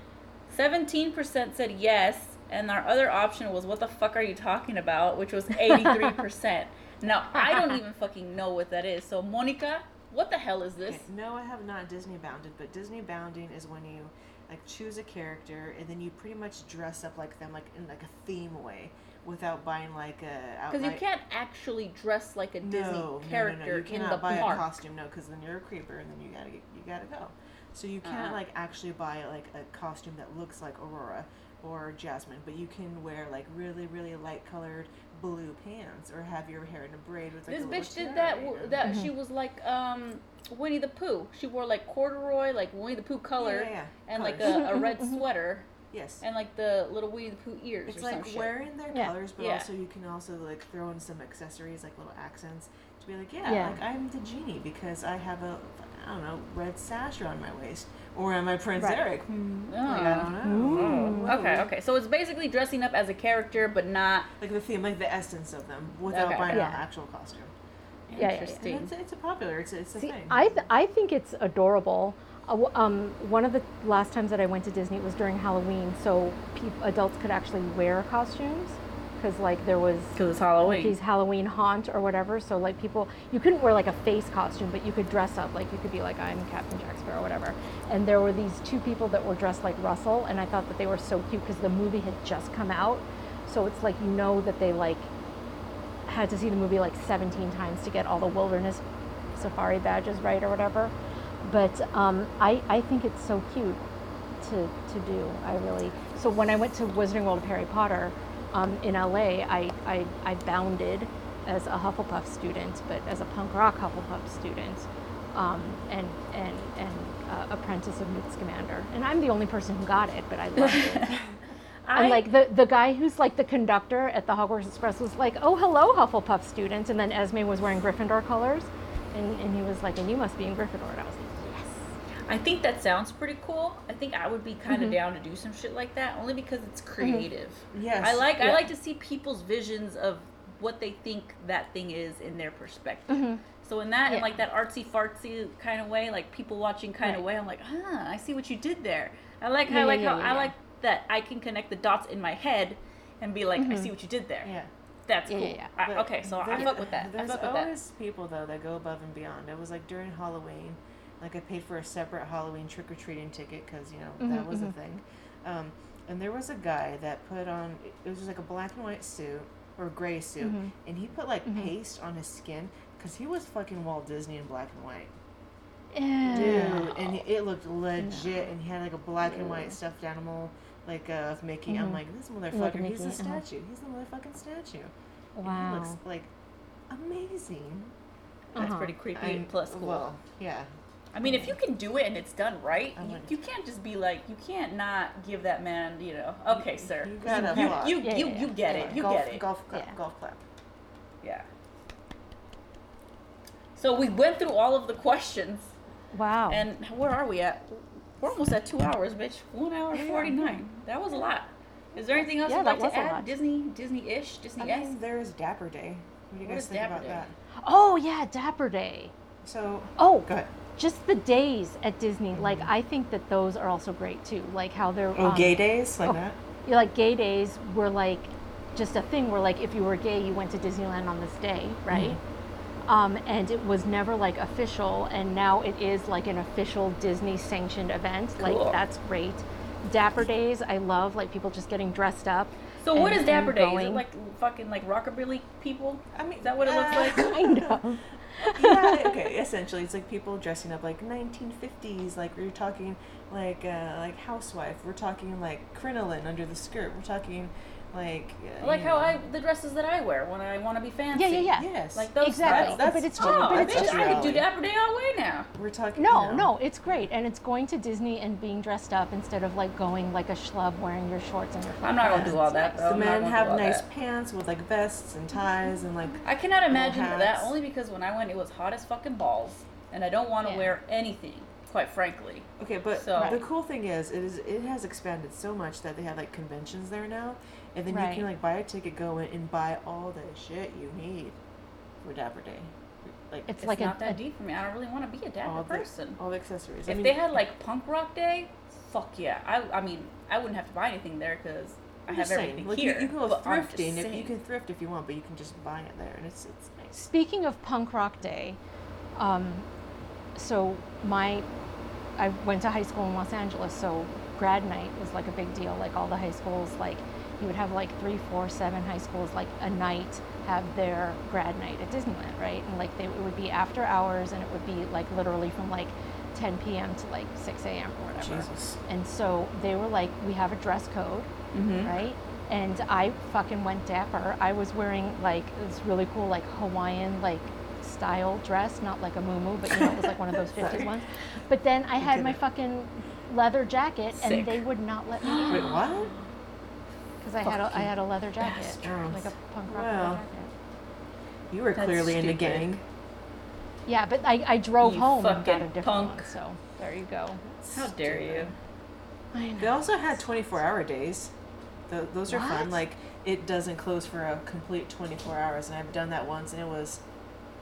seventeen percent said yes, and our other option was, "What the fuck are you talking about?" Which was eighty-three percent. Now I don't even fucking know what that is. So Monica, what the hell is this? Okay, no, I have not Disney bounded, but Disney bounding is when you like choose a character and then you pretty much dress up like them, like in like a theme way, without buying like a. Because you can't actually dress like a Disney no, no, no, no, You cannot in the buy park. a costume, no, because then you're a creeper and then you gotta get, you gotta go. So you can't Uh-uh. like actually buy like a costume that looks like Aurora or Jasmine, but you can wear like really really light colored blue pants or have your hair in a braid with like This a little bitch did that. you w- know? That she was like um Winnie the Pooh. She wore like corduroy, like Winnie the Pooh color, yeah, yeah, and like a, a red sweater, yes. and like the little Winnie the Pooh ears. It's or some like shit. wearing their Yeah. colors, but Yeah. also you can also like throw in some accessories, like little accents, to be like, yeah, Yeah. like I'm the genie because I have a, I don't know, red sash around my waist, or am I Prince Right. Eric? Oh. Like, I don't oh. know. Oh. Okay, okay. So it's basically dressing up as a character, but not Like the theme, like the essence of them, without Okay. buying Yeah. an actual costume. Yeah, yeah, yeah. interesting. And it's, it's a popular. It's, it's a See, thing. I, th- I think it's adorable. Um, one of the last times that I went to Disney it was during Halloween, so peop adults could actually wear costumes because like there was Because it's Halloween. these Halloween haunt or whatever. So like people, you couldn't wear like a face costume, but you could dress up. Like you could be like I'm Captain Jack Sparrow or whatever. And there were these two people that were dressed like Russell, and I thought that they were so cute because the movie had just come out. So it's like you know that they like had to see the movie like 17 times to get all the wilderness safari badges right or whatever. But um, I, I think it's so cute to, to do. I really. So when I went to Wizarding World of Harry Potter um, in LA, I, I, I bounded as a Hufflepuff student, but as a punk rock Hufflepuff student, um, and and and uh, apprentice of Newt Scamander. And I'm the only person who got it, but I loved it. I, And like the, the guy who's like the conductor at the Hogwarts Express was like, "Oh, hello, Hufflepuff students. and then Esme was wearing Gryffindor colors, and, and he was like, "And you must be in Gryffindor." And I was like. I think that sounds pretty cool. I think I would be kind Mm-hmm. of down to do some shit like that, only because it's creative. Yes. I like I like to see people's visions of what they think that thing is in their perspective. So in that, in Mm-hmm. Like that artsy fartsy kind of way, like people watching kind of way, I'm like, ah, I see what you did there. I like Yeah, I like yeah, how yeah, I like that I can connect the dots in my head and be like, I see what you did there. yeah. That's Mm-hmm. Yeah, cool. yeah, I- okay, so I there- fuck with that. I There's with that. always people though that go above and beyond. It was like during Halloween, like I paid for a separate Halloween trick or treating ticket because you know that Mhm, was a mhm. thing. Um, and there was a guy that put on it was just like a black and white suit or gray suit, Mhm. and he put like Mhm. paste on his skin because he was fucking Walt Disney in black and white, Ew. dude. And it looked legit, and he had like a black and white stuffed animal. Like uh, of Mickey, I'm Mhm. like this motherfucker. he's a uh-huh. statue. He's the motherfucking statue. And Wow. he looks like amazing. That's Uh-huh. pretty creepy I'm- and plus cool. Well, yeah. I mean, if you can do it and it's done right, you, you can't just be like, you can't not give that man, you know, okay, sir. You gotta you, you, you, you get it. You golf, get it. Golf clap. Yeah. Golf clap. Yeah. So we went through all of the questions, Wow. and where are we at? We're almost at two hours, bitch. One hour Yeah. forty nine. That was a lot. Is there anything else Yeah, you'd like was to a add? lot. Disney, Disney-ish, I Disney-esque. mean, there is Dapper Day. What do you What guys think Dapper about Day? that? oh yeah, Dapper Day. So, Oh, go ahead. Just the days at Disney. Like I think that those are also great too. Like how they're Oh, um, gay days like oh. that. you know, like gay days were like just a thing where like if you were gay you went to disneyland on this day right um, and it was never like official and now it is like an official disney sanctioned event Cool. like that's great dapper days i love like people just getting dressed up So what and- is Dapper and Day? Is it like fucking like rockabilly people? I mean, Is that what it looks uh, like? kind of yeah, okay. Essentially, it's like people dressing up like 1950s. Like we're talking like uh, like housewife. We're talking like crinoline under the skirt. We're talking like uh, Like how know, I the dresses that I wear when I want to be fancy. yeah yeah yeah yes Like those exactly that's- but it's that's- Oh, but I, it's just I could do reality. Dapper Day all way now. we're talking. no you know, no it's great and it's going to disney and being dressed up instead of like going like a schlub wearing your shorts and your I'm not gonna do all that. Though. The I'm men have nice that. pants with like vests and ties and like I cannot imagine that only because when I went, it was hot as fucking balls, and I don't want to Yeah. wear anything, quite frankly. Okay, but So- the cool thing is, it is it has expanded so much that they have like conventions there now, and then you can like buy a ticket, go in, and buy all the shit you need for Dapper Day. Like It's, It's like not a, that a- deep for me. I don't really want to be a all dapper the person. all the accessories. I If mean, they had like punk rock day, fuck yeah. I I mean I wouldn't have to buy anything there because I have saying, everything like, here. You, you can go but I'm just thrifting. If you can thrift if you want, but you can just buy it there, and it's it's nice. Speaking of punk rock day, um, so my I went to high school in Los Angeles, so grad night was like a big deal. Like all the high schools, like you would have like three, four, seven high schools like a night have their grad night at Disneyland, right? And like they, it would be after hours, and it would be like literally from like 10 p.m. to like 6 a.m. or whatever. Jesus. And so they were like, we have a dress code, Mhm. right? And I fucking went dapper. I was wearing like this really cool like Hawaiian like style dress, not like a muumuu, but you know it was like one of those 50s Sorry. ones. But then I had my fucking leather jacket, Sick. and they would not let me Wait, what? Because I had a, I had a leather jacket, bastards. like a punk rock Wow. leather jacket. You were That's clearly in the stupid. gang. Yeah, but I, I drove You home and got a fucking different punk. one. So there you go. How dare you? I know. They also had 24 hour days. Th- those are fun. Like it doesn't close for a complete 24 hours, and I've done that once, and it was,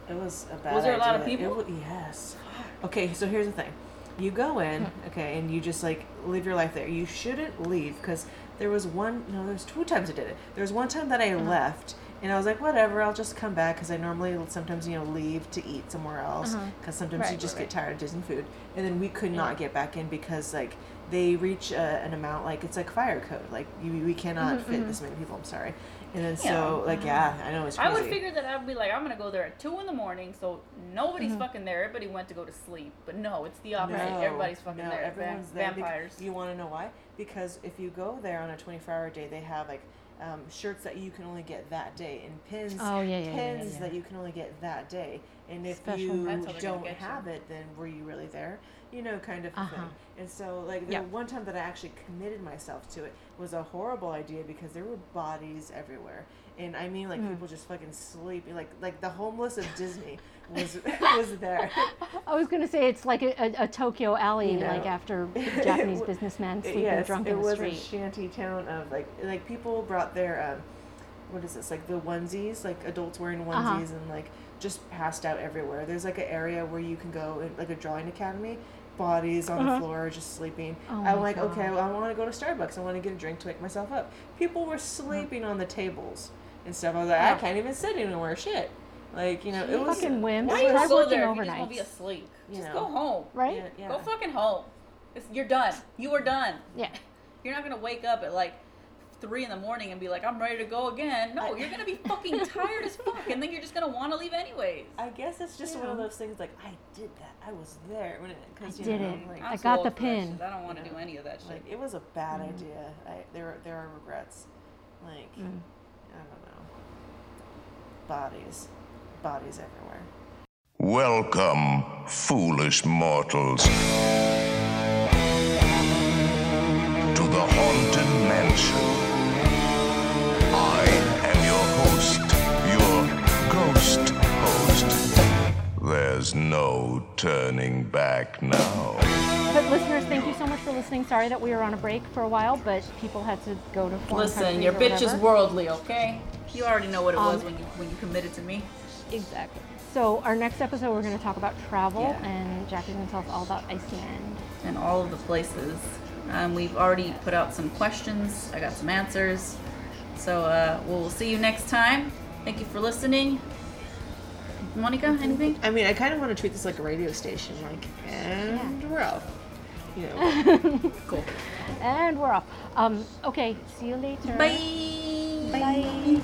it was a bad. Was there a lot of idea. It people? wa- yes. Okay, so here's the thing. You go in, okay, and you just like live your life there. You shouldn't leave because there was one. No, there's two times I did it. There was one time that I Uh-huh. left. And I was like, whatever, I'll just come back because I normally sometimes you know leave to eat somewhere else Uh-huh. because sometimes Right, you just right, get tired of Disney food. And then we could not get back in because like they reach uh, an amount like it's like fire code like you we cannot Mm-hmm, fit this many people. I'm sorry. And then so like yeah, I know it's crazy. I would figure that I'd be like, I'm gonna go there at two in the morning, so nobody's Mm-hmm. fucking there. Everybody went to go to sleep, but no, it's the opposite. No, Everybody's fucking no, there. Everyone's Vam- there bec- vampires. you want to know why? Because if you go there on a 24-hour day, they have like um, shirts that you can only get that day and pins, Oh, yeah, yeah, yeah, pins yeah. that you can only get that day. And if Special you That's how they're gonna don't get you. have it, then were you really there? You know, kind of Uh-huh. thing. And so, like the Yeah. one time that I actually committed myself to it was a horrible idea because there were bodies everywhere. And I mean, like Mm. people just fucking sleeping, like like the homeless of Disney was was there. I was gonna say it's like a, a, a Tokyo alley, You know. like after Japanese businessman sleeping yes, drunk in the street. It was a shanty town of like like people brought their um, what is this like the onesies like adults wearing onesies Uh-huh. and like just passed out everywhere. There's like an area where you can go in, like a drawing academy. Bodies on Uh-huh. the floor just sleeping. Oh I'm like, God. okay, well, I want to go to Starbucks. I want to get a drink to wake myself up. People were sleeping on the tables and stuff. I was like, I can't even sit anywhere. Shit. Like you know, it was Fucking wimps. Why Try you go working there if you just want to be asleep? You Just know. go home. right? Yeah, yeah. Go fucking home. It's, you're done. You are done. Yeah. You're not gonna wake up at like three in the morning and be like, I'm ready to go again. No, I- you're gonna be fucking tired as fuck, and then you're just gonna want to leave anyways. I guess it's just one of those things. Like I did that. I was there when it. Cause, I you did know, it. Like, I got the old for that pin. I don't want to Yeah. do any of that shit. Like it was a bad Mm. idea. I there are there are regrets. Like Mm. I don't know. Bodies, bodies everywhere. Welcome, foolish mortals, to the Haunted Mansion. Turning back now. But listeners, thank you so much for listening. Sorry that we were on a break for a while, but people had to go to foreign Listen, countries your or bitch is worldly, okay? You already know what it was Um, when you when you committed to me. Exactly. So our next episode, we're going to talk about travel, Yeah. and Jackie's going to tell us all about Iceland. and all of the places. Um, we've already put out some questions. I got some answers. So uh, we'll see you next time. Thank you for listening. Monica, anything? I mean, I kind of want to treat this like a radio station. Like, and we're off. You know. Cool. And we're off. Um, okay, see you later. Bye. Bye.